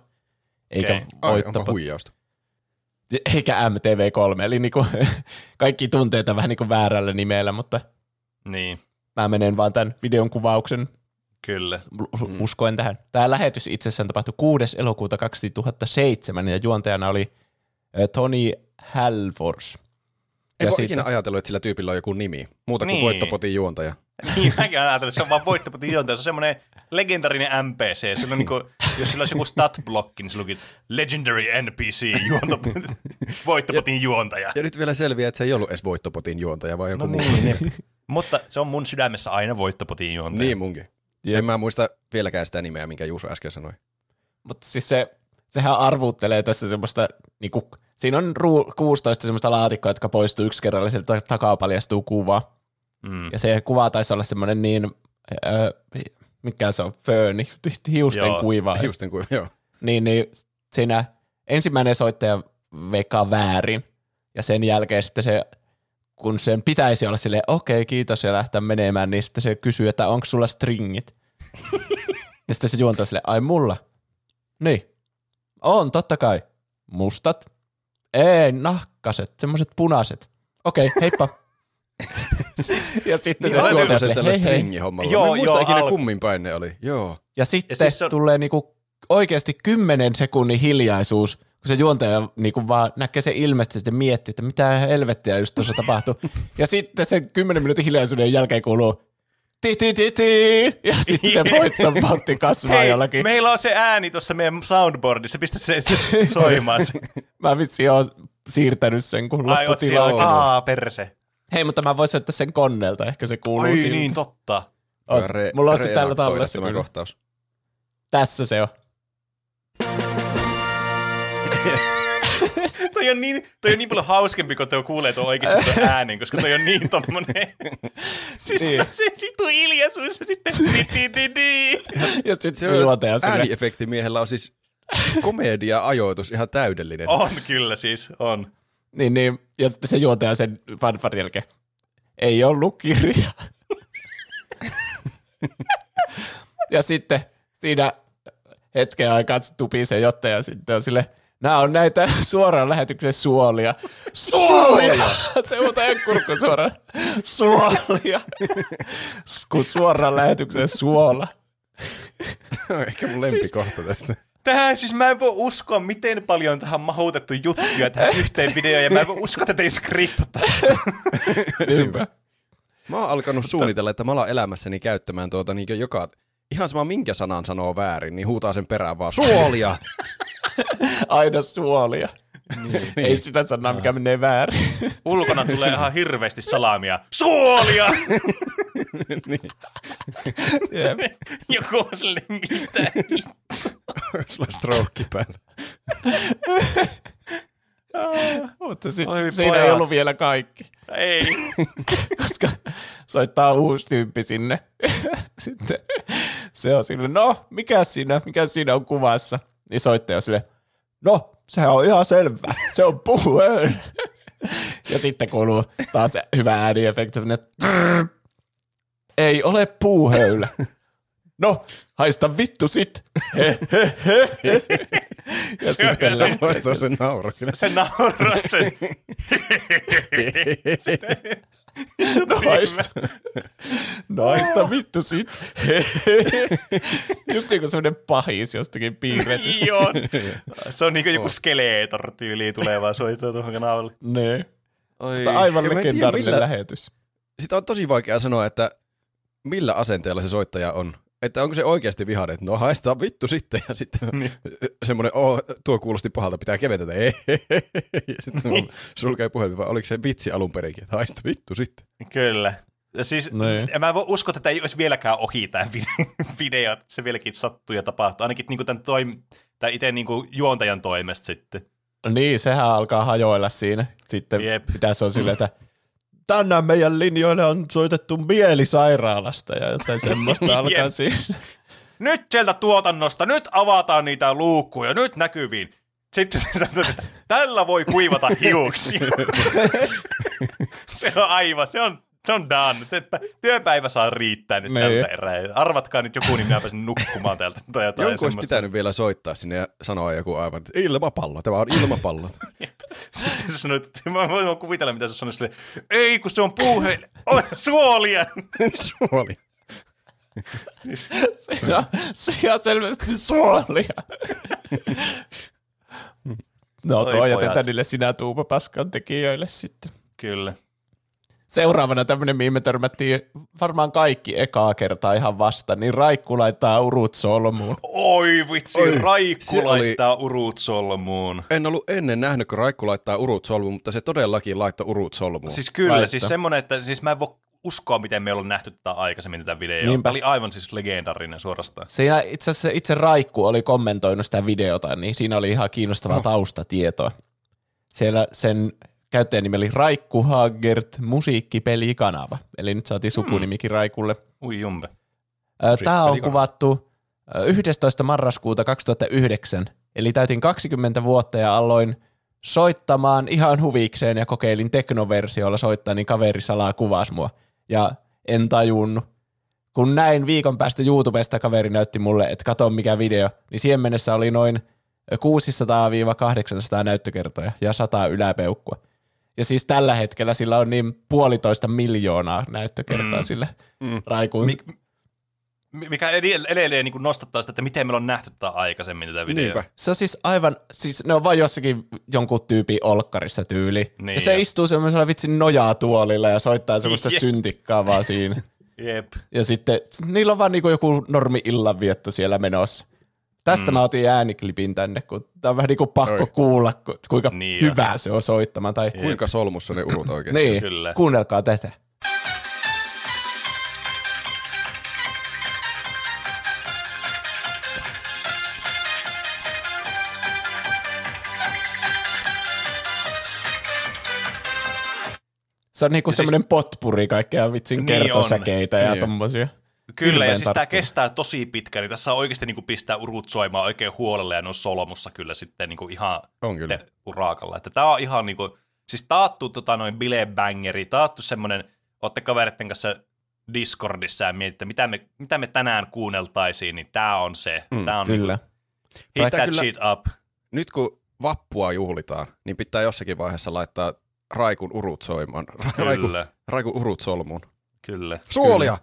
Eikä
Okei.
Ai, huijausta.
eikä MTV3, eli niin kuin, kaikki tuntee tämän vähän niin kuin väärällä nimellä, mutta
Niin,
mä menen vaan tämän videon kuvauksen
kyllä.
mm. uskoen tähän. Tämä lähetys itsessään tapahtui 6. elokuuta 2007 ja juontajana oli Tony Halfors.
En
Ja
ole
sitten-
ikinä ajatellut, että sillä tyypillä on joku nimi. Muuta kuin
Niin.
voittopotin juontaja.
Niin, mäkin olen ajatellut, että se on vaan voittopotin juontaja. Se on semmoinen legendarinen NPC. Sillä on niin kuin, jos sillä olisi joku stat-blokki, niin se luki, että Legendary NPC, juontopotin, voittopotin juontaja.
Ja nyt vielä selviää, että se ei ollut edes voittopotin juontaja, vaan joku
No
muu.
niin, niin. Mutta se on mun sydämessä aina voittopotin juontaja.
Niin munkin. En mä muista vieläkään sitä nimeä, minkä Juuso äsken sanoi.
Mutta siis se, sehän arvuttelee tässä semmoista, niinku, siinä on ruu, 16 semmoista laatikkoa, jotka poistuu yksi kerralla, sieltä takaa paljastuu kuva.
Mm.
Ja se kuva taisi olla semmoinen niin, öö, mikä se on, fööni, hiusten
Joo,
kuiva.
Hiusten kuin, joo.
Niin, niin siinä ensimmäinen soittaja veka väärin, ja sen jälkeen sitten se, kun sen pitäisi olla silleen, okei, kiitos, ja lähteä menemään, niin sitten se kysyy, että onko sulla stringit? ja sitten se juontaa sille, ai mulla? Niin. On, totta kai. Mustat? Ei, nahkaset, semmoiset punaiset. Okei, heippa. ja sitten se
Niin, se
sille,
tällä
hei hei.
Joo,
Joo, en ikinä
alku-
kummin päin ne oli. Joo.
Ja sitten
Ja
siis
siis
se
on-
tulee niinku oikeasti kymmenen sekunnin hiljaisuus, kun se juontaja niinku vaan näkee sen ilmeisesti ja miettii, että mitä helvettiä just tuossa tapahtuu. ja sitten sen kymmenen minuutin hiljaisuuden jälkeen kuuluu ti ti ti ti, ja sitten se voittopotti kasvaa
Hei,
jollakin. Me...
meillä on se ääni tuossa meidän soundboardissa. Pistä se soimaan.
Mä vitsi oon siirtänyt sen, kun
Ai,
lopputila on.
Aa, perse.
Hei, mutta mä voisin ottaa sen koneelta, ehkä se kuuluu
Ai
siltä.
niin, totta.
On.
Re-
Mulla on se täällä tallessa
tämä kohtaus.
Tässä se on.
toi, on niin, toi on niin paljon hauskempi, kun toi kuulee tuon oikeasti tuon äänen, koska toi on niin tommonen... siis
Niin.
se, se vittu hiljaisuus ja sitten... Di, di, di, di.
Ja sitten se juontaja sille,
Ääniefektimiehellä on siis komedia-ajoitus ihan täydellinen.
On kyllä siis, on.
Niin, niin, ja sitten se juontaja sen fanfarin jälkeen. Ei ollut kirja. ja sitten siinä hetken aikaa tupii se jottaja ja sitten on sille, nämä on näitä suoraan lähetyksen suolia. Suolia! se juontajan kurkku suoraan. Suolia! Kun suoraan lähetyksen suola.
Ehkä mun lempikohta tästä.
Tähän siis mä en voi uskoa, miten paljon tähän on mahutettu juttuja tähän yhteen videoon, ja mä en voi uskoa, että ei skripta.
Niinpä.
Mä oon alkanut suunnitella, että mä alan elämässäni käyttämään tuota niin joka... Ihan sama minkä sanan sanoo väärin, niin huutaa sen perään vaan suolia.
Aina suolia. Niin, Ei sitä sanaa, mikä menee väärin.
Ulkona tulee ihan hirveästi salamia. Suolia!
niin.
Jep.
Joku on sille mitä?
Sulla on stroke päällä.
Mutta sit,
Oi
siinä
pojat.
ei ollut vielä kaikki.
Ei.
koska soittaa uusi tyyppi sinne. Sitten se on sille, no, mikä siinä, mikä siinä on kuvassa? Niin soittaja on sille, no, sehän on ihan selvä, se on puuhöylä. ja sitten kuuluu taas hyvä ääniefekti, semmoinen, ei ole puuhöylä. No, haista vittu sit. He, he, he. Ja
Se on
sitten lähtee
Loistaa sen kyllä.
Se nauraa sen.
Noista. Noista vittu sit. Just niin kuin semmoinen pahis jostakin piirretys.
Joo. Se on niinku joku skeleetor tyyliin tuleva soittaa tuohon kanavalle.
Ne.
Oi.
Mutta aivan legendaarinen lähetys.
Sitä on tosi vaikea sanoa, että millä asenteella se soittaja on että onko se oikeasti vihainen, että no haistaa vittu sitten, ja sitten niin. semmoinen, oh, tuo kuulosti pahalta, pitää kevetä, ja sitten niin. sulkee puhelimen, vai oliko se vitsi alun perinkin, että haista vittu sitten.
Kyllä. Ja Siis,
Niin.
en mä voi uskoa, että tämä ei olisi vieläkään ohi tämä video, että se vieläkin sattuu ja tapahtuu. Ainakin niin tämän, toim, tämän itse niin juontajan toimesta sitten.
Niin, sehän alkaa hajoilla siinä. Sitten
Jep.
mitä se on silleen, että tänään meidän linjoille on soitettu mielisairaalasta ja jotain semmoista alkaa siinä.
Nyt sieltä tuotannosta, nyt avataan niitä luukkuja, nyt näkyviin. Sitten se sanoo, että tällä voi kuivata hiuksia. se on aivan, se on, se on done. Työpä- Työpäivä saa riittää nyt
Niin.
tältä erää. Arvatkaa nyt joku, niin minä pääsen nukkumaan täältä. Tai jotain
Jonkun olisi pitänyt vielä soittaa sinne ja sanoa joku aivan, että ilmapallo, tämä on ilmapallo.
Sitten se sanoi, että mä voin kuvitella, mitä se sanoi sille, ei kun se on puuhe, on suolia.
Suoli.
Siinä on, siinä on selvästi suolia. No
Oi
tuo
pojat.
jätetään niille sinä tuupa paskan tekijöille sitten.
Kyllä.
Seuraavana tämmönen, mihin me törmättiin varmaan kaikki ekaa kertaa ihan vasta, niin Raikku laittaa urut solmuun.
Oi vitsi,
Oi,
Raikku
se oli-
laittaa urut solmuun.
En ollut ennen nähnyt, kun Raikku laittaa urut solmuun, mutta se todellakin laittoi urut solmuun.
Siis kyllä,
Laittaa.
siis semmonen, että siis mä en voi uskoa, miten me ollaan nähty tätä aikaisemmin tätä videoa.
Niinpä.
Tämä oli aivan siis legendarinen suorastaan.
Siinä itse asiassa itse Raikku oli kommentoinut sitä videota, niin siinä oli ihan kiinnostavaa
Oh.
taustatietoa. Siellä sen käyttäjän nimi oli Raikku Hagert musiikkipelikanava, eli nyt saatiin sukunimikin Raikulle.
Ui jumpe.
Tämä on kuvattu ö, 11. marraskuuta 2009, eli täytin 20 vuotta ja aloin soittamaan ihan huvikseen ja kokeilin teknoversiolla soittaa, niin kaveri salaa kuvasi mua. Ja en tajunnut. Kun näin viikon päästä YouTubesta kaveri näytti mulle, että kato mikä video, niin siihen mennessä oli noin 600-800 näyttökertoja ja 100 yläpeukkua. Ja siis tällä hetkellä sillä on niin puolitoista miljoonaa näyttökertaa mm. sille mm. Raikun.
Mik- mikä edell- edelleen niin nostattaa sitä, että miten meillä on nähty tätä aikaisemmin tätä videoa.
Niinpä.
Se on siis aivan, siis ne on vain jossakin jonkun tyypin olkkarissa tyyli.
Niin
ja se
jo.
istuu semmoisella vitsin nojatuolilla ja soittaa semmoista
Jep.
syntikkaa vaan siinä.
Jep.
Ja sitten niillä on vaan niinku joku normi illanvietto siellä menossa. Tästä mm. mä otin ääniklipin tänne, kun tää on vähän niinku pakko
Oi.
kuulla, ku- kuinka
Niin
niin
jo.
hyvä se on soittamaan. Tai,
Kuinka solmussa ne urut oikeasti?
niin,
Kyllä.
kuunnelkaa tätä. Se on niinku
Ja siis-
semmoinen potpuri kaikkea vitsin
Niin
kertosäkeitä ja
Niin on.
tommosia.
Kyllä, ja siis tämä kestää tosi pitkään, niin tässä oikeasti niin pistää urut soimaan oikein huolella ja ne on solmussa kyllä sitten niin ihan
On kyllä.
te- urakalla. Että tämä on ihan niin kuin, siis taattu tota, noin bilebangeri, taattu semmoinen, olette kavereiden kanssa Discordissa ja mietitte, mitä me, mitä me tänään kuunneltaisiin, niin tämä on se.
Mm,
tämä on
Kyllä.
Niin kuin, hit
Pitää
that
kyllä-
shit up.
Nyt kun vappua juhlitaan, niin pitää jossakin vaiheessa laittaa Raikun urut soimaan. Raikun,
Kyllä,
Raikun urut solmuun.
kyllä.
Suolia!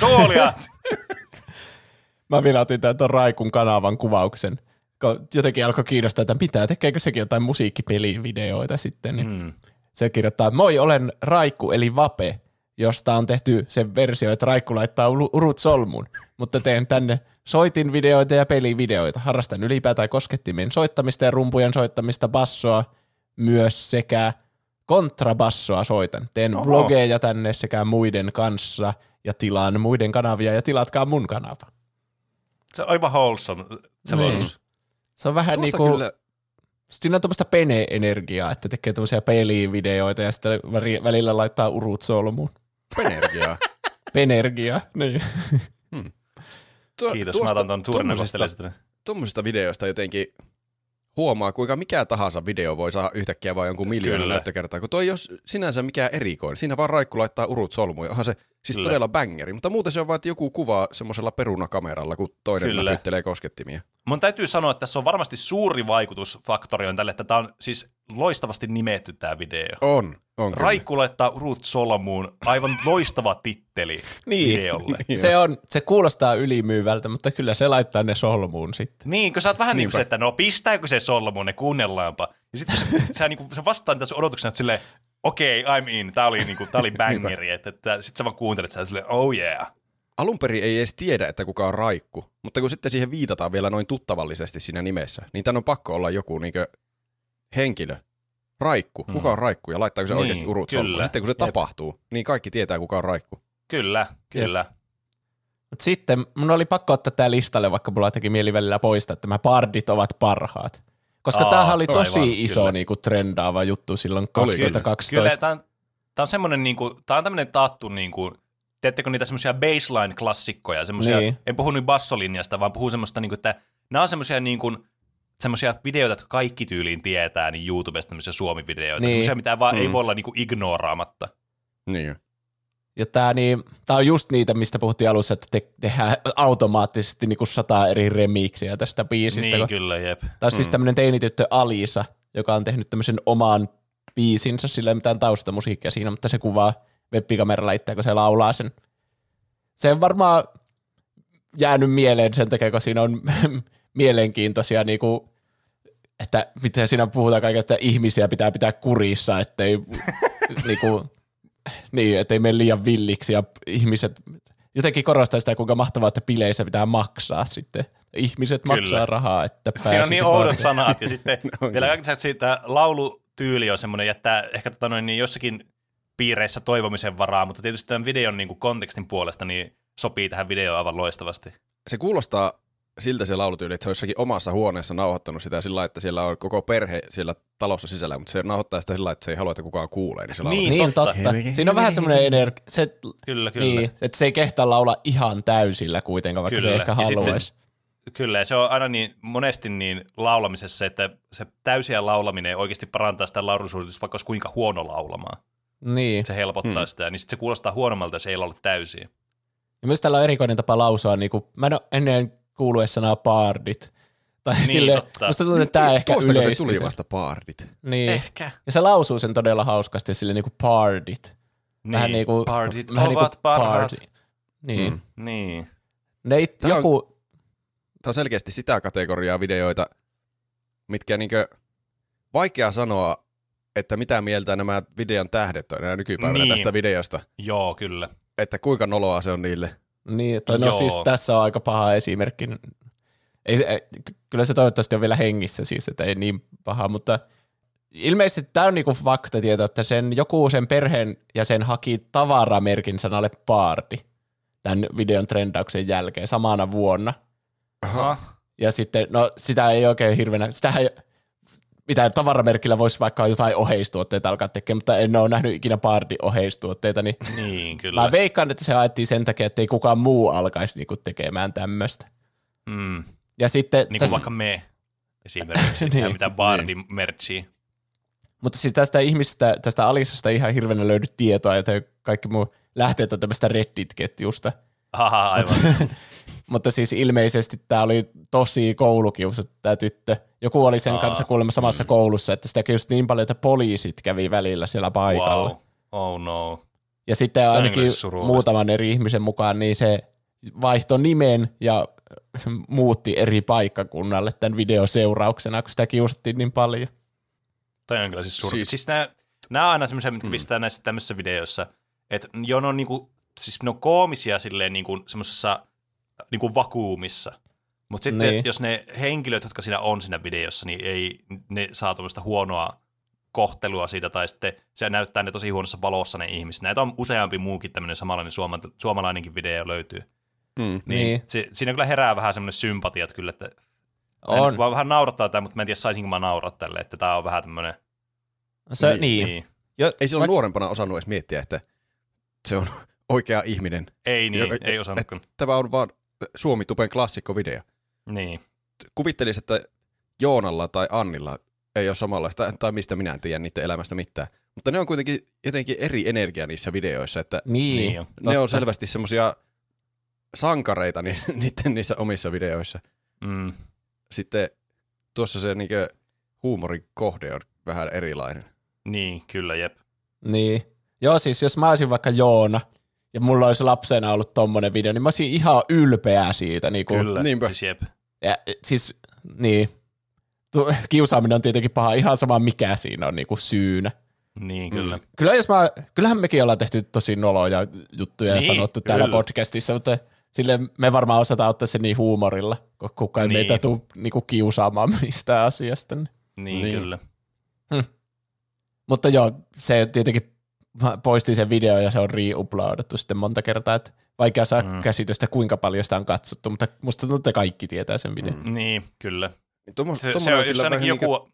Tuolia!
Mä vielä otin tämän ton Raikun kanavan kuvauksen. Jotenkin alkoi kiinnostaa, että mitä, tekeekö sekin jotain musiikkipelivideoita sitten. Niin
mm.
Se kirjoittaa, moi, olen Raikku eli Vape, josta on tehty se versio, että Raikku laittaa urut solmuun. Mutta teen tänne soitin videoita ja pelivideoita. Harrastan ylipäätään koskettimien soittamista ja rumpujen soittamista, bassoa myös sekä kontrabassoa soitan. Teen
Oho.
vlogeja tänne sekä muiden kanssa ja tilaan muiden kanavia ja tilatkaa mun kanava.
Se on aivan wholesome selostus.
Se on vähän
Tuossa
niinku,
kyllä,
siinä on tämmöistä pene-energiaa, että tekee tämmöisiä pelivideoita ja sitten välillä laittaa urut solmuun.
energiaa.
Penergia, niin.
Tuo-
Kiitos,
tuosta-
mä otan tuon.
Tuommoisista videoista jotenkin huomaa, kuinka mikä tahansa video voi saada yhtäkkiä vain jonkun miljoona
Kyllä.
näyttökertaa, kun toi ei ole sinänsä mikään erikoinen. Siinä vaan Raikku laittaa urut solmuun, onhan se siis
Kyllä.
todella bangeri, mutta muuten se on vaan, että joku kuvaa semmoisella perunakameralla, kun toinen
Kyllä.
näpyttelee koskettimia.
Mun täytyy sanoa, että tässä on varmasti suuri vaikutusfaktori on tälle, että tämä on siis loistavasti nimetty tämä video.
On, on kyllä.
Raikku laittaa urut solmuun, aivan loistava titteli
Niin.
videolle.
Niin
Se, on, se kuulostaa ylimyyvältä, mutta kyllä se laittaa ne solmuun sitten.
Niin, kun sä oot vähän niin kuin se, että no pistääkö se solmuun, ne kuunnellaanpa. Ja sitten sä, sä, niin kuin, sä vastaan tässä odotuksena, että silleen, okei, okay, I'm in, tää oli, niin kuin, tää oli bangeri, että, että sit sä vaan kuuntelet sä silleen, oh yeah.
alun perin ei edes tiedä, että kuka on Raikku, mutta kun sitten siihen viitataan vielä noin tuttavallisesti siinä nimessä, niin tän on pakko olla joku niinkö henkilö. Raikku, kuka on Raikku ja laittaako se
Niin,
oikeasti urut
kyllä.
Sitten kun se
Jep.
tapahtuu, niin kaikki tietää kuka on Raikku.
Kyllä, kyllä.
Mut sitten mun oli pakko ottaa tää listalle, vaikka mulla teki mieli välillä poistaa, että nämä bardit ovat parhaat. Koska
Aa,
tämähän oli tosi
aivan,
iso
kyllä.
niinku, trendaava juttu silloin
Oli, kyllä.
2012.
Kyllä, tämä on, tää on semmoinen, niinku, tää on tämmöinen taattu, niinku, teettekö niitä semmoisia baseline-klassikkoja, semmoisia,
Niin.
en puhu nyt bassolinjasta, vaan puhun semmoista, niinku, että nämä on semmoisia niinku, semmoisia videoita, jotka kaikki tyyliin tietää, niin YouTubesta tämmöisiä suomi-videoita,
Niin.
semmoisia, mitä vaan mm. ei voi olla niinku ignoraamatta.
Niin.
Ja tää, niin, tää on just niitä, mistä puhuttiin alussa, että te, tehdään automaattisesti niinku sata eri remiksiä tästä biisistä.
Niin,
kun-
kyllä, jep.
Tämä on siis
Mm.
tämmöinen teinityttö Alisa, joka on tehnyt tämmöisen oman biisinsä, sillä ei mitään taustamusiikkia siinä, mutta se kuvaa webbikameralla itseä, kun se laulaa sen. Se on varmaan jäänyt mieleen sen takia, kun siinä on mielenkiintoisia, niinku, että miten siinä puhutaan kaiken, että ihmisiä pitää pitää kurissa, ettei, niinku, niin, ettei mene liian villiksi ja ihmiset jotenkin korostaa sitä, kuinka mahtavaa, että bileissä pitää maksaa sitten. Ihmiset
Kyllä.
maksaa rahaa, että
Siinä on niin oudot
baariin.
sanat, ja sitten vielä kaiken siitä laulutyyli on semmoinen, jättää ehkä tota noin, niin jossakin piireissä toivomisen varaa, mutta tietysti tämän videon niin kuin kontekstin puolesta niin sopii tähän videoon aivan loistavasti.
Se kuulostaa siltä se laulutyyli, että se on jossakin omassa huoneessa nauhoittanut sitä sillä että siellä on koko perhe siellä talossa sisällä, mutta se nauhoittaa sitä sillä että se ei halua, että kukaan kuulee. Niin se.
Niin,
Niin
totta.
totta. Siinä on vähän semmoinen energia, se,
Kyllä, kyllä.
niin, että se ei kehtaa laulaa ihan täysillä kuitenkaan, vaikka
Kyllä.
se ehkä haluaisi.
Kyllä, se on aina niin, monesti niin laulamisessa, että se täysiä laulaminen oikeasti parantaa sitä laulusuoritusta, vaikka olisi kuinka huono laulamaan.
Niin.
Se helpottaa
Hmm.
sitä, niin sitten se kuulostaa huonommalta, jos ei laula täysiä.
Ja myös tällä on erikoinen tapa lausua, niin kuin, mä en ole ennen kuullut edes sanaa bardit. Tai
Niin,
sille,
totta.
musta tuntuu, että tämä ehkä
Tuostako se tuli
sen.
vasta paardit?
Niin.
Ehkä.
Ja se lausuu sen todella hauskasti sille niin kuin pardit. Vähän niin kuin,
Bardit
vähän
ovat
niin kuin
parhaat.
pardi. Niin.
Mm.
Niin.
Ne
Tää on-
joku,
Tämä on selkeästi sitä kategoriaa videoita, mitkä niinkö vaikea sanoa, että mitä mieltä nämä videon tähdet on enää nykypäivänä
Niin.
tästä videosta.
Joo, kyllä.
Että kuinka noloa se on niille.
Niin, tai no
Joo.
siis tässä on aika paha esimerkki. Ei, ei, ky- kyllä se toivottavasti on vielä hengissä siis, että ei niin paha, mutta ilmeisesti tämä on niinku faktatieto, että sen, joku sen perheen ja sen haki tavaramerkin sanalle paardi tämän videon trendauksen jälkeen samana vuonna.
Aha.
Ja sitten, no sitä ei oikein hirveänä, sitähän ei- mitä tavaramerkillä voisi vaikka jotain oheistuotteita alkaa tekemään, mutta en ole nähnyt ikinä Bardi oheistuotteita, niin
Niin, kyllä.
mä veikkaan, että se ajettiin sen takia, että ei kukaan muu alkaisi niinku tekemään tämmöistä.
Mm.
Ja sitten,
Niin kuin
tästä,
vaikka me esimerkiksi,
Niin.
niin. mitä Bardin merchia.
mutta siis tästä ihmisestä, tästä Alisasta ei ihan hirveänä löydy tietoa, joten kaikki muu lähteet on tämmöistä Reddit-ketjusta.
Haha, aivan.
Mutta siis ilmeisesti tämä oli tosi koulukiusattu tämä tyttö. Joku oli sen
Aa,
kanssa kuulemma samassa koulussa, että sitä kiusattiin niin paljon, että poliisit kävi välillä siellä paikalla.
wow. Oh no.
Ja sitten
on
ainakin muutaman eri ihmisen mukaan, niin se vaihtoi nimen ja muutti eri paikkakunnalle tämän videon seurauksena, kun sitä kiusattiin niin paljon.
Toi on kyllä siis surkea.
Siis-
Siis, nämä, nämä on aina semmoisia, mitkä pistää näissä tämmöisissä videoissa, että jo ne on niinku, siis ne on koomisia silleen niinku semmoisessa niinku vakuumissa. Mutta sitten
Niin.
niin. jos ne henkilöt, jotka siinä on siinä videossa, niin ei ne saa tuommoista huonoa kohtelua siitä, tai sitten se näyttää ne tosi huonossa valossa ne ihmiset. Näitä on useampi muukin tämmöinen samanlainen suoma, suomalainenkin video löytyy.
Mm.
Niin,
Niin.
niin. Se, siinä kyllä herää vähän semmoinen sympatiat kyllä, että on. Nyt vaan vähän naurattaa tämä, mutta mä en tiedä saisinko mä nauraa tälle, että tämä on vähän tämmöinen...
Se, niin. niin.
niin.
Jo,
Ei silloin nuorempana osannut edes miettiä, että se on oikea ihminen.
Ei niin,
Jo-
ei osannut.
Tämä on vaan Suomi-tupen klassikkovideo.
Niin.
Kuvittelisi, että Joonalla tai Annilla ei ole samanlaista, tai mistä minä en tiedä niiden elämästä mitään. Mutta ne on kuitenkin jotenkin eri energia niissä videoissa, että
niin,
Niin on.
ne on
totta.
selvästi semmoisia sankareita ni, niiden niissä omissa videoissa.
Mm.
Sitten tuossa se niinkö huumorin kohde on vähän erilainen.
Niin, kyllä, jep.
Niin. Joo, siis jos mä olisin vaikka Joona, ja mulla olisi lapsena ollut tommonen video, niin mä olisin ihan ylpeä siitä. Niin kuin,
Kyllä,
niinpä.
siis jep.
Ja, siis, niin. Tu- Kiusaaminen on tietenkin paha, ihan sama mikä siinä on niin kuin syynä.
Niin, kyllä.
Kyllä jos mä, kyllähän mekin ollaan tehty tosi noloja juttuja ja
Niin,
sanottu täällä
kyllä.
podcastissa, mutta sille me varmaan osataan ottaa se niin huumorilla, kun kukaan ei
Niin.
meitä tule niinku kiusaamaan mistään asiasta. Niin.
Niin,
Niin.
kyllä.
Mutta joo, se tietenkin poisti sen video ja se on re-uploadattu sitten monta kertaa, että vaikea saa mm. käsitystä kuinka paljon sitä on katsottu, mutta musta tuntuu, että kaikki tietää sen videon. Mm.
Niin, kyllä.
Tuommoista,
Se, se
tommonen
on,
kyllä
ainakin
vähän
joku...
Niinku,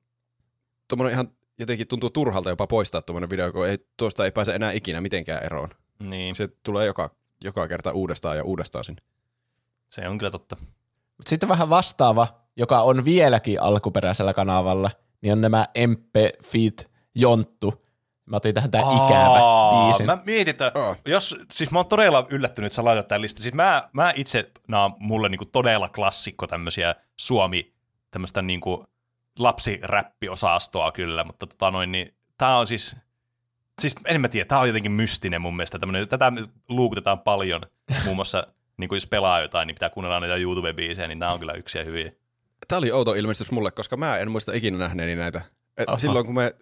tommonen ihan jotenkin tuntuu turhalta jopa poistaa tuommoinen video, kun ei, tuosta ei pääse enää ikinä mitenkään eroon.
Niin,
Se tulee joka, joka kerta uudestaan ja uudestaan sinne.
se on kyllä totta.
Mut sitten vähän vastaava, joka on vieläkin alkuperäisellä kanavalla, niin on nämä Empe Fit Jonttu. Mä otin tähän tää ikävä biisin.
Mä mietin, että jos, siis mä oon todella yllättynyt, että sä laitat tämän listan. Siis mä, mä itse, nää on mulle niinku todella klassikko tämmösiä Suomi, tämmöistä niinku lapsiräppiosastoa kyllä, mutta tota noin, niin tää on siis, siis en mä tiedä, tää on jotenkin mystinen mun mielestä. Tämmönen, tätä luukutetaan paljon, muun muassa niin kuin jos pelaa jotain, niin pitää kuunnella niitä YouTube-biisejä, niin tää on kyllä yksi ja hyviä.
Tämä oli outo ilmestys mulle, koska mä en muista ikinä nähneeni näitä. Et
Aha.
silloin kun me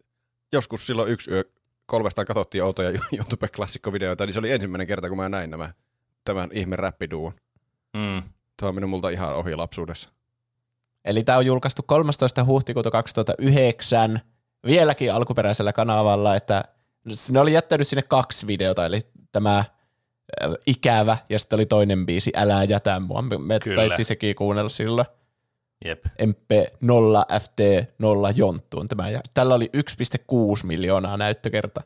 joskus silloin yksi yö kolmestaan katsottiin outoja YouTube-klassikkovideoita, niin se oli ensimmäinen kerta, kun mä näin nämä, tämän ihme räppiduon.
Mm.
Tämä on mennyt multa ihan ohi lapsuudessa.
Eli tämä on julkaistu 13. huhtikuuta 2009 vieläkin alkuperäisellä kanavalla, että ne oli jättänyt sinne kaksi videota, eli tämä ikävä ja sitten oli toinen biisi Älä jätä mua. Me,
Kyllä.
sekin kuunnella silloin.
Jep.
MP0FT0 jonttuun tämä. Ja tällä oli 1,6 miljoonaa näyttökerta.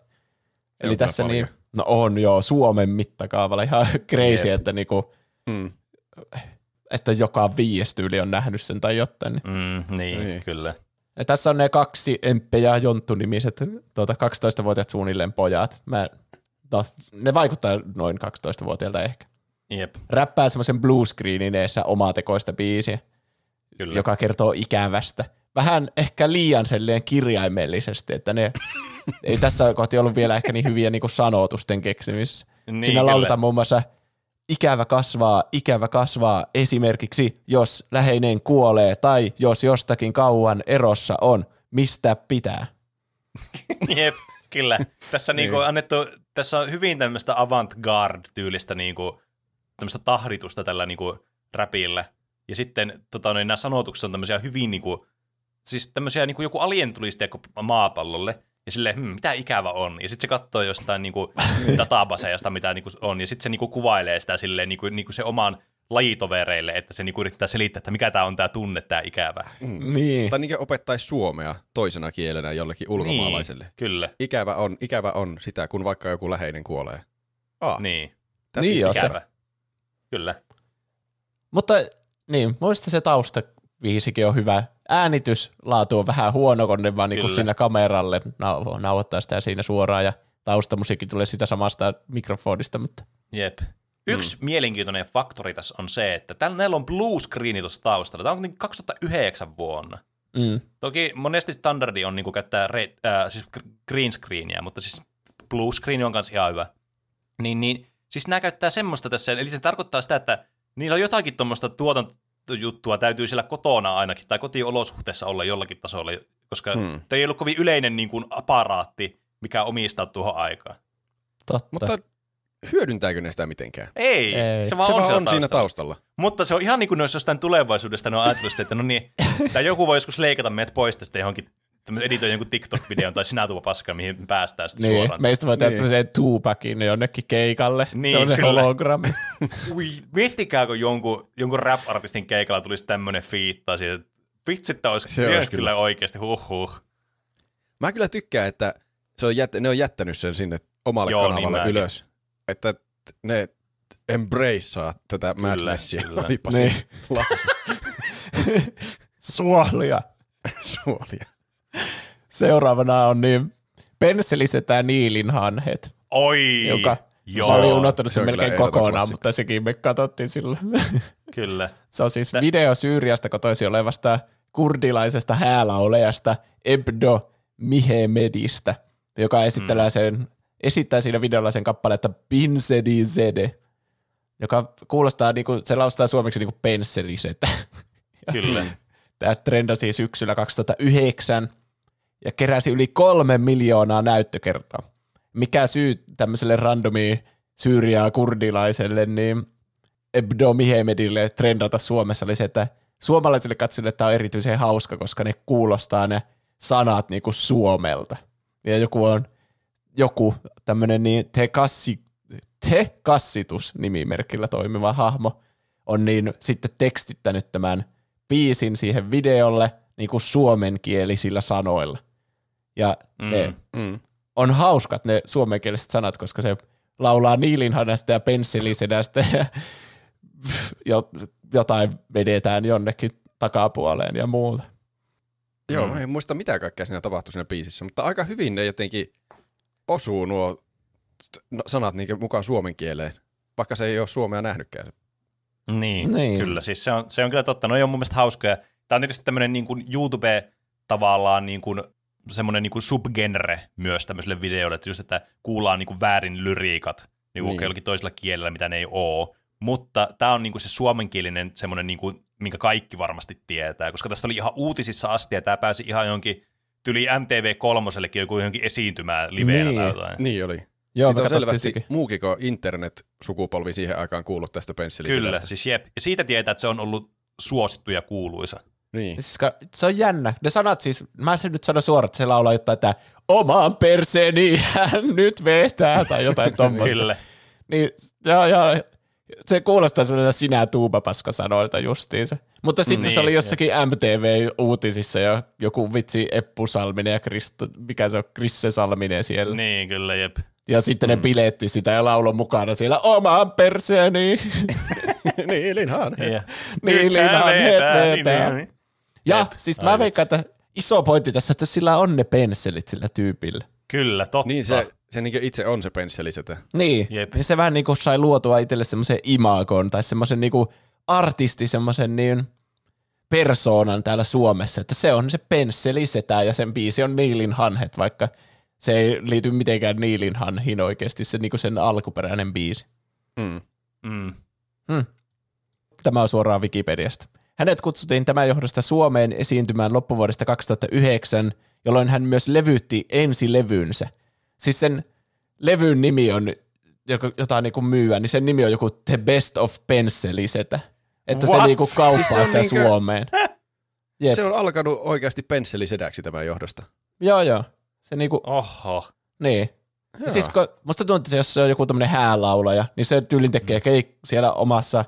Eli tässä niin,
paljon.
no on joo, Suomen mittakaavalla ihan crazy,
Jep.
että, niinku,
Mm.
että joka viides tyyli on nähnyt sen tai jotain. Niin.
Mm, niin,
Niin.
kyllä.
Ja tässä on ne kaksi Emppe ja Jonttu-nimiset tuota, 12-vuotiaat suunnilleen pojat. Mä, no, ne vaikuttaa noin 12-vuotiailta ehkä.
Jep,
Räppää semmoisen bluescreenin eessä omatekoista biisiä,
kyllä.
joka kertoo ikävästä. Vähän ehkä liian selleen kirjaimellisesti, että ne ei tässä kohti ollut vielä ehkä niin hyviä niin kuin sanotusten keksimisessä.
Niin,
Siinä lauletaan muun muassa ikävä kasvaa, ikävä kasvaa esimerkiksi, jos läheinen kuolee tai jos jostakin kauan erossa on, mistä pitää.
Jep, kyllä. Tässä
Niin.
niinku on annettu, tässä on hyvin tämmöistä avant-garde-tyylistä niinku, tämmöistä tahditusta tällä niinku räpillä. Ja sitten tota, niin nämä sanotukset on tämmöisiä hyvin niinku, siis tämmöisiä niinku joku alien tulisi maapallolle, ja silleen, hmm, mitä ikävä on. Ja sitten se katsoo jostain niinku databaseista, mitä niinku on, ja sitten se niinku kuvailee sitä silleen niinku, niinku se oman lajitovereille, että se niinku yrittää selittää, että mikä tämä on tämä tunne, tämä ikävä.
Niin.
Tai niin opettaisi suomea toisena kielenä jollekin ulkomaalaiselle.
Niin, kyllä.
Ikävä on, ikävä on sitä, kun vaikka joku läheinen kuolee. Ah,
Niin,
that
Niin
is
joo, se-
ikävä. Kyllä.
Mutta niin, muista se tausta viisikin on hyvä. Äänityslaatu on vähän huono, kun ne vaan niinku
Kyllä.
siinä kameralle nau- nauhoittaa sitä siinä suoraan ja taustamusiikki tulee sitä samasta mikrofonista, mutta
Jep. Yksi mm. mielenkiintoinen faktori tässä on se, että tällä näillä on blue screeni tuossa taustalla. Tämä on kuitenkin 2009 vuonna.
mm,
Toki monesti standardi on niin käyttää red, äh, siis gr- green screenia, mutta siis blue screen on kanssa ihan hyvä. Niin, niin, siis nämä käyttää semmoista tässä, eli se tarkoittaa sitä, että niillä on jotakin tuommoista tuotantojuttua täytyy siellä kotona ainakin, tai kotiolosuhteessa olla jollakin tasolla, koska
Hmm.
hmm. ei ollut kovin yleinen niin kuin aparaatti, mikä omistaa tuohon aikaan.
totta.
Mutta hyödyntääkö ne sitä mitenkään?
Ei,
Ei.
se vaan
se
on,
vaan
siellä
on siinä
taustalla.
taustalla.
Mutta se on ihan niin kuin ne olisi jostain tulevaisuudesta, ne on ajatellut että no niin, tai joku voi joskus leikata meidät pois tästä johonkin, editoin jonkun TikTok-videon tai sinä tuupa paskaa, mihin päästään sitten
Niin,
suoraan.
meistä voi tehdä
Niin.
semmoisen Tupakin jonnekin keikalle.
Niin,
se on se
kyllä.
hologrammi.
Ui, miettikää, kun jonkun, jonkun rap-artistin keikalla tulisi tämmöinen fiitta siitä. Vitsi, että olisi,
Se
se
olisi
olisi kyllä oikeasti, huh
Mä kyllä tykkään, että se on jät, ne on jättänyt sen sinne omalle
Joo, niin
kanavalle
mäkin.
ylös. Että ne embracea tätä
Kyllä,
madnessia.
kyllä.
Olipa
Niin.
niin. lause
Suolia.
suolia.
Seuraavana on niin pensselisetää Niilin hanhet,
Oi,
joka
joo,
Mä olin unohtanut
se
sen
on kyllä
melkein kokonaan,
klassikko.
mutta sekin me katsottiin silloin.
kyllä.
Se on siis video Syyriasta kotoisin olevasta kurdilaisesta häälaulajasta Ebdo Mihemedistä, joka esittelee sen, esittää siinä videolla sen kappaletta Pinsedi Zede, joka kuulostaa, niinku, se laustaa suomeksi niinku pensselisetä.
Kyllä.
Tämä trendasi syksyllä 2009, ja keräsi yli kolme miljoonaa näyttökertaa. Mikä syy tämmöiselle randomi syyriaa kurdilaiselle, niin Ebdo Mihemedille trendata Suomessa oli se, että suomalaisille katsojille tämä on erityisen hauska, koska ne kuulostaa ne sanat niinku suomelta. Ja joku on joku tämmöinen niin te, kassi, te kassitus nimimerkillä toimiva hahmo on niin sitten tekstittänyt tämän biisin siihen videolle niin kuin suomenkielisillä sanoilla. Ja mm. ne
Mm.
on hauskat ne suomenkieliset sanat, koska se laulaa niilinhanasta ja pensselisedästä ja jo- jotain vedetään jonnekin takapuoleen ja muuta.
Joo, mä en muista mitä kaikkea siinä tapahtui siinä biisissä, mutta aika hyvin ne jotenkin osuu nuo no, sanat niin mukaan suomen kieleen, vaikka se ei ole suomea nähnytkään.
Niin,
Niin.
kyllä. Siis se on, se on kyllä totta. No on mun mielestä hauskoja. Tämä on tietysti tämmöinen niin kuin YouTube tavallaan niin kuin semmoinen niin kuin subgenre myös tämmöiselle videolle, että just, että kuullaan niin kuin väärin lyriikat niin kuin
Niin.
jollakin toisella kielellä, mitä ne ei oo. Mutta tämä on niin kuin se suomenkielinen semmoinen, niin kuin, minkä kaikki varmasti tietää, koska tästä oli ihan uutisissa asti, ja tämä pääsi ihan jonkin tyli MTV3 joku johonkin esiintymään liveenä
Niin.
tai jotain.
Niin oli.
Joo,
Siitä on selvästi
sekin.
muukin kuin internet-sukupolvi siihen aikaan kuullut tästä pensseliselästä.
Kyllä, siis jep. Ja siitä tietää, että se on ollut suosittu ja kuuluisa.
Niin.
Siis se on jännä. Ne sanat siis, mä sen nyt sanon suoraan, että se laulaa jotain, että omaan perseeni hän nyt vetää tai jotain tommoista.
Kyllä.
Niin, ja, ja, se kuulostaa sellainen sinä tuupapaska sanoilta justiinsa. Mutta sitten
Niin,
se oli jossakin MTV-uutisissa ja joku vitsi Eppu Salminen ja Krista, mikä se on, Krisse Salminen siellä.
Niin, kyllä, jep.
Ja sitten ne biletti sitä ja laulon mukana siellä omaan perseeni.
Niilinhan.
Ja.
Niilinhan
Nyt
Ja
Jep.
siis mä veikkaan, että iso pointti tässä, että sillä on ne pensselit sillä tyypillä.
Kyllä, totta.
Niin se, se niin itse on se pensselisetä.
Niin,
Jep.
niin se vähän niin kuin sai luotua itselle semmoisen imagon tai semmoisen niin artisti, semmoisen niin persoonan täällä Suomessa, että se on se pensselisetä ja sen biisi on Niilin hanhet, vaikka se ei liity mitenkään Niilin hanhiin oikeasti, se niin kuin sen alkuperäinen biisi.
Mm.
Mm.
Tämä on suoraan Wikipediasta. Hänet kutsuttiin tämän johdosta Suomeen esiintymään loppuvuodesta 2009, jolloin hän myös levytti ensilevynsä. Siis sen levyn nimi on, joka- jota niinku myyä, niin sen nimi on joku The Best of Pensselisetä. Että
What?
se niinku kauppaa
Siis
sitä
niinkö-
Suomeen. Jep.
Se on alkanut oikeasti pensselisedäksi tämän johdosta.
Joo, joo. Se niinku,
Oho.
niin.
Joo.
Siis kun, musta tuntuu, että jos se on joku tämmöinen häälaulaja, niin se tyylin tekee keik- siellä omassa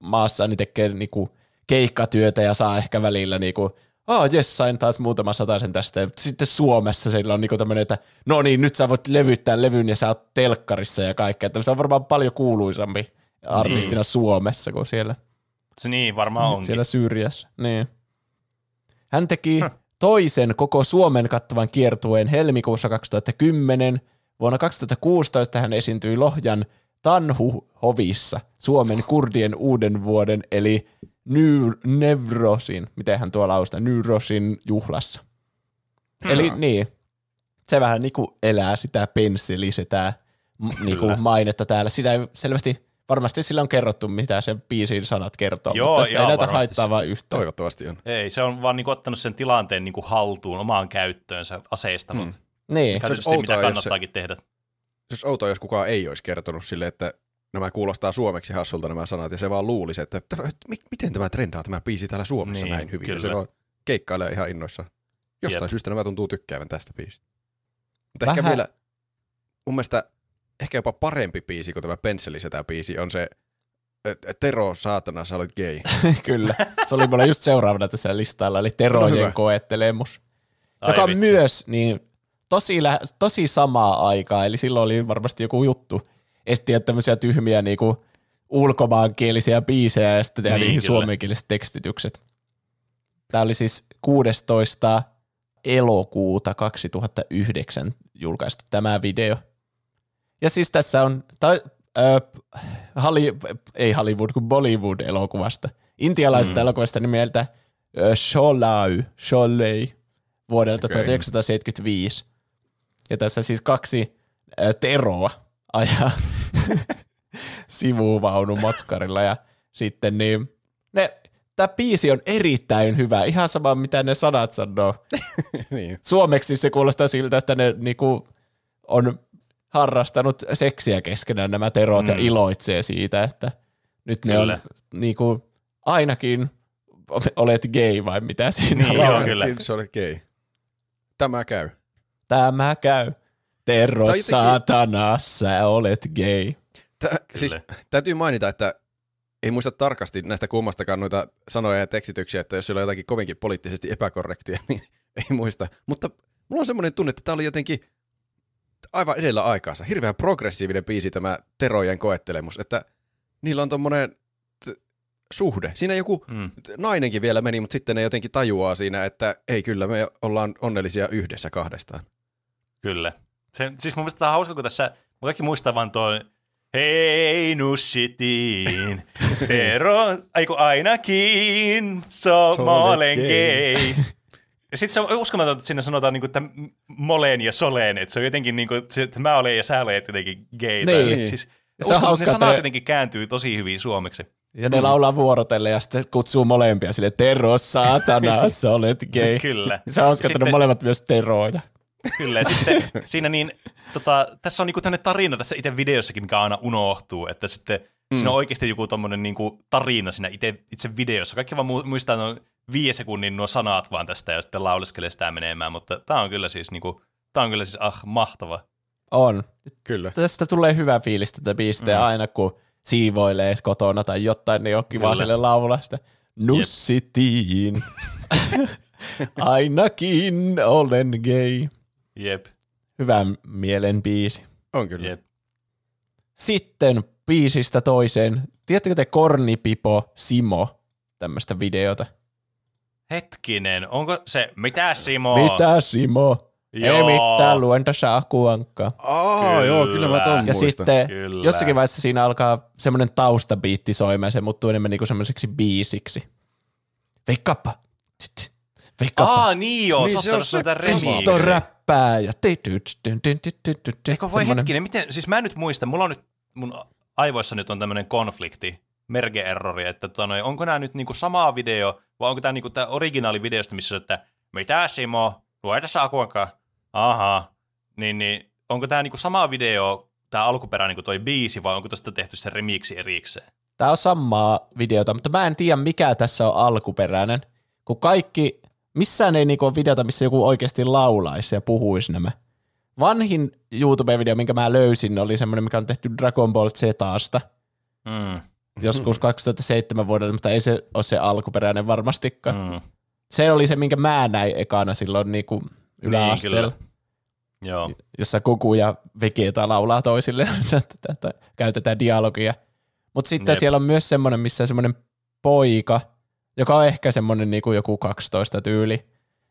kotimaassa, niin tekee niinku keikkatyötä ja saa ehkä välillä niinku, oh jes, sain taas muutama sataisen tästä. Ja Sitten Suomessa sillä on niinku tämmöinen, että no niin, nyt sä voit levyttää levyn ja sä oot telkkarissa ja kaikkea. Että se on varmaan paljon kuuluisampi artistina Suomessa kuin siellä,
Se niin varmaan onkin.
siellä Syyriassa. Niin. Hän teki toisen koko Suomen kattavan kiertueen helmikuussa 2010. Vuonna 2016 hän esiintyi Lohjan Tanhu-hovissa Suomen kurdien uuden vuoden eli Nevrosin, miten hän tuo lausta, Nyrosin juhlassa. Eli niin, se vähän niinku elää sitä pensselisetää niinku mainetta täällä. Sitä ei selvästi, varmasti sillä on kerrottu, mitä sen biisin sanat kertoo,
Joo,
mutta sitä ei näytä haittaa vaan yhtään.
Toivottavasti on.
Ei, se on vaan niinku ottanut sen tilanteen niinku haltuun omaan käyttöönsä, aseistanut. Mm.
Niin,
Mikä
Se
tietysti mitä
jos se-
kannattaakin tehdä.
Se olisi outoa, jos kukaan ei olisi kertonut sille, että nämä kuulostaa suomeksi hassulta nämä sanat, ja se vaan luulisi, että, että, että mi- miten tämä trendaa tämä biisi täällä Suomessa
Niin,
näin hyvin. Ja
kyllä.
se vaan keikkailee ihan innoissaan. Jostain
Jep.
syystä nämä tuntuu tykkäävän tästä biisistä. Mutta
Vähän-
ehkä vielä, mun mielestä ehkä jopa parempi biisi kuin tämä Pensselisetä biisi on se että Tero, saatana, sä olet gay.
kyllä. Se oli mulla just seuraavana tässä listalla, eli
No
Terojen
hyvä.
koettelemus.
Ai
joka on myös niin, tosi, lä- tosi samaa aikaa, eli silloin oli varmasti joku juttu etsiä tämmöisiä tyhmiä niinku ulkomaankielisiä biisejä ja sitten tehdä
Niin,
niihin suomenkieliset tekstitykset. Tämä oli siis 16. elokuuta 2009 julkaistu tämä video. Ja siis tässä on, tai, äh, Holly, ei Hollywood, kuin Bollywood-elokuvasta. Intialaisesta mm. elokuvasta nimeltä äh, Sholay, Sholay vuodelta okay. 1975. Ja tässä siis kaksi äh, Teroa ajaa sivuvaunun motskarilla ja sitten niin ne, tämä biisi on erittäin hyvä, ihan sama mitä ne sanat sanoo.
niin.
Suomeksi se kuulostaa siltä, että ne niinku on harrastanut seksiä keskenään nämä terot mm. ja iloitsee siitä, että nyt ne
Kyllä.
on niinku ainakin olet gay vai mitä siinä
Niin,
on.
joo, kyllä.
Se olet gay. Tämä käy.
Tämä käy. Terro
jotenkin-
saatana, sä olet gay.
Tää, siis, täytyy mainita, että ei muista tarkasti näistä kummastakaan noita sanoja ja tekstityksiä, että jos siellä on jotakin kovinkin poliittisesti epäkorrektia, niin ei muista. Mutta mulla on semmoinen tunne, että tämä oli jotenkin aivan edellä aikaansa. Hirveän progressiivinen biisi tämä Terojen koettelemus, että niillä on tommonen t- suhde. Siinä joku
Mm.
t- nainenkin vielä meni, mutta sitten ne jotenkin tajuaa siinä, että ei kyllä, me ollaan onnellisia yhdessä kahdestaan.
Kyllä. Se, siis mun mielestä tämä on hauska, kun tässä kaikki muistaa vaan tuo Hei nussitiin, Tero, aiku ainakin, so,
So
mä
olet
olen
gay.
Ja sitten se on uskomatonta, että siinä sanotaan, niinku, että m- moleen ja soleen, että se on jotenkin niin kuin, että mä olen ja sä olet jotenkin gay.
Niin.
Siis,
Se on hauska,
ne sanat
että-
jotenkin kääntyy tosi hyvin suomeksi.
Ja ne laulaa vuorotelle ja sitten kutsuu molempia sille Terro saatana, sä olet gay.
Kyllä.
Se on hauska, että ne molemmat myös teroja.
Kyllä, ja sitten siinä niin, tota, tässä on niinku tämmöinen tarina tässä itse videossakin, mikä aina unohtuu, että sitten mm. siinä on oikeasti joku tommonen niinku tarina siinä itse, itse videossa. Kaikki vaan mu- muistaa noin viiden sekunnin nuo sanat vaan tästä ja sitten lauleskelee sitä menemään, mutta tämä on kyllä siis niinku, tää on kyllä siis ah, mahtava.
On.
Kyllä.
Tästä tulee hyvä fiilis tätä biistä mm. aina kun siivoilee kotona tai jotain, niin on kiva sille laulaa sitä. Nussitiin. Ainakin olen gay.
Jep,
Hyvän mielen biisi.
On kyllä.
jep.
Sitten biisistä toiseen. Tiedättekö te Kornipipo Simo tämmöistä videota?
Hetkinen, onko se, mitä Simo?
Mitä Simo?
Joo.
Ei mitään, luen tässä akuankkaa.
Aa,
Kyllä.
joo, kyllä mä ton
Ja
muistan.
sitten
Kyllä.
jossakin vaiheessa siinä alkaa semmoinen taustabiitti soimaan se muuttuu enemmän niinku semmoiseksi biisiksi. Veikkaappa. Veikkaappa.
Aa, niin joo,
Niin,
niin,
se
se
on se
on
Risto räppää ja
Eikö voi hetkinen, miten, siis mä en nyt muista, mulla on nyt, mun aivoissa nyt on tämmöinen konflikti, merge-errori, että tota, noin, onko nämä nyt niinku samaa video, vai onko tämä niinku tämä originaali videosta, missä on, että mitä Simo, lue tässä akuanka, aha, niin, niin onko tämä niinku sama video, tämä alkuperäinen kuin toi biisi, vai onko tästä tehty se remiksi erikseen?
Tämä on samaa videota, mutta mä en tiedä mikä tässä on alkuperäinen, kun kaikki, missään ei niinku ole videota, missä joku oikeasti laulaisi ja puhuisi nämä. Vanhin YouTube-video, minkä mä löysin, oli semmoinen, mikä on tehty Dragon Ball Zasta
Mm,
joskus 2007 vuodella, mutta ei se ole se alkuperäinen varmastikaan.
mm,
Se oli se, minkä mä näin ekana silloin niinku yläasteella,
Niin, kyllä. joo,
jossa Goku ja Vegeta laulaa toisille, käytetään dialogia. Mutta sitten
Jep.
siellä on myös semmoinen, missä semmoinen poika, joka on ehkä semmoinen niinku joku 12 tyyli,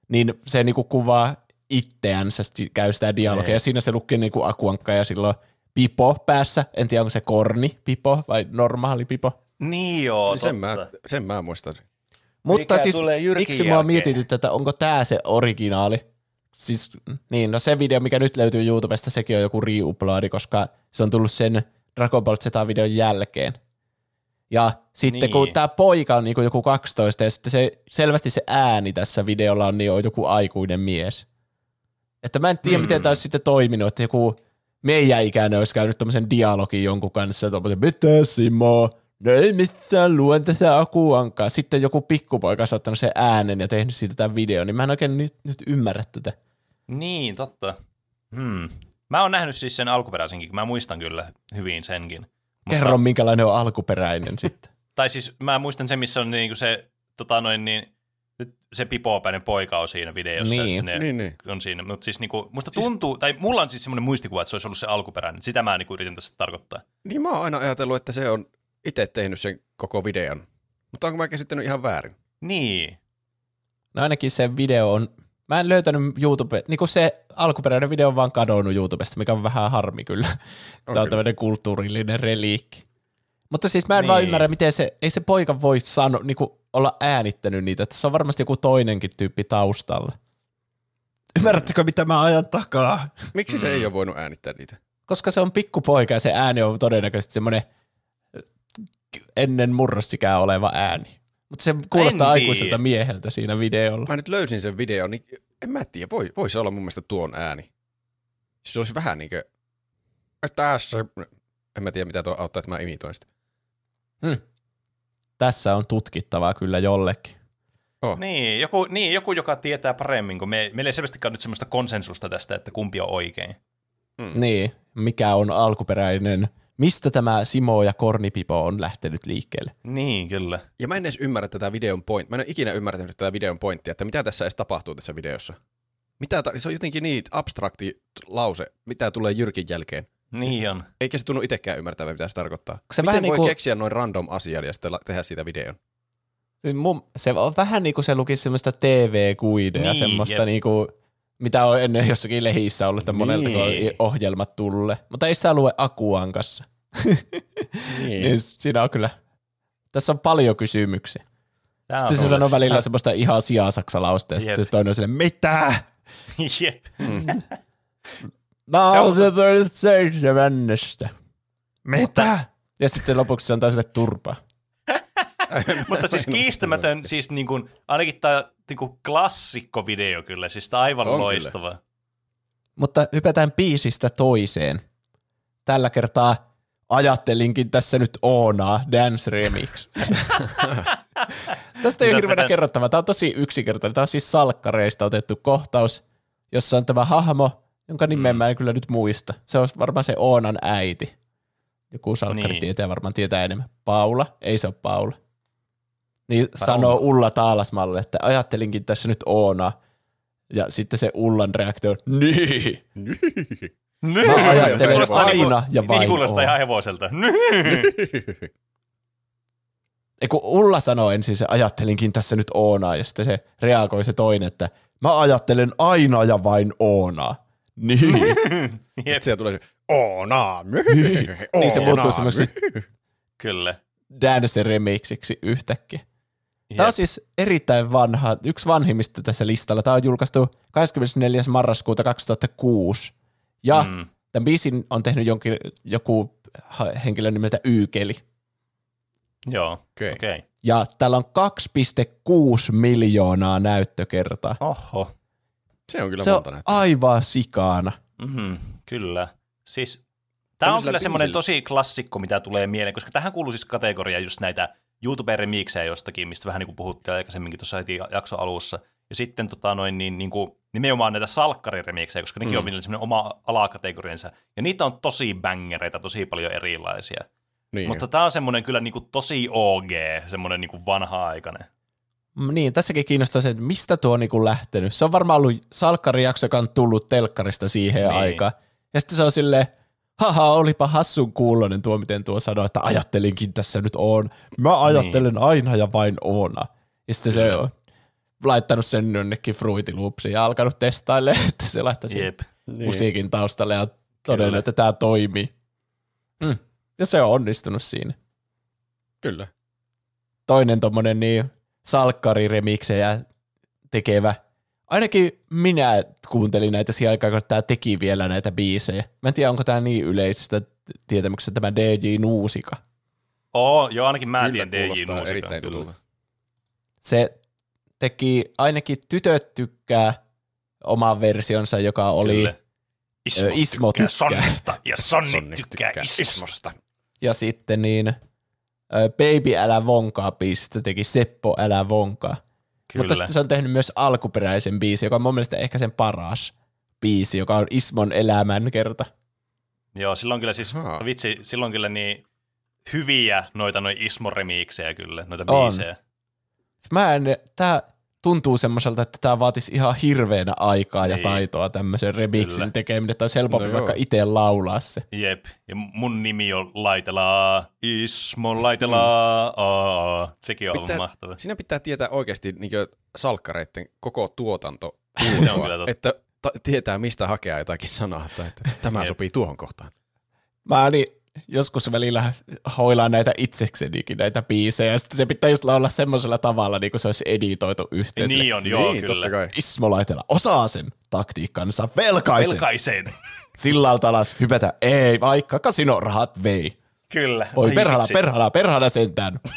niin se niinku kuvaa itseänsä, sit käy sitä dialogia,
Niin.
ja siinä se lukee niinku akuankka ja silloin pipo päässä. En tiedä, onko se korni pipo vai normaali pipo.
niin joo,
sen, mä, sen mä muistan.
Mutta
Mikä
siis, miksi mua mietityt, että onko tämä se originaali? Siis, niin, no se video, mikä nyt löytyy YouTubesta, sekin on joku reuploadi, koska se on tullut sen Dragon Ball Z-videon jälkeen. Ja sitten niin. kun
Niin.
tämä poika on niinku joku 12 ja sitten se, selvästi se ääni tässä videolla on, niin on joku aikuinen mies. Että mä en tiedä, mm. miten tämä olisi sitten toiminut, että joku meidän ikäinen olisi käynyt tämmöisen dialogin jonkun kanssa, että on, mitä Simo, no ei mitään, luen tässä akuankaa. Sitten joku pikkupoika olisi ottanut sen äänen ja tehnyt siitä tämän videon, niin mä en oikein nyt, nyt ymmärrä tätä.
Niin, totta. Hmm. Mä oon nähnyt siis sen alkuperäisenkin, mä muistan kyllä hyvin senkin.
Kerro, minkälainen on alkuperäinen sitten.
Tai siis mä muistan sen, missä on niinku se, tota noin, niin, se pipopäinen poika on siinä videossa.
Niin.
ja ne
Niin, niin.
On siinä. Mutta siis niinku, musta tuntuu, tai mulla on siis semmoinen muistikuva, että se olisi ollut se alkuperäinen. Sitä mä niinku yritän tässä tarkoittaa.
Niin mä oon aina ajatellut, että se on itse tehnyt sen koko videon. Mutta onko mä käsittänyt ihan väärin?
Niin.
No ainakin se video on, mä en löytänyt YouTube, niin kuin se alkuperäinen video on vaan kadonnut YouTubesta, mikä on vähän harmi kyllä. Tämä on tämmöinen kulttuurillinen reliikki. Mutta siis mä en niin. vaan ymmärrä, miten se, ei se poika voi sano, niin kuin olla äänittänyt niitä, että se on varmasti joku toinenkin tyyppi taustalla. Ymmärrättekö, mitä mä ajan takaa?
Miksi mm. se ei ole voinut äänittää niitä?
Koska se on pikkupoika ja se ääni on todennäköisesti semmoinen ennen murrosikää oleva ääni. Mutta se kuulostaa
En
aikuiselta
tiedä.
mieheltä siinä videolla.
Mä nyt löysin sen videon, niin en mä tiedä, voi, voisi olla mun mielestä tuon ääni. Se olisi vähän niin kuin, tässä, en mä tiedä mitä tuo auttaa, että mä imitoin sitä.
Tässä on tutkittavaa kyllä jollekin.
Niin joku, niin, joku, joka tietää paremmin, kun me, meillä ei selvästikään nyt semmoista konsensusta tästä, että kumpi on oikein.
Mm.
Niin, mikä on alkuperäinen, mistä tämä Simo ja Kornipipo on lähtenyt liikkeelle.
Niin, kyllä.
Ja mä en edes ymmärrä tätä videon point. Mä en ole ikinä ymmärtänyt tätä videon pointtia, että mitä tässä edes tapahtuu tässä videossa. Mitä ta- se on jotenkin niin abstrakti lause, mitä tulee Jyrkin jälkeen.
Niin on.
Eikä se tunnu itsekään ymmärtävän, mitä se tarkoittaa.
Se
Miten
vähän
voi
niinku-
keksiä noin random asian ja sitten la- tehdä siitä videon?
Mun, se on vähän niin kuin se lukisi semmoista TV-kuidea,
Niin,
semmoista
jep.
niin kuin, mitä on ennen jossakin lehissä ollut, että monelta
Niin.
niin. ohjelmat tulle. Mutta ei sitä lue Akuankassa.
Niin.
Niin siinä on kyllä, tässä on paljon kysymyksiä.
Tää
Sitten se
on
sanoo välillä semmoista ihan siasaksalausta, ja sitten toinen on silleen, mitä?
Jep.
Mä
Se on-
oon seitsemännestä. Mitä? Ja sitten lopuksi se antaa sille turpaa.
Mutta siis kiistämätön, siis niin kuin, ainakin tämä niin kuin klassikkovideo kyllä, siis aivan
On kyllä.
loistava.
Mutta hypätään biisistä toiseen. Tällä kertaa ajattelinkin tässä nyt Oonaa Dance Remix. Tästä ei ole hirveänä kerrottavaa. Tämä on tosi yksinkertainen. Tämä on siis salkkareista otettu kohtaus, jossa on tämä hahmo, jonka nimeä
Mm.
mä en kyllä nyt muista. Se on varmaan se Oonan äiti. Joku salkkari
Niin.
tietää varmaan tietää enemmän. Paula? Ei se ole Paula. Niin sanoo Ulla Taalasmalle, että ajattelinkin tässä nyt Oonaa. Ja sitten se Ullan reaktio on, niin. Mä
Se
ajattelen
kuulostaa
aina
niinku-
ja vain
Niin kuulostaa ihan hevoselta.
Ei kun Ulla sanoo ensin se ajattelinkin tässä nyt Oonaa, ja sitten se reagoi se toinen, että mä ajattelen aina ja vain Oonaa. Niin.
Jep,
Siellä tulee se, Oona,
niin se muuttuu semmoiseksi
kyllä.
dance remixiksi yhtäkkiä. Tämä on siis erittäin vanha, yksi vanhimmista tässä listalla. Tämä on julkaistu 24. marraskuuta 2006. Ja mm.
Mm.
tämän biisin on tehnyt jonkin, joku henkilö nimeltä Yykeli.
Joo,
Okei.
okei. Okay.
Ja täällä on 2,6 miljoonaa näyttökertaa.
Oho.
Se on kyllä
Se on
monta näyttöä.
aivan sikaana.
Mm-hmm, kyllä. Siis tämä on kyllä semmoinen tosi klassikko, mitä tulee mieleen, koska tähän kuuluu siis kategoria just näitä YouTube-remiksejä jostakin, mistä vähän niin kuin puhuttiin aikaisemminkin tuossa heti jakson alussa. Ja sitten tota noin, niin, niin kuin, nimenomaan näitä salkkariremiksejä, koska nekin
Mm.
on vielä semmoinen oma alakategoriansa. Ja niitä on tosi bängereitä, tosi paljon erilaisia.
Niin.
Mutta tämä on semmoinen kyllä niin kuin tosi OG, semmoinen niin kuin vanha-aikainen.
Niin, tässäkin kiinnostaa se, että mistä tuo on niinku lähtenyt. Se on varmaan ollut salkkarijakso, joka on tullut telkkarista siihen
Niin.
niin. aikaan. Ja sitten se on silleen, haha, olipa hassun kuulonen tuo, miten tuo sanoi, että ajattelinkin tässä nyt on. Mä ajattelen niin. aina ja vain Oona. Ja sitten se on laittanut sen jonnekin Fruity Loopsiin ja alkanut testaille, että se laittaisi
Jep.
niin. musiikin taustalle ja todennut,
Kyllä.
että tämä toimii. Mm. Ja se on onnistunut siinä.
Kyllä.
toinen tommonen niin salkkariremiksejä tekevä. Ainakin minä kuuntelin näitä siihen aikaan, kun tämä teki vielä näitä biisejä. Mä en tiedä, onko tämä niin yleistä tietämyksessä tämä DJ Nuusika.
Oo, joo, ainakin mä
kyllä
tiedän DJ
erittäin
kyllä.
Se teki ainakin Tytöt tykkää oman versionsa, joka oli,
Kyllä.
Ismo, Ismo tykkää.
Sonnista ja Sonni
Sonni
tykkää Ismosta.
ja sitten niin ö, Baby älä vonkaa biisistä teki Seppo älä vonkaa.
Kyllä.
Mutta sitten se on tehnyt myös alkuperäisen biisin, joka on mun mielestä ehkä sen paras biisi, joka on Ismon elämän kerta.
Joo, silloin kyllä siis,
Ahaa.
vitsi, silloin kyllä niin hyviä noita noin Ismo-remiiksejä kyllä, noita
On.
biisejä.
Mä en, tää tuntuu semmoiselta, että tämä vaatisi ihan hirveänä aikaa ja
Niin.
taitoa tämmöisen remixin
Kyllä.
tekeminen, että olisi helpompi No vaikka itse laulaa se.
Jep, ja mun nimi on Laitelaa, Ismo Laitelaa, aa, sekin on
Pitää-
mahtava.
Siinä pitää tietää oikeasti niin salkkareiden koko tuotanto,
Se on kyllä totta.
että ta- tietää mistä hakea jotakin sanaa, että, että tämä
Jep.
sopii tuohon kohtaan.
Mä niin joskus välillä hoilaan näitä itseksenikin näitä biisejä, ja sitten se pitää just laulaa semmoisella tavalla, niin kuin se olisi editoitu yhteen.
Niin on, joo,
niin,
kyllä.
totta kai.
Ismo Laitela osaa sen taktiikkansa, velkaisen.
Velkaisen.
Sillalta alas hypätä, ei, vaikka kasinorahat vei.
Kyllä.
Voi perhana, perhana, perhana sentään.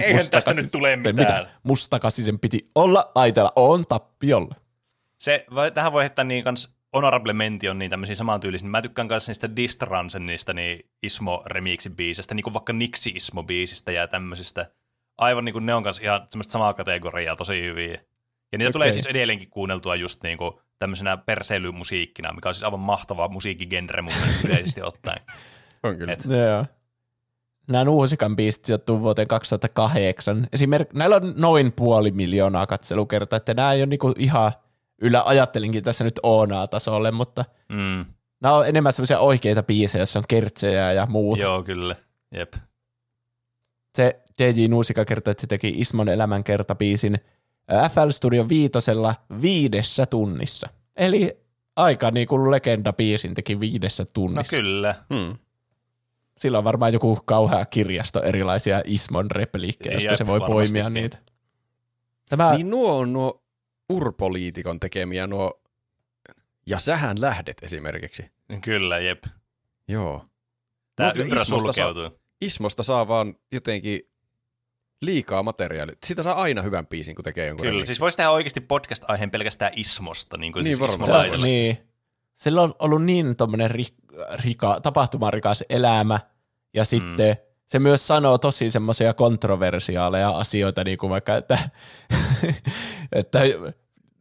Eihän tästä
Mustakasi-
nyt tule mitään.
Mustakasisen piti olla laitella, on tappiolla.
Se, tähän voi heittää niin kans Honorable Mention niin tämmöisiä samantyylisiä. Mä tykkään kanssa niistä Distransenista niin Ismo remixin biisistä, niin kuin vaikka Niksi Ismo biisistä ja tämmöisistä. Aivan niin kuin ne on kanssa ihan semmoista samaa kategoriaa tosi hyviä. Ja niitä okay. tulee siis edelleenkin kuunneltua just niin kuin tämmöisenä perseilymusiikkina, mikä on siis aivan mahtava musiikkigenre mun mielestä yleisesti ottaen.
On kyllä.
Et-
Joo. Nämä Nuusikan biisit sijoittuu vuoteen 2008. Esimerkiksi näillä on noin puoli miljoonaa katselukertaa, että nämä ei ole niinku ihan yllä ajattelinkin tässä nyt Oonaa tasolle, mutta
Mm,
nämä on enemmän semmoisia oikeita biisejä, joissa on kertsejä ja muut.
joo, kyllä. Jep.
Se DJ Nuusika kertoi, että se teki Ismon elämänkertabiisin FL Studio viitosella viidessä tunnissa. Eli aika niin kuin legenda-biisin teki viidessä
No
tunnissa.
kyllä.
Hmm.
Sillä on varmaan joku kauhea kirjasto erilaisia Ismon repliikkejä, josta se voi poimia niitä. Tämä,
Niin nuo on nuo urpoliitikon tekemiä nuo, ja sähän lähdet esimerkiksi.
Kyllä, jep.
Joo.
Tämä
No,
ympyrä
Ismosta saa-
sulkeutuu.
Ismosta saa vaan jotenkin liikaa materiaalia. Sitä saa aina hyvän biisin, kun tekee jonkun
Kyllä,
remixin.
siis voisi tehdä oikeasti podcast-aiheen pelkästään Ismosta, niin kuin
Niin
siis
varmaan.
Ismo
se on, niin, sillä on ollut niin tommonen ri, rika, tapahtumarikas elämä, ja sitten mm. Se myös sanoo tosi semmoisia kontroversiaaleja asioita, niin kuin vaikka, että, että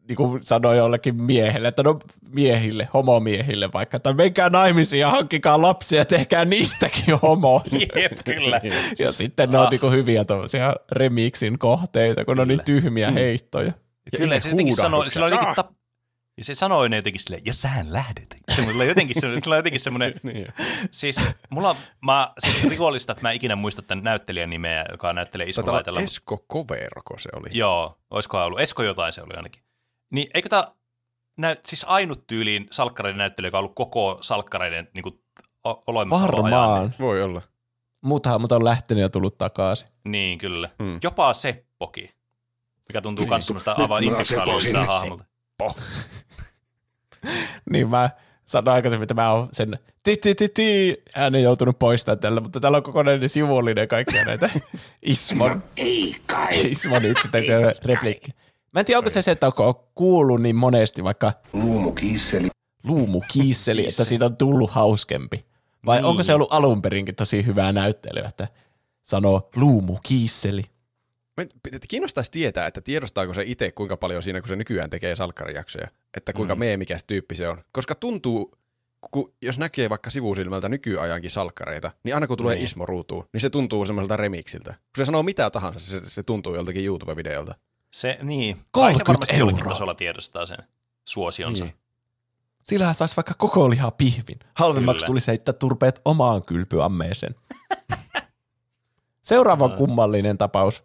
niin kuin sanoi jollekin miehelle, että no miehille, homomiehille vaikka, että menkää naimisiin ja hankkikaa lapsia ja tehkää niistäkin homo.
Jep, kyllä.
Ja sitten ne on
ah.
niinku hyviä tuollaisia remixin kohteita, kun ne on niin tyhmiä heittoja.
Ja
Kyllä,
ne
se jotenkin sanoi, sillä on jotenkin tap... Ja se sanoi ne jotenkin silleen, ja sähän lähdet. Sillä on jotenkin, semmoinen- sillä on jotenkin semmoinen,
Niin.
siis mulla, mä, siis rikollista, että mä en ikinä muista tämän näyttelijän nimeä, joka näyttelee
Taitaa
Ismo
olla
Laitella.
Esko Koverko se oli.
Joo, olisiko ollut, Esko jotain se oli ainakin. Niin eikö tämä näy, siis ainut tyyliin salkkareiden näyttely, joka on ollut koko salkkareiden niin kuin, olemassaolon ajan.
Varmaan.
Voi olla.
Muuthan mutta on lähtenyt ja tullut takaisin.
Niin, kyllä.
Mm.
Jopa Seppokin, mikä tuntuu myös semmoista aivan integraalilta hahmolta.
Niin mä sanoin aikaisemmin, että mä oon sen ti ti ti ti äänen joutunut poistamaan tällä, mutta täällä on kokonainen sivullinen kaikkia näitä Ismon, Ismon yksittäisiä repliikkejä. Mä en tiedä, onko se se, että onko kuullut niin monesti vaikka
Luumukiisseli.
luumukiisseli, että siitä on tullut hauskempi. Vai niin. onko se ollut alun perinkin tosi hyvää näyttelyä, että sanoo luumukiisseli.
Me- Kiinnostaisi tietää, että tiedostaako se itse kuinka paljon siinä, kun se nykyään tekee salkkarijaksoja, että kuinka mm. meemikäs tyyppi se on. Koska tuntuu, kun, jos näkee vaikka sivusilmältä nykyajankin salkkareita, niin aina kun tulee
Niin.
Ismo ruutuun, niin se tuntuu semmoiselta remixiltä. Kun se sanoo mitä tahansa, se, se tuntuu joltakin YouTube-videolta.
Se, niin.
30
Kai se
euroa.
tasolla tiedostaa sen suosionsa.
Niin.
Sillähän saisi vaikka koko lihaa pihvin. Halvemmaksi
Kyllä.
tulisi heittää turpeet omaan kylpyammeeseen. Seuraava kummallinen tapaus.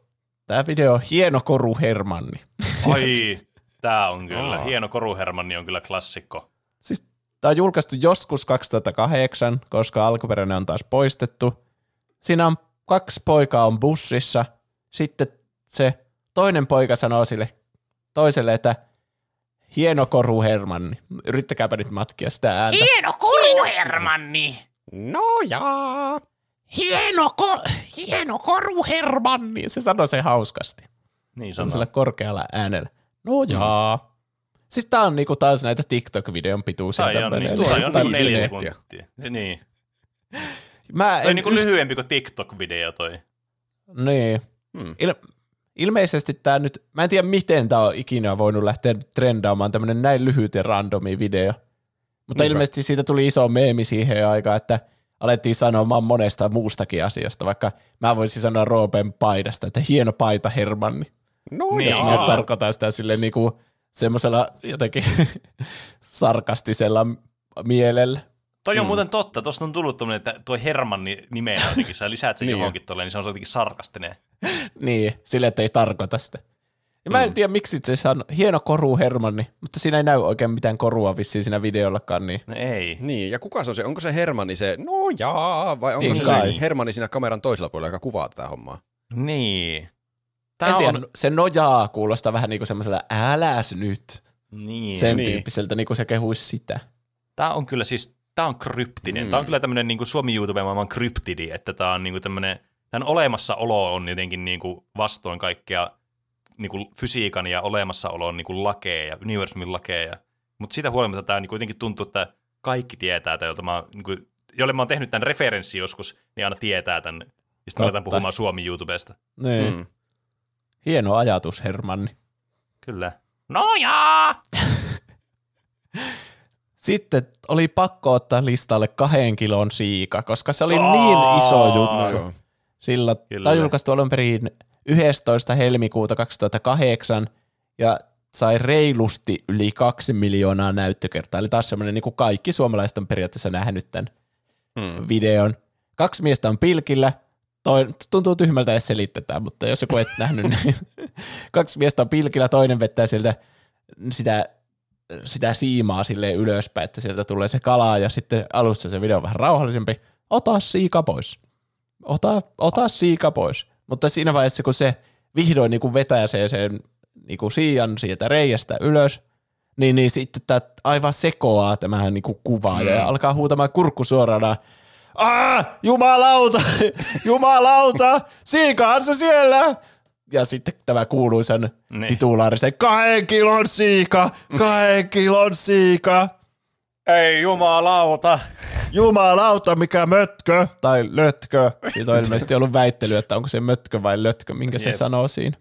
Tämä video on hieno koru Hermanni.
Ai, tää on kyllä.
Aa.
Hieno koruhermanni on kyllä klassikko.
Siis tämä on julkaistu joskus 2008, koska alkuperäinen on taas poistettu. Siinä on kaksi poikaa on bussissa. Sitten se toinen poika sanoo sille toiselle, että hieno koru Hermanni. Yrittäkääpä nyt matkia sitä ääntä.
Hieno koruhermanni!
No jaa.
Hieno, ko- hieno koru Hermanni. Se sanoi se hauskasti.
Niin sanoo.
korkealla äänellä. No jaa. Siis tää on niinku taas näitä TikTok-videon pituisia.
Tai on,
tämmönen.
niin, toi on
Tai
niin neljä sekuntia. Niin.
Mä
Toi on
en
niinku lyhyempi kuin TikTok-video toi.
Niin.
Hmm.
Il- ilmeisesti tämä nyt, mä en tiedä miten tämä on ikinä voinut lähteä trendaamaan tämmöinen näin lyhyt ja randomi video. Mutta
Niinpä.
ilmeisesti siitä tuli iso meemi siihen aikaan, että alettiin sanomaan monesta muustakin asiasta, vaikka mä voisin sanoa Roopen paidasta, että hieno paita Hermanni.
No
Niin.
Jos mä tarkoitan sitä silleen niinku semmoisella jotenkin sarkastisella mielellä.
Toi on muuten totta. Tuosta on tullut tommonen, että tuo Hermanni nimenä jotenkin, sä lisäät sen
Niin
johonkin tuolle, niin se on jotenkin sarkastinen.
Niin, sille, että ei tarkoita sitä. Ja mä en tiedä, miksi se sanoo, hieno koru Hermanni, mutta siinä ei näy oikein mitään korua vissiin siinä videollakaan, niin
No ei.
Niin, ja kuka se on se? Onko se Hermanni se, no jaa, vai onko
Niin
se,
kai.
se Hermanni siinä kameran toisella puolella, joka kuvaa tätä hommaa?
Niin.
Tää
Tää
en tiedä,
on,
se nojaa kuulostaa vähän niin kuin semmoisella äläs nyt,
niin.
sen
Niin.
tyyppiseltä, niin kuin se kehuisi sitä.
Tää on kyllä siis, tää on kryptinen.
Mm.
Mm. Tää on kyllä tämmönen niinku Suomi YouTube maailman kryptidi, että tää on niinku tämmönen tämän olemassaolo on jotenkin niin kuin vastoin kaikkea niin kuin fysiikan ja olemassaolon niin kuin lakeja, universumin lakeja. Mutta siitä huolimatta tämä niin kuitenkin tuntuu, että kaikki tietää tämän, jolta mä, niin kuin, jolle mä oon tehnyt tämän referenssi joskus, niin aina tietää tämän. Ja sitten aletaan puhumaan Suomi YouTubesta.
Niin.
Mm.
Hieno ajatus, Hermanni.
Kyllä. No jaa!
Sitten oli pakko ottaa listalle kahden kilon siika, koska se oli niin iso juttu. Sillä
Kyllä.
tämä on julkaistu alun perin 11. helmikuuta 2008 ja sai reilusti yli kaksi miljoonaa näyttökertaa. Eli taas semmoinen, niin kuin kaikki suomalaiset on periaatteessa nähnyt tämän
Mm.
videon. Kaksi miestä on pilkillä, toi, tuntuu tyhmältä edes selitetään, mutta jos joku et nähnyt, niin kaksi miestä on pilkillä, toinen vettää sieltä sitä, sitä siimaa silleen ylöspäin, että sieltä tulee se kala ja sitten alussa se video on vähän rauhallisempi. Ota siika pois. Ota, ota siika pois. Mutta siinä vaiheessa, kun se vihdoin niin kuin vetää se sen niin kuin siian sieltä reiästä ylös, niin, niin sitten tämä aivan sekoaa tämä niin kuin kuva ja alkaa huutamaan kurkku suorana. Aa, jumalauta, jumalauta, siikahan se siellä. Ja sitten tämä kuuluisen
Niin.
titulaarisen kahden kilon siika, kahden kilon siika.
Ei jumalauta!
Jumalauta, mikä mötkö. Tai lötkö. Siitä on ilmeisesti ollut väittely, että onko se mötkö vai lötkö, minkä se
Jep.
sanoo siinä.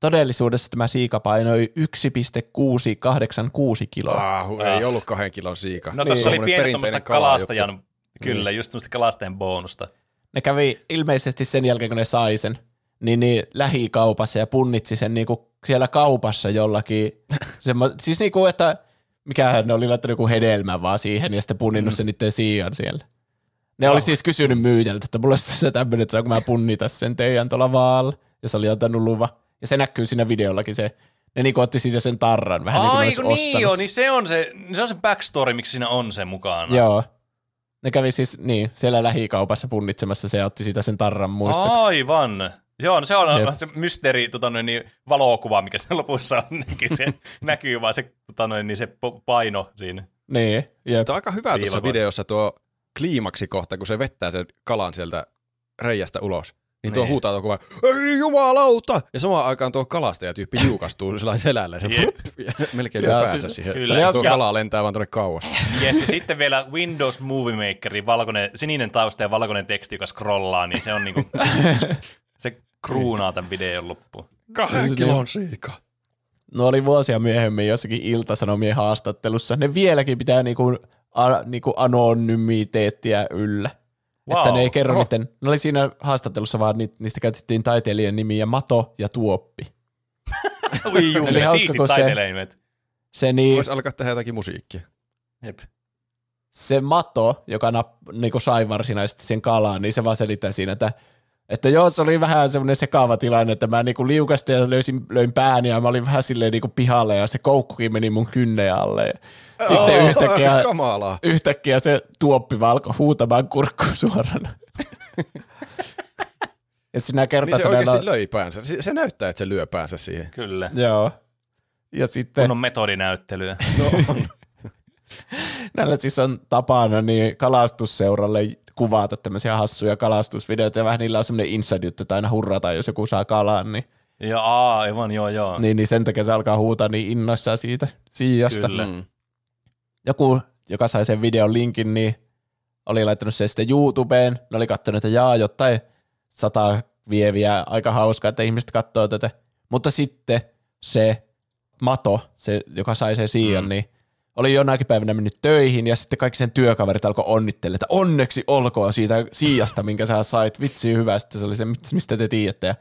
Todellisuudessa tämä siika painoi 1,686 kiloa.
Ah, ei ollut kahden kilon siika.
No tässä oli
perinteinen
tuommoista kalastajan,
kalajuttu.
kyllä, just tämmöistä kalastajan bonusta.
Ne kävi ilmeisesti sen jälkeen, kun ne sai sen, niin, niin lähikaupassa ja punnitsi sen niinku siellä kaupassa jollakin. Semmo, siis niinku, että mikähän ne oli laittanut joku hedelmä vaan siihen ja sitten punninnut sen niiden siian siellä. Ne oli siis kysynyt myyjältä, että mulla olisi tässä tämmöinen, että saanko mä punnita sen teidän tuolla vaalla. Ja se oli antanut luva. Ja se näkyy siinä videollakin se. Ne niinku otti siitä sen tarran vähän niin kuin ne
Ai
olisi
kun niin
ostanut
joo, niin se on se, se on se backstory, miksi siinä on se mukana.
Joo. Ne kävi siis niin, siellä lähikaupassa punnitsemassa se ja otti siitä sen tarran muistoksi.
Aivan. Joo, no se on
Jep.
se mysteeri, tota noin, niin, valokuva, mikä sen lopussa on. Niin se näkyy vaan se, tota noin, niin se paino siinä.
Niin, jep.
Tuo on aika hyvä tuossa videossa tuo kliimaksikohta, kun se vettää sen kalan sieltä reiästä ulos. Niin tuo
Niin.
huutaa tuo kuva, ei jumalauta! Ja samaan aikaan tuo kalastaja-tyyppi liukastuu sellainen selällä. Se flup, ja melkein
Ja
lyö päänsä
siis-
siihen.
kyllä.
Se tuo
Ja-
kala lentää vaan tuonne kauas.
Yes, ja sitten vielä Windows Movie Makerin valkoinen, sininen tausta ja valkoinen teksti, joka scrollaa, niin se on niinku, kruunaa tämän videon loppuun.
Kahden kilon siika.
No oli vuosia myöhemmin jossakin iltasanomien haastattelussa. Ne vieläkin pitää niinku, a, niinku anonymiteettiä yllä.
Wow.
Että ne ei kerro
Oho.
miten. Ne oli siinä haastattelussa vaan, ni- niistä käytettiin taiteilijan nimiä Mato ja Tuoppi.
Ui juu,
Eli hauska,
siistit
kun se-. Se, niin,
Voisi alkaa tehdä jotakin musiikkia.
Jep.
se Mato, joka nap, niinku sai varsinaisesti sen kalaan, niin se vaan selittää siinä, että että joo, se oli vähän semmoinen sekaava tilanne, että mä niinku liukastin ja löysin, löin pääni ja mä olin vähän silleen niinku pihalle ja se koukkukin meni mun kynnen alle. Ja sitten yhtäkkiä,
Kamalaa.
yhtäkkiä se tuoppi vaan alkoi huutamaan kurkkuun suorana. ja sinä
Niin
kertaa
se
todella...
oikeasti löi päänsä. Se, se näyttää, että se lyö päänsä siihen.
Kyllä.
Joo. Ja sitten
Kun on metodinäyttelyä.
näillä siis on tapana niin kalastusseuralle kuvata tämmöisiä hassuja kalastusvideoita ja vähän niillä on semmoinen inside-juttu, että aina hurrataan, jos joku saa kalan, niin,
Ja aa, aivan, joo, joo.
niin, niin sen takia se alkaa huutaa niin innoissaan siitä siijasta.
Kyllä.
Mm.
Joku, joka sai sen videon linkin, niin oli laittanut sen sitten YouTubeen. Ne oli katsonut, että jaa, jotain sata vieviä, aika hauskaa, että ihmiset katsoo tätä. Mutta sitten se Mato, se, joka sai sen siian, mm. niin oli jonakin päivänä mennyt töihin ja sitten kaikki sen työkaverit alkoi onnittelemaan, että onneksi olkoon siitä siijasta, minkä sä sait. Vitsi hyvä. Sitten se oli se, "Mit- mistä te tiedätte. Ja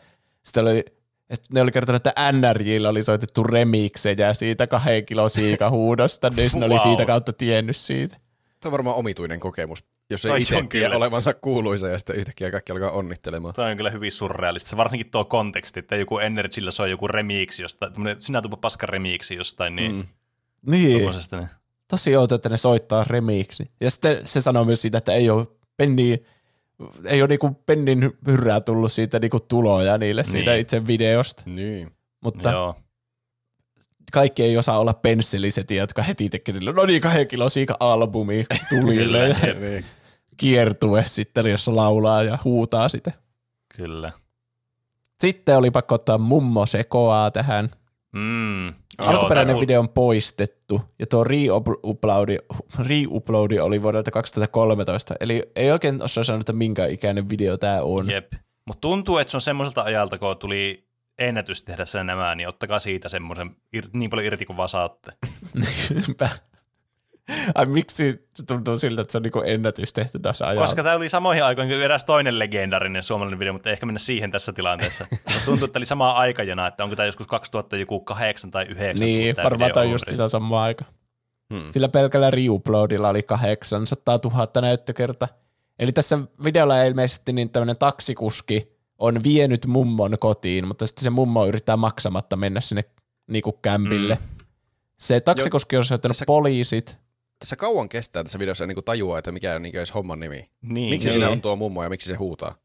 sitten oli, että ne oli kertonut, että NRJillä oli soitettu remiksejä siitä kahden kilo siikahuudosta, niin ne oli
Wow.
siitä kautta tiennyt siitä.
Se on varmaan omituinen kokemus, jos ei
Toi
itse
on
tiedä
kyllä.
olevansa kuuluisa ja sitten yhtäkkiä kaikki alkaa onnittelemaan.
Toi on kyllä hyvin surrealista. Varsinkin tuo konteksti, että joku Energyllä se on joku remiksi jostain, sinä tupa paska remiksi jostain, niin
Mm.
Niin.
Niin.
tosi outo, että ne soittaa remiksi. Ja sitten se sanoo myös siitä, että ei ole penni, ei ole niinku pennin hyrrää tullut siitä niinku tuloja niille siitä
Niin.
itse videosta.
Niin.
Mutta
Joo.
kaikki ei osaa olla pensseliset, jotka heti niille, no niin, kahden kilo siika albumi tulille.
Kyllä,
niin.
kiertue sitten, jossa laulaa ja huutaa sitä.
Kyllä.
Sitten oli pakko ottaa mummo sekoaa tähän.
Mm.
Alkuperäinen
Joo,
video on poistettu ja tuo re-uploadi, re-uploadi oli vuodelta 2013, eli ei oikein osaa sanoa, että minkä ikäinen video tämä on.
Jep. Mutta tuntuu, että se on semmoiselta ajalta, kun tuli ennätys tehdä sen nämä, niin ottakaa siitä semmoisen niin paljon irti kuin vaan saatte.
Ai miksi se tuntuu siltä, että se on niinku ennätys tehty tässä ajalla?
Koska tämä oli samoihin aikoihin kuin eräs toinen legendarinen suomalainen video, mutta ei ehkä mennä siihen tässä tilanteessa. Tuntuu, että oli sama aikajana, että onko tämä joskus 2008 tai 9.
Niin, varmaan tämä on
on
just sitä samaa aika.
Hmm.
Sillä pelkällä reuploadilla oli 800 000 näyttökerta. Eli tässä videolla ilmeisesti niin tämmöinen taksikuski on vienyt mummon kotiin, mutta sitten se mummo yrittää maksamatta mennä sinne niinku kämpille. Mm. Se taksikuski on soittanut
tässä-
poliisit.
Tässä kauan kestää tässä videossa niin kuin tajuaa, että mikä on niin edes homman nimi.
Niin,
Miksi
kyllä.
siinä on tuo mummo ja miksi se huutaa?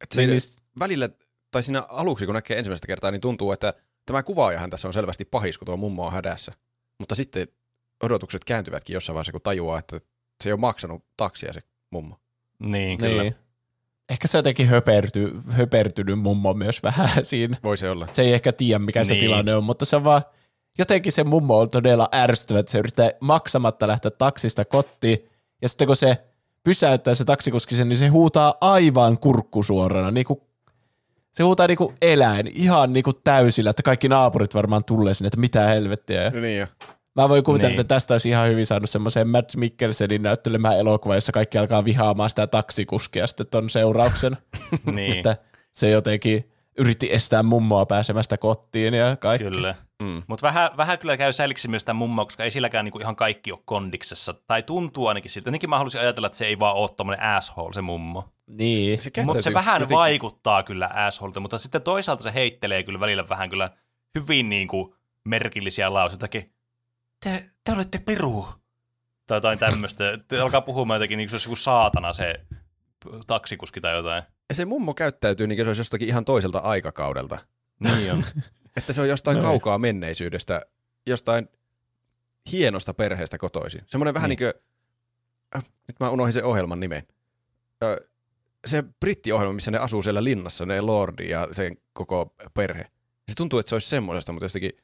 Et se
Niin,
niin,
niin-
välillä, tai siinä aluksi kun näkee ensimmäistä kertaa, niin tuntuu, että tämä kuvaajahan tässä on selvästi pahis, kun tuo mummo on hädässä. Mutta sitten odotukset kääntyvätkin jossain vaiheessa, kun tajuaa, että se ei ole maksanut taksia se mummo.
Niin, kyllä.
Niin. Ehkä se jotenkin höperty, höpertynyt mummo myös vähän siinä.
Voi se olla.
Se ei ehkä tiedä, mikä se
Niin.
tilanne on, mutta se on vaan, jotenkin se mummo on todella ärsyttävä, että se yrittää maksamatta lähteä taksista kotiin, ja sitten kun se pysäyttää se taksikuski sen, niin se huutaa aivan kurkkusuorana, niin kuin, se huutaa niin kuin eläin, ihan niin kuin täysillä, että kaikki naapurit varmaan tulee sinne, että mitä helvettiä.
No niin jo.
Mä voin kuvitella,
Niin.
että tästä olisi ihan hyvin saanut semmoiseen Matt Mikkelsenin näyttelemään elokuva, jossa kaikki alkaa vihaamaan sitä taksikuskia sitten ton seurauksena.
Niin,
että se jotenkin yritti estää mummoa pääsemästä kotiin ja kaikki.
kyllä.
Mm.
Mutta vähän, vähän kyllä käy säliksi myös tämä mummo, koska ei silläkään niinku ihan kaikki ole kondiksessa. Tai tuntuu ainakin siltä. Jotenkin mä haluaisin ajatella, että se ei vaan ole tommonen asshole se mummo.
Niin.
Se
Mutta se vähän
jotenkin-
vaikuttaa kyllä assholelta, mutta sitten toisaalta se heittelee kyllä välillä vähän kyllä hyvin niin kuin merkillisiä lauseitakin. Te, te olette peru. Tai jotain tämmöistä. Te alkaa puhumaan jotenkin niin kuin se olisi joku saatana se taksikuski tai jotain.
Ja se mummo käyttäytyy niin kuin se olisi jostakin ihan toiselta aikakaudelta.
Niin on.
Että se on jostain
No.
kaukaa menneisyydestä, jostain hienosta perheestä kotoisin. Semmoinen vähän niin
Niin.
kuin, äh, nyt mä unohdin sen ohjelman nimen. Ö, se brittiohjelma, missä ne asuu siellä linnassa, ne lordi ja sen koko perhe. Se tuntuu, että se olisi semmoisesta, mutta jostakin
Ai,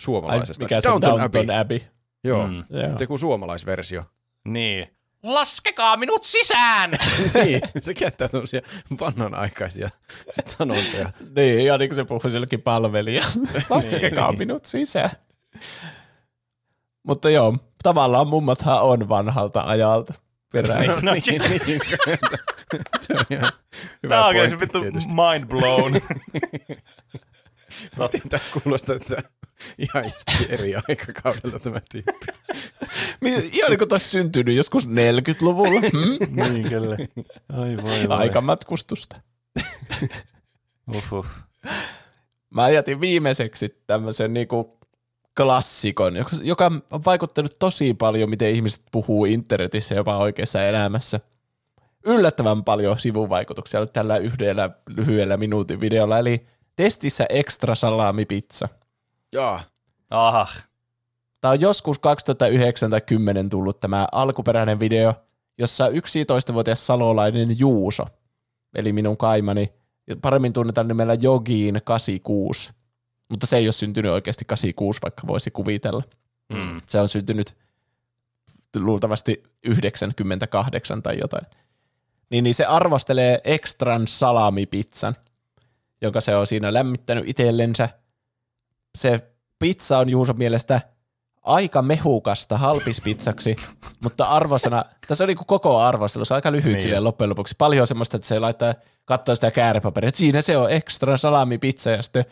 suomalaisesta.
mikä se on Downton Abbey.
Joo,
Mm.
mm.
Joo.
joku suomalaisversio.
Niin. Laskekaa minut sisään!
niin, se käyttää tämmöisiä vanhanaikaisia sanontoja.
Niin, ihan niin kuin se puhui sillekin palvelija. Laskekaa minut sisään. Mutta joo, tavallaan mummothan on vanhalta ajalta peräisin.
No, no, siis-
niin, se on ihan hyvä
Tämä on oikein se vittu mind blown.
Miten tämä kuulostaa, että ihan just eri aikakaudelta tämä tyyppi.
Mi- Ihan niin kuin taisi syntynyt joskus 40-luvulla. Hmm?
niin kyllä. Ai voi
Aikamatkustusta.
Uhuh.
Mä jätin viimeiseksi tämmöisen niinku klassikon, joka- on vaikuttanut tosi paljon, miten ihmiset puhuu internetissä jopa oikeassa elämässä. Yllättävän paljon sivuvaikutuksia tällä yhdellä lyhyellä minuutin videolla, eli testissä ekstra salamipizza.
Jaa,
Aha.
Tämä on joskus 2009 tai 10 tullut tämä alkuperäinen video, jossa 11-vuotias salolainen Juuso, eli minun kaimani, paremmin tunnetaan nimellä Jogiin 86, mutta se ei ole syntynyt oikeasti 86, vaikka voisi kuvitella.
Mm.
Se on syntynyt luultavasti 98 tai jotain. Niin, niin se arvostelee ekstran salamipizzan, jonka se on siinä lämmittänyt itsellensä. Se pizza on Juuson mielestä aika mehukasta halpispizzaksi, mutta arvosana, tässä on niinku koko arvostelu, se on aika lyhyt
Niin.
niin. silleen loppujen lopuksi. Paljon semmoista, että se laittaa, katsoo sitä käärepaperia, että siinä se on ekstra salamipizza ja sitten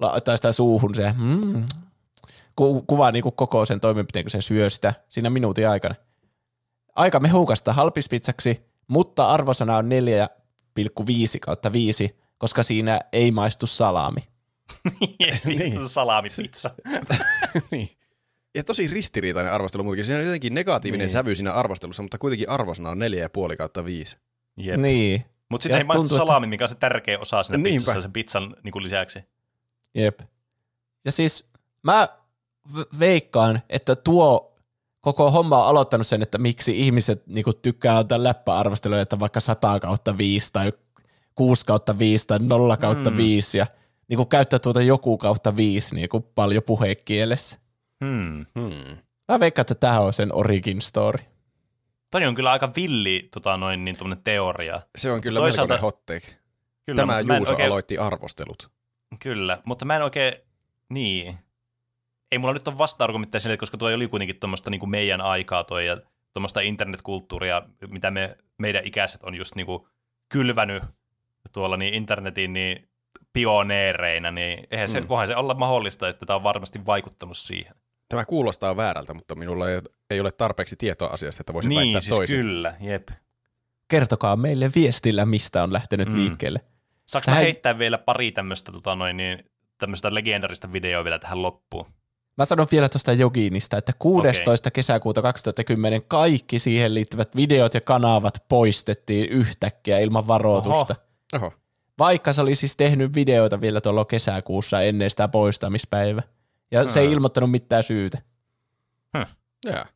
laittaa sitä suuhun se, mm, ku, kuvaa niinku koko sen toimenpiteen, kun se syö sitä siinä minuutin aikana. Aika mehukasta halpispizzaksi, mutta arvosana on 4,5 kautta 5, koska siinä ei maistu salami.
Vittu salamipizza.
niin. Ja tosi ristiriitainen arvostelu muutenkin. Siinä on jotenkin negatiivinen
Niin.
sävy siinä arvostelussa, mutta kuitenkin arvosana on 4,5 kautta 5.
Jep.
Niin,
Mutta sitten ei maistu
tuntuu, että-
salami, mikä on se tärkeä osa siinä
Niinpä.
pizzassa sen pizzan niin kuin lisäksi.
Jep. Ja siis mä veikkaan, että tuo koko homma on aloittanut sen, että miksi ihmiset niinku tykkää ottaa läppäarvosteluja, että vaikka 100 kautta 5 tai 6 kautta 5 tai 0 kautta 5 ja niinku käyttää tuota joku kautta 5 niinku paljon puhekielessä.
Hmm.
Hmm.
Mä veikkaan, että tämä on sen origin story.
Toi on kyllä aika villi tota, noin, niin, teoria.
Se on kyllä
Toisaalta-
melkoinen hot take.
Kyllä,
Tämä Juuso
oikein,
aloitti arvostelut.
Kyllä, mutta mä en oikein, niin. Ei mulla nyt ole vasta-argumentteja sille, koska tuo oli kuitenkin tuommoista niin meidän aikaa toi ja tuommoista internetkulttuuria, mitä me, meidän ikäiset on just niin kuin kylvänyt tuolla niin internetin niin pioneereina, niin eihän se,
Mm.
voihan se olla mahdollista, että tämä on varmasti vaikuttanut siihen.
Tämä kuulostaa väärältä, mutta minulla ei, ei ole tarpeeksi tietoa asiasta, että voisin
niin,
väittää
siis
toisin.
kyllä, jep.
Kertokaa meille viestillä, mistä on lähtenyt
Mm.
liikkeelle.
Saanko
Tähän-
heittää vielä pari tämmöistä tota noin, niin, tämmöistä legendarista videoa vielä tähän loppuun?
Mä sanon vielä tuosta Joginista, että 16. kesäkuuta 2010 kaikki siihen liittyvät videot ja kanavat poistettiin yhtäkkiä ilman varoitusta.
Oho.
Oho.
Vaikka se oli siis tehnyt videoita vielä tuolla kesäkuussa ennen sitä poistamispäivää. Ja se ei
Hmm.
ilmoittanut mitään syytä.
Jaa.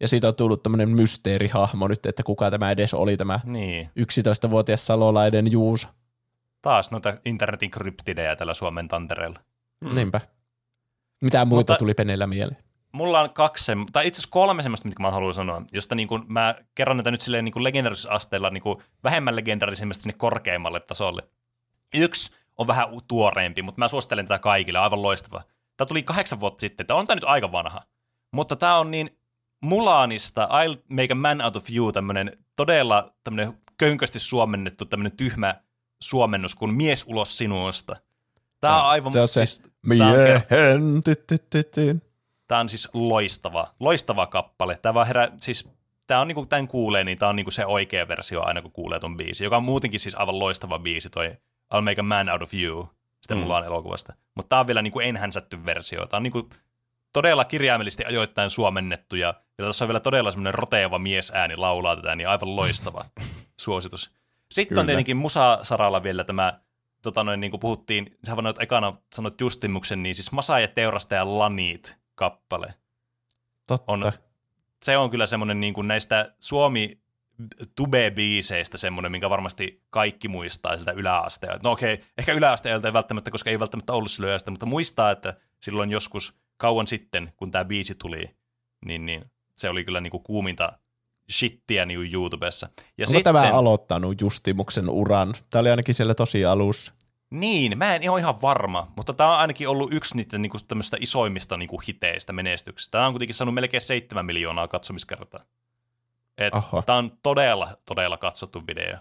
Ja siitä on tullut tämmöinen mysteerihahmo nyt, että kuka tämä edes oli tämä
Niin.
11-vuotias salolaiden Juuso.
Taas noita internetin kryptidejä tällä Suomen tantereella.
Mm. Niinpä. Mitä muita
Mutta-
tuli Penellä mieleen?
Mulla on kaksi, tai itse asiassa kolme semmoista, mitkä mä haluan sanoa, josta niin kuin mä kerron näitä nyt silleen niin kuin legendaarisasteella niin kuin vähemmän legendaarisimmasta sinne korkeimmalle tasolle. Yksi on vähän tuoreempi, mutta mä suosittelen tätä kaikille, aivan loistava. Tämä tuli kahdeksan vuotta sitten, tämä on tämä nyt aika vanha. Mutta tämä on niin Mulanista I'll make a man out of you, tämmöinen todella tämmöinen könkösti suomennettu tämmöinen tyhmä suomennus kuin mies ulos sinusta. Tämä on aivan,
Se on se
siis, tää on kerro-
miehen.
Tämä on siis loistava, loistava kappale. Tämä vaan herää, siis tämä on niinku, tämän kuulee, niin tämä on niinku se oikea versio aina, kun kuulee ton biisi, joka on muutenkin siis aivan loistava biisi, toi I'll make a man out of you, sitten
Mm.
mulla on elokuvasta. Mutta tämä on vielä niinku enhänsätty versio. Tämä on niinku todella kirjaimellisesti ajoittain suomennettu, ja vielä tässä on vielä todella semmoinen roteava miesääni laulaa tätä, niin aivan loistava suositus. Sitten on
Kyllä.
tietenkin musasaralla vielä tämä, tota noin, niin kuin puhuttiin, sä voit ekana sanoit Justimuksen, niin siis Masa ja teurastaja Lanit kappale.
Totta.
On- Se on kyllä semmoinen niin kuin näistä Suomi tube-biiseistä semmoinen, minkä varmasti kaikki muistaa siltä yläasteelta. No okei, ehkä yläasteelta ei välttämättä, koska ei välttämättä ollut silloin yläaste, mutta muistaa, että silloin joskus kauan sitten, kun tämä biisi tuli, niin, niin se oli kyllä niin kuin kuuminta shittiä niin YouTubessa. Ja
Onko tämä aloittanut Justimuksen uran? Tämä oli ainakin siellä tosi alussa.
Niin, mä en ole ihan varma, mutta tämä on ainakin ollut yksi niiden niinku, isoimmista niinku, hiteistä, menestyksistä. Tämä on kuitenkin saanut melkein 7 miljoonaa katsomiskertaa. Tämä on todella, todella katsottu video.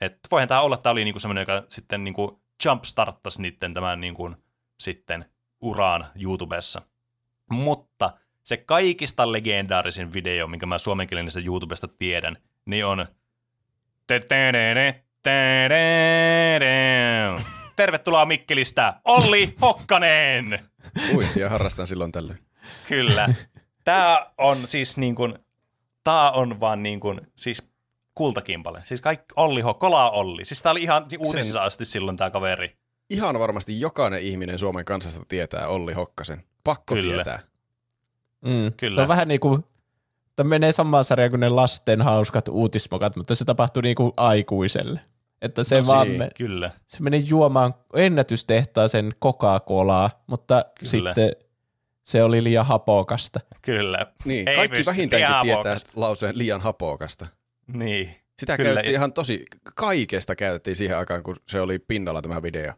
Et voihan tämä olla, että tämä oli niinku semmoinen, joka sitten niinku jumpstarttasi niiden tämän niinku, sitten uraan YouTubessa. Mutta se kaikista legendaarisin video, minkä mä suomenkielisestä YouTubesta tiedän, niin on Tervetuloa Mikkelistä, Olli Hokkanen!
Uintia harrastan silloin tällöin.
Kyllä. Tämä on siis niin kuin, tämä on vaan niin kuin, siis kultakimpale. Siis kaikki Olli Ho, Kola Olli. Siis tämä oli ihan uutisissa asti silloin tämä kaveri.
Ihan varmasti jokainen ihminen Suomen kansasta tietää Olli Hokkasen. Pakko
Kyllä.
tietää.
Mm.
Kyllä.
Se on vähän niin kuin, tämä menee samaan sarjaan kuin ne lasten hauskat uutismokat, mutta se tapahtuu niin kuin aikuiselle. Että se,
No
vaan
siis,
me,
Kyllä.
se menee juomaan ennätystehtaaseen Coca-Colaa, mutta
Kyllä.
sitten se oli liian hapokasta.
Kyllä.
Niin,
Ei
kaikki
pysty,
vähintäänkin
liian
tietää
hapokasta.
lauseen liian hapokasta.
Niin.
Sitä
Kyllä,
käytettiin ihan tosi, kaikesta käytettiin siihen aikaan, kun se oli pinnalla tämä video.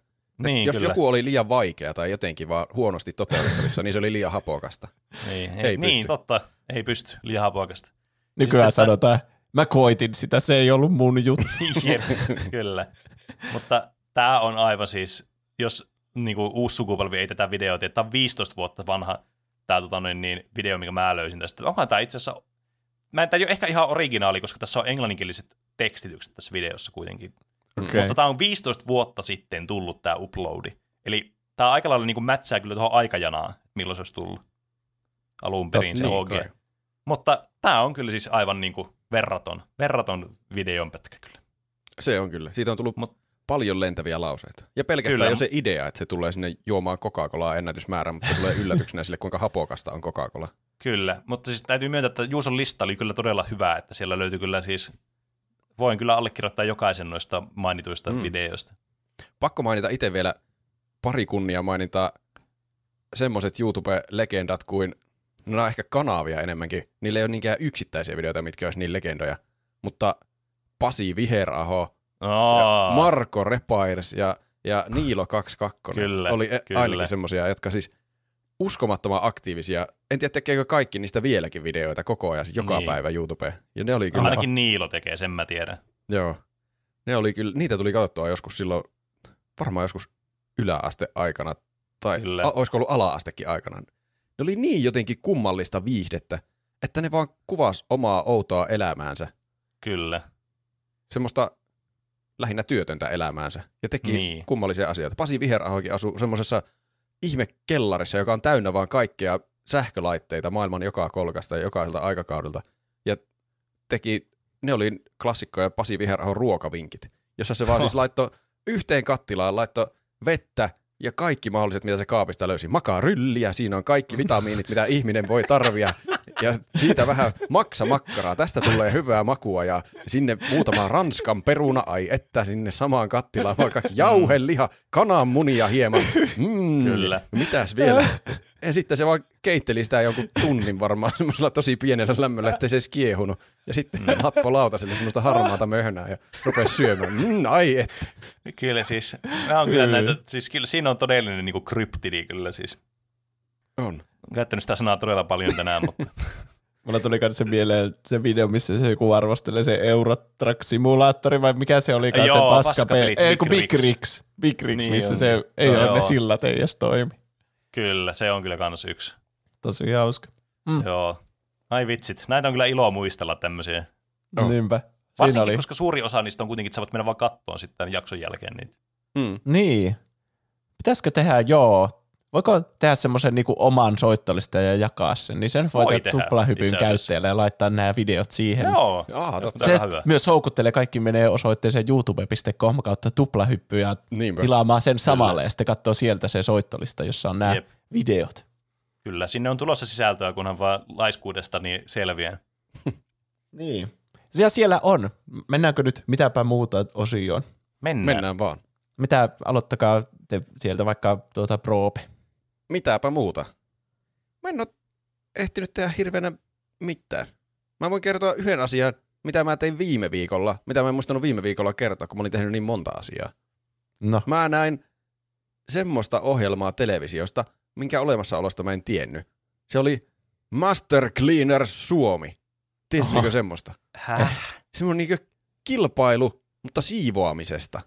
Niin,
Jos
kyllä.
joku oli liian vaikea tai jotenkin vaan huonosti toteutettavissa, niin se oli liian hapokasta.
Niin,
ei
ei niin
pysty.
totta. Ei pysty. Liian hapokasta.
Nykyään
sitten-
sanotaan, mä koitin sitä, se ei ollut mun juttu.
Jep, kyllä. Mutta tämä on aivan siis, jos niinku, uusi sukupolvi ei tätä videota, että tämä on 15 vuotta vanha tämä tota, noin, niin, video, minkä mä löysin tästä. Onkohan tämä itse asiassa, mä en, tämä ei ole ehkä ihan originaali, koska tässä on englanninkieliset tekstitykset tässä videossa kuitenkin.
Okay.
Mutta tämä on 15 vuotta sitten tullut tämä uploadi. Eli tämä aika lailla niin mätsää kyllä tuohon aikajanaan, milloin se olisi tullut alun perin se
niin
OG.
kai.
Mutta tämä on kyllä siis aivan niin kuin verraton, verraton videon pätkä kyllä.
Se on kyllä. Siitä on tullut
Mut-
paljon lentäviä lauseita. Ja pelkästään
Kyllä.
jo se idea, että se tulee sinne juomaan Coca-Colaa ennätysmäärä, mutta se tulee yllätyksenä sille, kuinka hapokasta on Coca-Cola.
Kyllä, mutta siis täytyy myöntää, että Juuson lista oli kyllä todella hyvä, että siellä löytyi kyllä siis, voin kyllä allekirjoittaa jokaisen noista mainituista
Mm.
videoista.
Pakko mainita itse vielä pari kunnia mainita semmoiset YouTube-legendat kuin, no nämä on ehkä kanavia enemmänkin. Niillä ei ole niinkään yksittäisiä videoita, mitkä olisi niin legendoja. Mutta Pasi Viheraho,
Aa,
Marko Repairs ja, ja Niilo 22
Kyllä,
oli e-
kyllä.
ainakin semmoisia, jotka siis uskomattoman aktiivisia. En tiedä, tekeekö kaikki niistä vieläkin videoita koko ajan, siis joka
Niin.
päivä YouTubeen. Ja ne oli kyllä,
ainakin Niilo tekee, sen mä tiedän.
joo, ne oli kyllä, niitä tuli katsottua joskus silloin, varmaan joskus yläaste aikana, tai
Kyllä.
a, olisiko ollut ala-astekin aikana. Ne oli niin jotenkin kummallista viihdettä, että ne vaan kuvas omaa outoa elämäänsä,
Kyllä.
semmoista lähinnä työtöntä elämäänsä, ja teki
Niin.
kummallisia asioita. Pasi Viherahokin asui semmoisessa ihmekellarissa, joka on täynnä vaan kaikkea sähkölaitteita maailman joka kolkasta ja jokaiselta aikakaudelta. Ja teki, ne oli klassikkoja Pasi Viherahon ruokavinkit, jossa se vaan siis laittoi yhteen kattilaan, laittoi vettä ja kaikki mahdolliset, mitä se kaapista löysi. Makarylliä, siinä on kaikki vitamiinit, mitä ihminen voi tarvia. Ja siitä vähän maksa makkaraa. Tästä tulee hyvää makua ja sinne muutama ranskan peruna, ai että sinne samaan kattilaan vaikka jauheliha, kananmunia hieman. Mm,
Kyllä.
Mitäs vielä? Ja sitten se vaan keitteli sitä jonkun tunnin varmaan semmoisella tosi pienellä lämmöllä, ettei se edes kiehunut. Ja sitten mm. happo lautaselle semmoista harmaata möhnää ja rupesi syömään. Mm, ai että.
Kyllä siis, nämä on kyllä näitä, siis kyllä siinä on todellinen niin kryptidi kyllä siis.
On.
Olen käyttänyt sitä sanaa todella paljon tänään, mutta
Mulla tuli kanssa mieleen se video, missä se joku arvostelee se Eurotrack-simulaattori, vai mikä se oli se paska Ei, kun
Big
Big
Rigs.
Big Rigs
Niin
missä
on.
se ei
Joo.
ole ne sillat ei edes toimi.
kyllä, se on kyllä kans yksi.
Tosi hauska. Mm.
Joo. Ai vitsit, näitä on kyllä ilo muistella tämmöisiä.
No. Niinpä. Siinä
Varsinkin,
oli.
koska suuri osa niistä on kuitenkin, että sä voit mennä vaan kattoon sitten jakson jälkeen niitä.
Mm.
Niin. Pitäisikö tehdä, joo. Voiko tehdä semmoisen niinku oman soittolista ja jakaa sen, niin sen voi,
Voi
tehdä tuplahypyn käyttäjälle ja laittaa nämä videot siihen.
Joo.
Jaa, totta.
Se
hyvä.
myös houkuttelee, kaikki menee osoitteeseen youtube.com kautta tuplahyppy ja
Niinpä.
tilaamaan sen samalle ja sitten katsoo sieltä se soittolista, jossa on nämä
Jep.
videot.
Kyllä, sinne on tulossa sisältöä, kunhan vaan laiskuudesta niin selviää.
Niin. Ja siellä on. Mennäänkö nyt mitäpä muuta osioon?
Mennään.
Mennään vaan.
Mitä, aloittakaa te sieltä vaikka tuota Proope.
Mitäpä muuta? Mä en ole ehtinyt tehdä hirveänä mitään. Mä voin kertoa yhden asian, mitä mä tein viime viikolla, mitä mä en muistanut viime viikolla kertoa, kun mä olin tehnyt niin monta asiaa.
No,
Mä näin semmoista ohjelmaa televisiosta, minkä olemassaolosta mä en tiennyt. Se oli Master Cleaner Suomi. Tiesittekö
Oho.
semmoista?
Häh?
Semmoinen niin kilpailu, mutta siivoamisesta.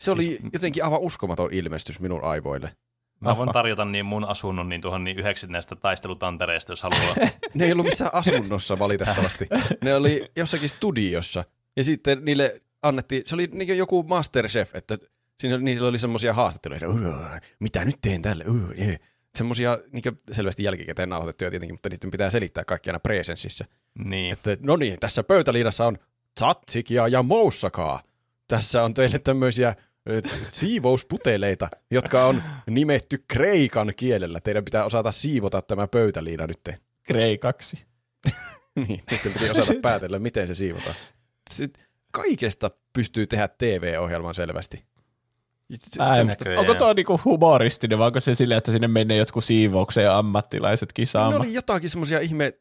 Se oli
Siis-
jotenkin aivan uskomaton ilmestys minun aivoille.
Mä voin tarjota niin mun asunnon niin tuohon niin yhdeksi näistä taistelutantereista, jos haluaa.
Ne ei ollut missään asunnossa valitettavasti. Ne oli jossakin studiossa. Ja sitten niille annettiin, se oli niin joku Masterchef, että siinä, niillä oli semmoisia haastatteluja, "Uö, mitä nyt teen tälle, jee." semmoisia niin selvästi jälkikäteen nauhoitettuja tietenkin, mutta niiden pitää selittää kaikki aina presensissä.
niin.
Että no niin, tässä pöytäliinassa on tzatsikia ja moussakaa. Tässä on teille tämmöisiä siivousputeleita, jotka on nimetty kreikan kielellä. Teidän pitää osata siivota tämä pöytäliina nyt.
kreikaksi.
Niin, sitten piti osata päätellä, miten se siivotaan. Sitten kaikesta pystyy tehdä TV-ohjelman selvästi. Se-
Ai,
semmoista-
näköjään.
onko tuo niinku humoristinen, vai onko se silleen, että sinne menee jotkut siivouksen ammattilaiset
ne
kisaamaan?
oli jotakin semmoisia ihme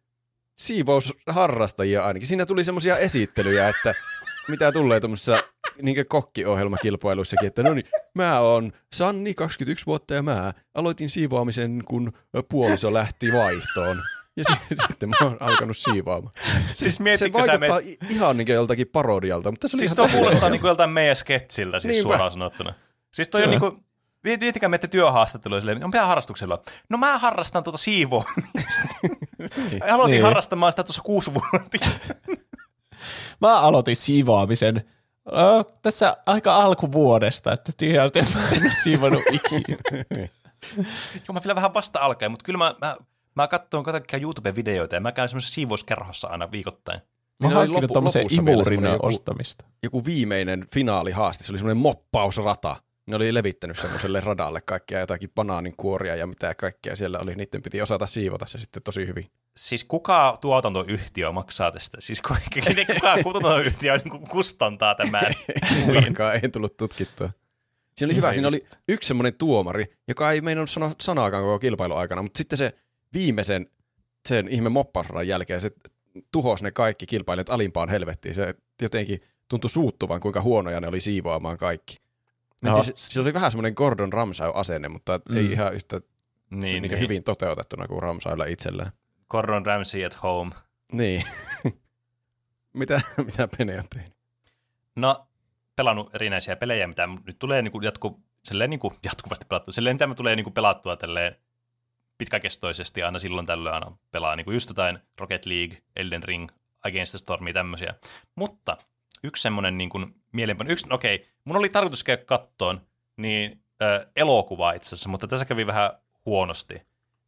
siivousharrastajia ainakin. Siinä tuli semmoisia esittelyjä, että mitä tulee tuommoisessa niin kokkiohjelmakilpailuissakin, että no niin, mä oon Sanni, 21 vuotta ja mä aloitin siivoamisen, kun puoliso lähti vaihtoon. Ja si- sitten mä oon alkanut siivoamaan.
Siis
Se
mietitkö sä,
vaikuttaa
me...
ihan niin joltakin parodialta, mutta se oli
siis tuo kuulostaa niin kuin joltain meidän sketsiltä siis
Niinpä.
suoraan sanottuna. Siis toi
Se
on niin kuin, Miettikää menette työhaastatteluun silleen, on mitä harrastuksella? No mä harrastan tuota siivoamista. Aloitin
Niin.
harrastamaan sitä tuossa kuusi vuotta.
Mä aloitin siivoamisen ö, tässä aika alkuvuodesta, että mä en ole siivonut ikinä.
Joo, mä vielä vähän vasta alkaen, mutta kyllä mä, mä, mä katson kaikkia YouTube-videoita ja mä käyn semmoisessa siivouskerhossa aina viikoittain.
Mä
Niin
oon
oli
hankkinut
vielä
imurin
joku-
ostamista.
joku viimeinen finaalihaaste, se oli semmoinen moppausrata. Ne oli levittänyt semmoiselle radalle kaikkia jotakin banaaninkuoria ja mitä kaikkea siellä oli. Niiden piti osata siivota se sitten tosi hyvin.
Siis kuka tuotantoyhtiö maksaa tästä? Siis ku- kuka tuotantoyhtiö niin kustantaa tämän?
Tarkkaan ei tullut tutkittua. Siinä oli hyvä, siinä oli yksi semmoinen tuomari, joka ei meinannut sanoa sanaakaan koko kilpailun aikana, mutta sitten se viimeisen sen ihme moppausradan jälkeen se tuhosi ne kaikki kilpailijat alimpaan helvettiin. Se jotenkin tuntui suuttuvan, kuinka huonoja ne oli siivoamaan kaikki.
No.
Se, se oli vähän semmoinen Gordon Ramsay-asenne, mutta mm. ei ihan yhtä
niin,
niin, niin.
niin.
hyvin toteutettuna kuin Ramsaylla itsellään.
Gordon Ramsay at home.
Niin. mitä, mitä Pene on tehnyt?
No, pelannut erinäisiä pelejä, mitä nyt tulee niin kuin jatku, silleen niin kuin jatkuvasti pelattua. Silleen, mitä me tulee niin kuin pelattua tälleen pitkäkestoisesti aina silloin tällöin aina pelaa niin kuin just jotain Rocket League, Elden Ring, Against the Stormia, tämmöisiä. Mutta yksi semmoinen niin kuin mielenpano, yksi, okei, okay, mun oli tarkoitus käydä kattoon niin äh, elokuvaa itse asiassa, mutta tässä kävi vähän huonosti,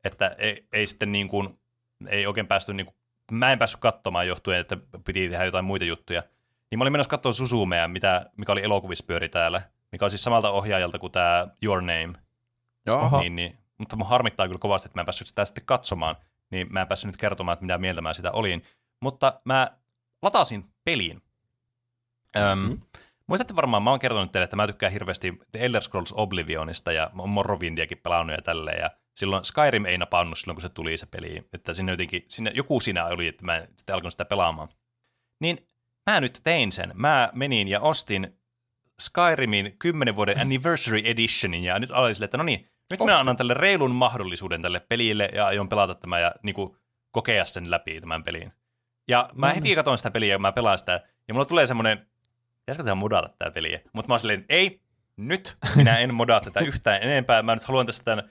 että ei, ei sitten niin kuin, ei oikein päästy niin kuin, mä en päässyt katsomaan johtuen, että piti tehdä jotain muita juttuja. Niin mä olin menossa katsoa Susumea, mitä, mikä oli elokuvissa pyöri täällä, mikä on siis samalta ohjaajalta kuin tämä Your Name.
Joo,
Niin, niin, mutta mun harmittaa kyllä kovasti, että mä en päässyt sitä sitten katsomaan, niin mä en päässyt nyt kertomaan, että mitä mieltä mä sitä olin. Mutta mä latasin pelin. Öm, muistatte varmaan, mä oon kertonut teille, että mä tykkään hirveästi The Elder Scrolls Oblivionista ja Morrowindiakin pelannut ja tälleen. Ja silloin Skyrim ei napannut silloin, kun se tuli se peli. Että sinne jotenkin, sinne, joku siinä oli, että mä en sitten alkanut sitä pelaamaan. Niin mä nyt tein sen. Mä menin ja ostin Skyrimin 10 vuoden Anniversary Editionin ja nyt aloin sille, että no niin, nyt mä annan tälle reilun mahdollisuuden tälle pelille ja aion pelata tämä ja niin kuin, kokea sen läpi tämän pelin. Ja mä heti katsoin sitä peliä ja mä pelaan sitä ja mulla tulee semmoinen, pitäisikö tehdä modata tämä peliä? Mutta mä oon silleen, ei, nyt minä en modaa tätä yhtään enempää. Mä nyt haluan tästä tämän,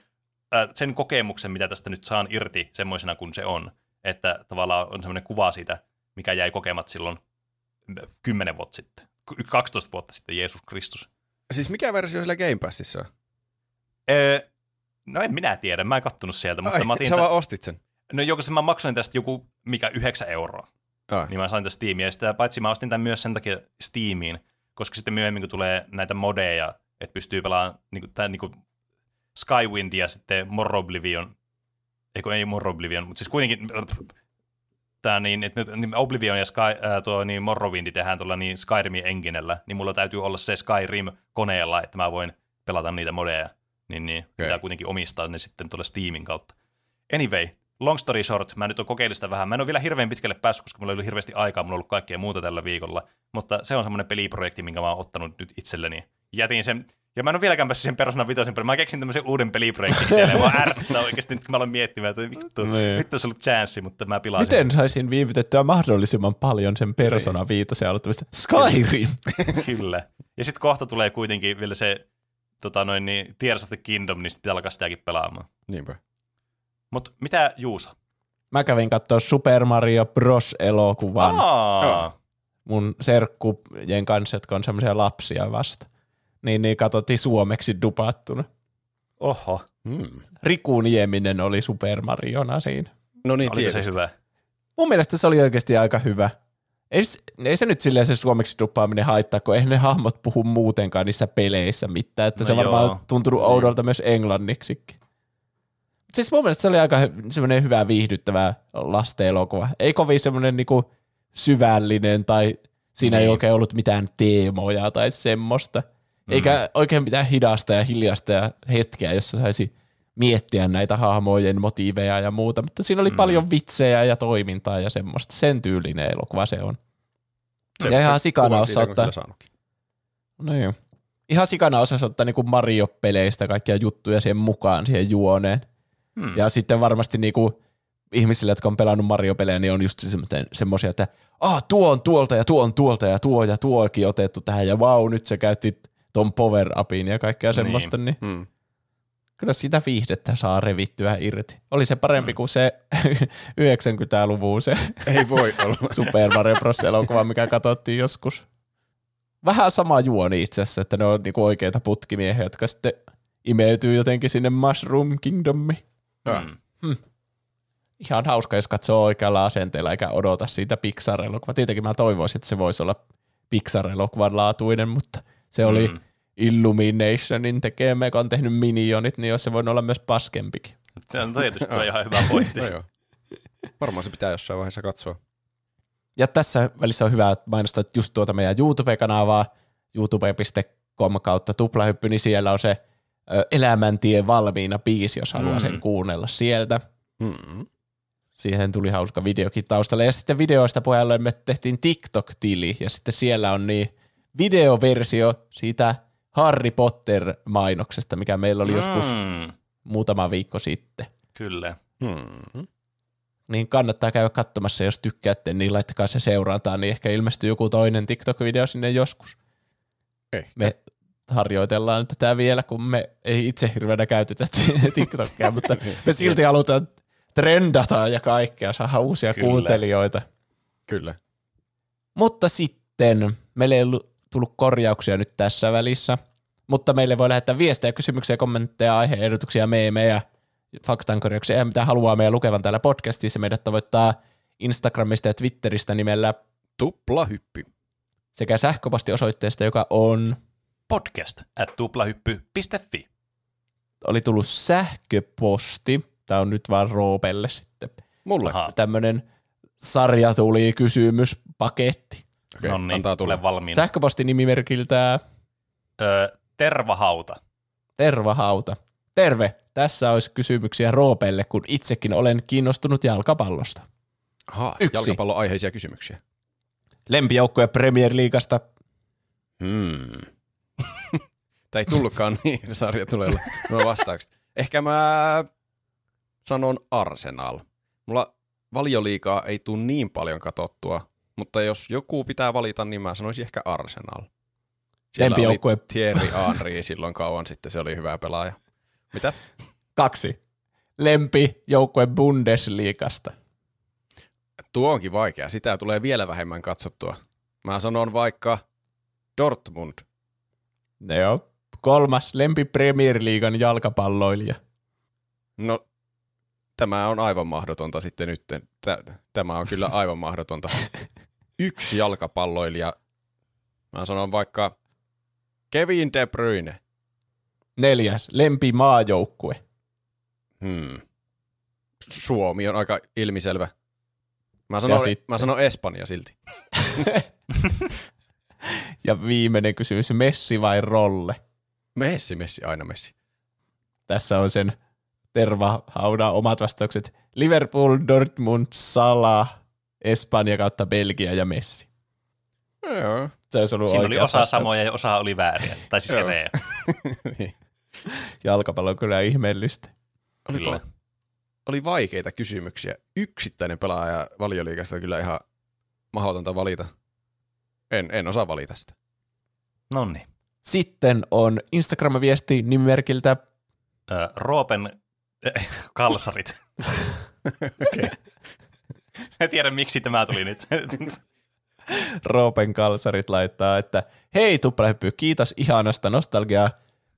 äh, sen kokemuksen, mitä tästä nyt saan irti semmoisena kuin se on. Että tavallaan on semmoinen kuva siitä, mikä jäi kokemat silloin 10 vuotta sitten. 12 vuotta sitten, Jeesus Kristus.
Siis mikä versio sillä Game Passissa on?
Öö, no en minä tiedä, mä en kattonut sieltä, mutta
Ai,
mä otin,
sä
tä-
vaan ostit sen.
no joko se mä maksoin tästä joku, mikä 9 euroa,
Ai.
niin mä sain tästä Steamia, ja sitä, paitsi mä ostin tämän myös sen takia Steamiin, koska sitten myöhemmin kun tulee näitä modeja, että pystyy pelaamaan niin kuin, tämän, niin kuin Skywind ja sitten Morroblivion, eikö ei Morroblivion, mutta siis kuitenkin tämä niin, että nyt niin Oblivion ja Sky, ää, tuo niin Morrowindi tehdään tuolla niin Skyrimin enginellä, niin mulla täytyy olla se Skyrim koneella, että mä voin pelata niitä modeja, niin, niin okay. pitää kuitenkin omistaa ne sitten tuolla Steamin kautta. Anyway, long story short, mä nyt on kokeillut sitä vähän. Mä en ole vielä hirveän pitkälle päässyt, koska mulla ei ollut hirveästi aikaa, mulla on ollut kaikkea muuta tällä viikolla, mutta se on semmoinen peliprojekti, minkä mä oon ottanut nyt itselleni. Jätin sen, ja mä en ole vieläkään päässyt sen Persona 5 peliin. Mä keksin tämmöisen uuden peliprojektin itselleen. Mä ärsyttää oikeasti nyt, kun mä aloin miettimään, että vittu,
Niin.
nyt olisi ollut chanssi, mutta mä pilasin.
Miten saisin viivytettyä mahdollisimman paljon sen Persona 5 aloittamista? Skyrim!
Kyllä. Ja sitten kohta tulee kuitenkin vielä se tota noin, niin, Tears of the Kingdom, niin sitten alkaa sitäkin pelaamaan.
Niinpä.
Mutta mitä Juusa?
Mä kävin katsoa Super Mario Bros. elokuvan
Aa,
mun serkkujen kanssa, jotka on semmoisia lapsia vasta. Niin, niin katsottiin suomeksi dupattuna.
oho.
Hmm.
Riku Nieminen oli Super Mariona siinä.
No niin,
Oliko se
tietysti.
hyvä?
Mun mielestä se oli oikeasti aika hyvä. Ei, ei se nyt silleen se suomeksi duppaaminen haittaa, kun eihän ne hahmot puhu muutenkaan niissä peleissä mitään, että
No
se varmaan
joo.
on tuntunut oudolta myös englanniksikin. Siis mun mielestä se oli aika semmoinen hyvä viihdyttävä lasten elokuva. Ei kovin semmoinen niinku syvällinen tai siinä ei
Niin.
oikein ollut mitään teemoja tai semmoista. Eikä oikein mitään hidasta ja hiljasta ja hetkeä, jossa saisi miettiä näitä hahmojen motiiveja ja muuta, mutta siinä oli mm. paljon vitsejä ja toimintaa ja semmoista. Sen tyylinen elokuva se on.
Se-
ja ihan sikana osaa ottaa, no joo. ihan sikana osasi ottaa niinku Mario-peleistä kaikkia juttuja siihen mukaan, siihen juoneen.
Hmm.
Ja sitten varmasti niinku ihmisille, jotka on pelannut Mario-pelejä, niin on just semmoisia, että ah, tuo on tuolta ja tuo on tuolta ja tuo ja tuokin otettu tähän ja vau, nyt se käytti ton power-upin ja kaikkea semmoista, niin
Hmm.
kyllä sitä viihdettä saa revittyä irti. Oli se parempi kuin se 90-luvun se
Ei voi olla.
Super Mario Bros. elokuva, mikä katsottiin joskus. Vähän sama juoni itse asiassa, että ne on niinku oikeita putkimiehiä, jotka sitten imeytyy jotenkin sinne Mushroom Kingdomiin.
Hmm.
Ihan hauska, jos katsoo oikealla asenteella eikä odota siitä Pixar-elokuvaa. Tietenkin mä toivoisin, että se voisi olla Pixar-elokuvan laatuinen, mutta se oli
Hmm.
Illuminationin tekemä, joka on tehnyt minionit, niin jos se voi olla myös paskempikin.
Se on tietysti ihan hyvä pointti.
No joo. Varmaan se pitää jossain vaiheessa katsoa.
Ja tässä välissä on hyvä mainostaa just tuota meidän YouTube-kanavaa, youtube.com kautta tuplahyppy, niin siellä on se Elämäntie valmiina biisi, jos haluaa sen kuunnella sieltä.
Hmm.
Siihen tuli hauska videokin taustalle. Ja sitten videoista puheelle me tehtiin TikTok-tili, ja sitten siellä on niin videoversio siitä Harry Potter-mainoksesta, mikä meillä oli joskus
Mm,
muutama viikko sitten.
kyllä.
Hmm.
Niin kannattaa käydä katsomassa, jos tykkäätte, niin laittakaa se seurantaan, niin ehkä ilmestyy joku toinen TikTok-video sinne joskus.
Ehkä.
Me harjoitellaan tätä vielä, kun me ei itse hirveänä käytetä TikTokia, mutta me silti halutaan trendata ja kaikkea, saada uusia
Kyllä.
kuuntelijoita.
Kyllä.
Mutta sitten meille ei ollut tullut korjauksia nyt tässä välissä, mutta meille voi lähettää viestejä, kysymyksiä, kommentteja, aiheehdotuksia, meemejä, faktankorjauksia ja mitä haluaa meidän lukevan täällä podcastissa. Meidät tavoittaa Instagramista ja Twitteristä nimellä
Tuplahyppy.
sekä sähköpostiosoitteesta, joka on,
Podcast at tuplahyppy.fi.
oli tullut sähköposti, tämä on nyt vaan Roopelle sitten,
Mulle.
Tämmöinen sarja tuli kysymyspaketti.
Okei,
no niin,
antaa tulla.
tule valmiina.
Sähköpostinimimerkiltä
Öö, tervahauta.
Tervahauta. Terve, tässä olisi kysymyksiä Roopelle, kun itsekin olen kiinnostunut jalkapallosta.
Aha,
Yksi.
jalkapallon aiheisia kysymyksiä.
Lempijoukkue Premier Leaguesta.
Hmm. Tämä ei tullutkaan niin sarja tulee nuo vastaukset. Ehkä mä sanon Arsenal. Mulla valioliikaa ei tule niin paljon katottua, mutta jos joku pitää valita, niin mä sanoisin ehkä Arsenal. Siellä
Lempijoukkue.
oli Thierry Henry silloin kauan sitten, se oli hyvä pelaaja. Mitä?
Kaksi. Lempijoukkue Bundesliigasta.
Tuo onkin vaikea. Sitä tulee vielä vähemmän katsottua. Mä sanon vaikka Dortmund.
Joo. Kolmas. Lempi Premier Leaguean jalkapalloilija.
No, tämä on aivan mahdotonta sitten nyt. Tä- Tämä on kyllä aivan mahdotonta. Yksi jalkapalloilija. Mä sanon vaikka Kevin De Bruyne.
Neljäs. Lempi maajoukkue.
Hmm. Suomi on aika ilmiselvä. Mä sanon, mä sanon Espanja silti.
Ja viimeinen kysymys. Messi vai Rolle?
Messi, Messi, aina Messi.
Tässä on sen tervahaudan omat vastaukset. Liverpool, Dortmund, Salah, Espanja kautta Belgia ja Messi.
Joo.
Se olisi ollut
Siinä oli osa
vastaukset.
samoja ja osa oli vääriä. Tai siis erejä.
Niin.
Jalkapallo on kyllä ihmeellistä.
Kyllä.
oli vaikeita kysymyksiä. Yksittäinen pelaaja valioliikasta on kyllä ihan mahdotonta valita. En, en osaa valita sitä.
No niin.
Sitten on Instagram-viesti nimimerkiltä
Öö, Roopen äh, kalsarit.
Okei.
en tiedä, miksi tämä tuli nyt.
Roopen Kalsarit laittaa, että hei tuplahyppy, kiitos ihanasta nostalgiaa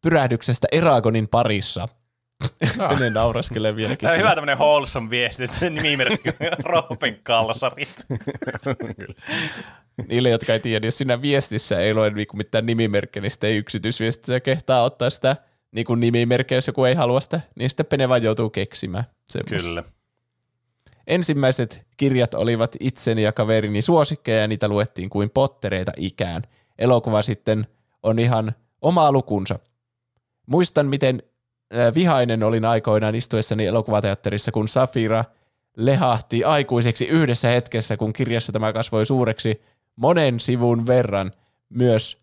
pyrähdyksestä Eragonin parissa. Menen nauraskelee vieläkin.
Tämä on hyvä tämmöinen wholesome viesti, että nimimerkki Roopen kalsarit.
Niille, jotka ei tiedä, jos siinä viestissä ei lue niinku mitään nimimerkkejä, niin sitten ei yksityisviestissä kehtaa ottaa sitä niinku nimimerkkiä, jos joku ei halua sitä, niin sitten Pene vaan joutuu keksimään. semmoista.
Kyllä.
Ensimmäiset kirjat olivat itseni ja kaverini suosikkeja ja niitä luettiin kuin pottereita ikään. Elokuva sitten on ihan oma lukunsa. Muistan, miten vihainen olin aikoinaan istuessani elokuvateatterissa, kun Safira lehahti aikuiseksi yhdessä hetkessä, kun kirjassa tämä kasvoi suureksi monen sivun verran. Myös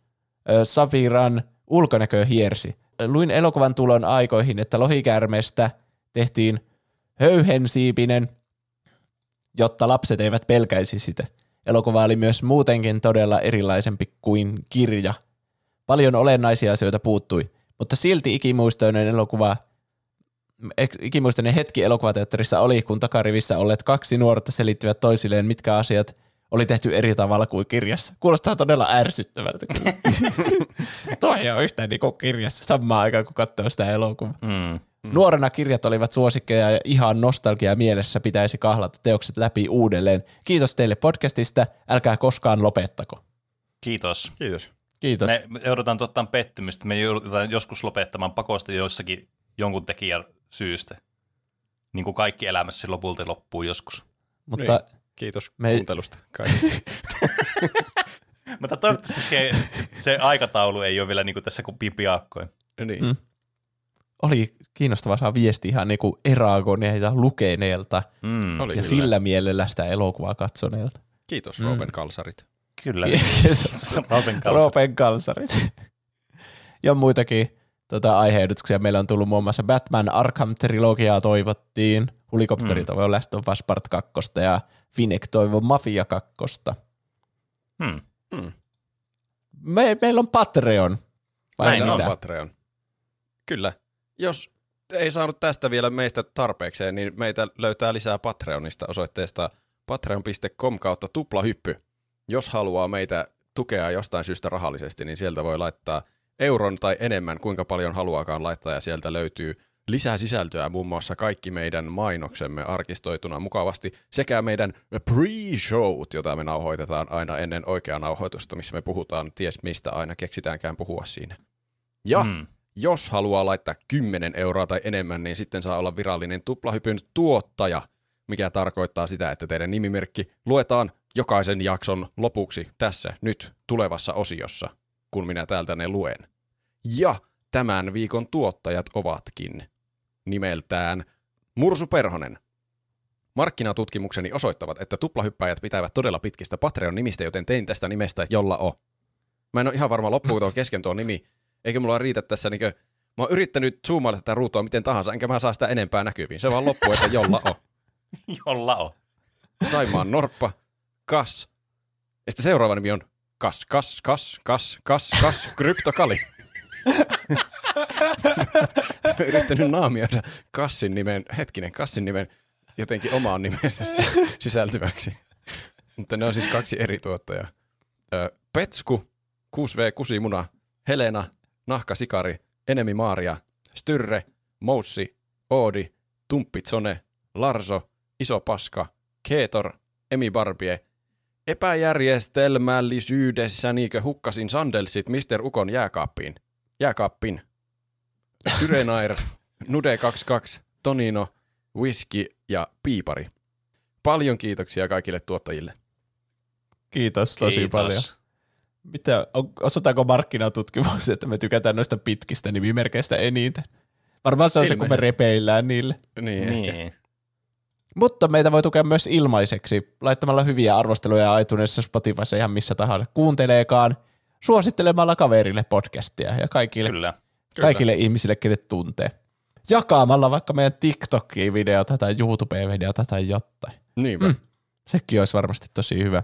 Safiran ulkonäkö hiersi. Luin elokuvan tulon aikoihin, että lohikäärmeestä tehtiin höyhensiipinen, jotta lapset eivät pelkäisi sitä. Elokuva oli myös muutenkin todella erilaisempi kuin kirja. Paljon olennaisia asioita puuttui, mutta silti ikimuistoinen elokuva, ikimuistoinen hetki elokuvateatterissa oli, kun takarivissä olleet kaksi nuorta selittivät toisilleen, mitkä asiat oli tehty eri tavalla kuin kirjassa. Kuulostaa todella ärsyttävältä. kyllä. Toi ei ole yhtään niin kuin kirjassa samaan aikaan, kun katsoo sitä elokuvaa.
Mm.
Nuorena kirjat olivat suosikkeja ja ihan nostalgia mielessä pitäisi kahlata teokset läpi uudelleen. Kiitos teille podcastista, älkää koskaan lopettako.
Kiitos.
Kiitos.
Kiitos.
Me joudutaan tuottamaan pettymystä. Me joudutaan joskus lopettamaan pakosta joissakin jonkun tekijän syystä. Niin kuin kaikki elämässä lopulta loppuu joskus.
Mutta
Kiitos
Me-
kuuntelusta. kaikille.
Mutta toivottavasti se, se aikataulu ei ole vielä niin kuin tässä kuin pipiakkoin.
niin.
Mm. oli kiinnostavaa saa viesti ihan niinku Eragoneilta lukeneelta
Mm,
Oli
ja
kyllä.
sillä mielellä sitä elokuvaa katsoneelta.
Kiitos,
Mm.
Roopen kalsarit.
kyllä. Roopen kanssa.
Roopen kalsarit. ja muitakin tota, aiheehdotuksia. Meillä on tullut muun muassa Batman Arkham-trilogiaa toivottiin, Helikopteri
Mm.
toivoi Last of Us Part 2 ja Finek toivoi Mafia 2.
Hmm.
Me, meillä on Patreon. Vai
Näin
Meillä on
mitä?
Patreon. Kyllä. Jos ei saanut tästä vielä meistä tarpeekseen, niin meitä löytää lisää Patreonista osoitteesta patreon.com kautta tuplahyppy. Jos haluaa meitä tukea jostain syystä rahallisesti, niin sieltä voi laittaa euron tai enemmän, kuinka paljon haluaakaan laittaa, ja sieltä löytyy lisää sisältöä, muun muassa kaikki meidän mainoksemme arkistoituna mukavasti, sekä meidän pre-showt, jota me nauhoitetaan aina ennen oikeaa nauhoitusta, missä me puhutaan ties mistä aina keksitäänkään puhua siinä. Ja mm.
Mm.
jos haluaa laittaa 10 euroa tai enemmän, niin sitten saa olla virallinen tuplahypyn tuottaja, mikä tarkoittaa sitä, että teidän nimimerkki luetaan jokaisen jakson lopuksi tässä nyt tulevassa osiossa, kun minä täältä ne luen. Ja tämän viikon tuottajat ovatkin nimeltään Mursu Perhonen. Markkinatutkimukseni osoittavat, että tuplahyppäjät pitävät todella pitkistä Patreon-nimistä, joten tein tästä nimestä jolla o. Mä en ole ihan varma loppuuko tuo kesken tuo nimi, eikä mulla riitä tässä niinkö... Mä oon yrittänyt zoomailla tätä ruutua miten tahansa, enkä mä saa sitä enempää näkyviin. Se vaan loppuu, että jolla o.
Jolla on.
Saimaan Norppa, Kas. Ja sitten seuraava nimi on Kas, Kas, Kas, Kas, Kas, Kas, Kryptokali. Yrittänyt naamioida Kassin nimen, hetkinen, Kassin nimen jotenkin omaan nimensä sisältyväksi. Mutta ne on siis kaksi eri tuottajaa. Petsku, 6V Kusimuna, Helena, Nahka Sikari, Enemi Maaria, Styrre, Moussi, Oodi, Tumppitsone, Larso, Iso Paska, Keetor, Emi Barbie, epäjärjestelmällisyydessä niinkö hukkasin sandelsit Mr. Ukon jääkaappiin. Jääkaappin. Syrenair, Nude22, Tonino, Whisky ja Piipari. Paljon kiitoksia kaikille tuottajille.
Kiitos tosi
Kiitos.
paljon. Mitä, on, osoitaanko markkinatutkimus, että me tykätään noista pitkistä nimimerkeistä eniten? Varmaan se on se, kun me
Ilmeisesti.
repeillään niille.
Niin, niin.
Niin.
Mutta meitä voi tukea myös ilmaiseksi, laittamalla hyviä arvosteluja iTunesissa, Spotifyssa, ihan missä tahansa kuunteleekaan, suosittelemalla kaverille podcastia ja kaikille,
Kyllä.
kaikille ihmisille, kenet tuntee. Jakamalla vaikka meidän TikTok-videota tai YouTube-videota tai jotain.
Niinpä.
Mm. Sekin olisi varmasti tosi hyvä.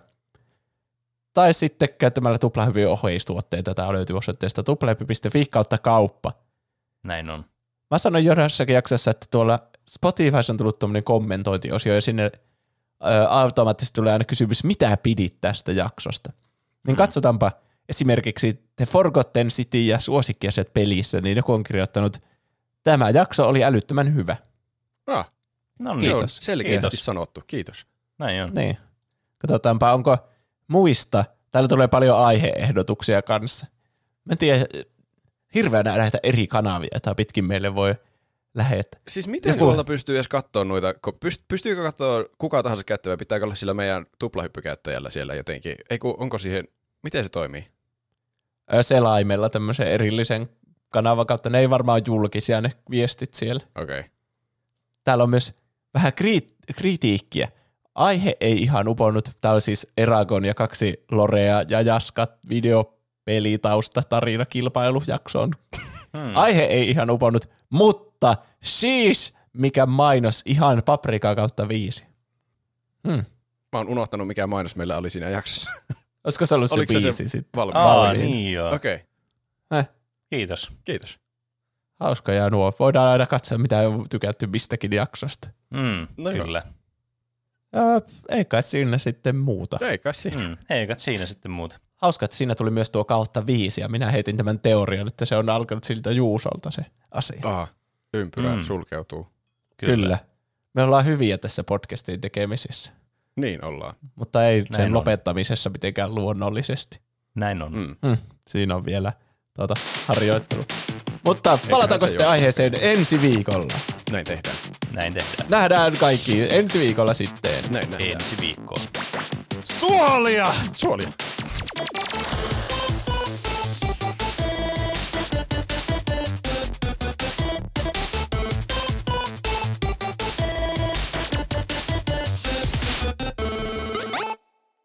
Tai sitten käyttämällä tuplahypyn ohjeistuotteita. Tämä löytyy osoitteesta tuplahypy.fi kautta kauppa.
Näin on.
Mä sanoin jossakin jaksossa, että tuolla Spotifyssa on tullut tuommoinen kommentointiosio ja sinne ö, automaattisesti tulee aina kysymys, mitä pidit tästä jaksosta. Niin katsotaanpa esimerkiksi The Forgotten City ja suosikkiaset pelissä, niin joku on kirjoittanut, tämä jakso oli älyttömän hyvä.
Ah,
No
se
niin.
on
Kiitos.
selkeästi
Kiitos.
sanottu. Kiitos.
Näin on.
Niin. Katsotaanpa, onko muista. Täällä tulee paljon aiheehdotuksia kanssa. Mä en tiedä, hirveänä näitä eri kanavia, joita pitkin meille voi lähettää.
Siis miten
Joku-
tuolta pystyy edes katsoa noita, pyst- pystyykö katsoa kuka tahansa käyttävä, pitääkö olla sillä meidän tuplahyppykäyttäjällä siellä jotenkin? Ei kun, onko siihen, miten se toimii?
Selaimella tämmöisen erillisen kanavan kautta. Ne ei varmaan ole julkisia ne viestit siellä.
Okei. Okay.
Täällä on myös vähän kriit- kritiikkiä. Aihe ei ihan uponnut. Täällä on siis Eragon ja kaksi Lorea ja Jaskat videopelitausta tarina kilpailujaksoon.
Hmm.
Aihe ei ihan uponnut, mutta siis mikä mainos ihan paprikaa kautta viisi. Hmm.
Mä oon unohtanut, mikä mainos meillä oli siinä jaksossa.
Olisiko se ollut se
Oliko se
biisi sitten?
Valmi-
Aa,
valmiin.
niin joo.
Okei, okay.
Eh,
Kiitos.
kiitos.
hauska ja nuo. Voidaan aina katsoa, mitä on tykätty mistäkin jaksosta.
Mm,
No joo.
kyllä.
Öö, ei kai siinä sitten muuta.
Ei kai siinä.
Mm. Ei kat siinä sitten muuta.
Hauska, että siinä tuli myös tuo kautta viisi, ja minä heitin tämän teorian, että se on alkanut siltä Juusolta se asia.
Aha, ympyrä
Mm.
sulkeutuu.
Kyllä. Kyllä. Me ollaan hyviä tässä podcastin tekemisissä,
Niin ollaan.
mutta ei sen
Näin on.
lopettamisessa mitenkään luonnollisesti.
Näin on. Mm.
Mm, siinä on vielä tuota, harjoittelu. Mutta palataanko sitten aiheeseen ensi viikolla?
Näin tehdään.
Näin tehdään.
Nähdään kaikki ensi viikolla sitten.
Näin nähdään.
Ensi viikkoon.
Suolia!
Suolia.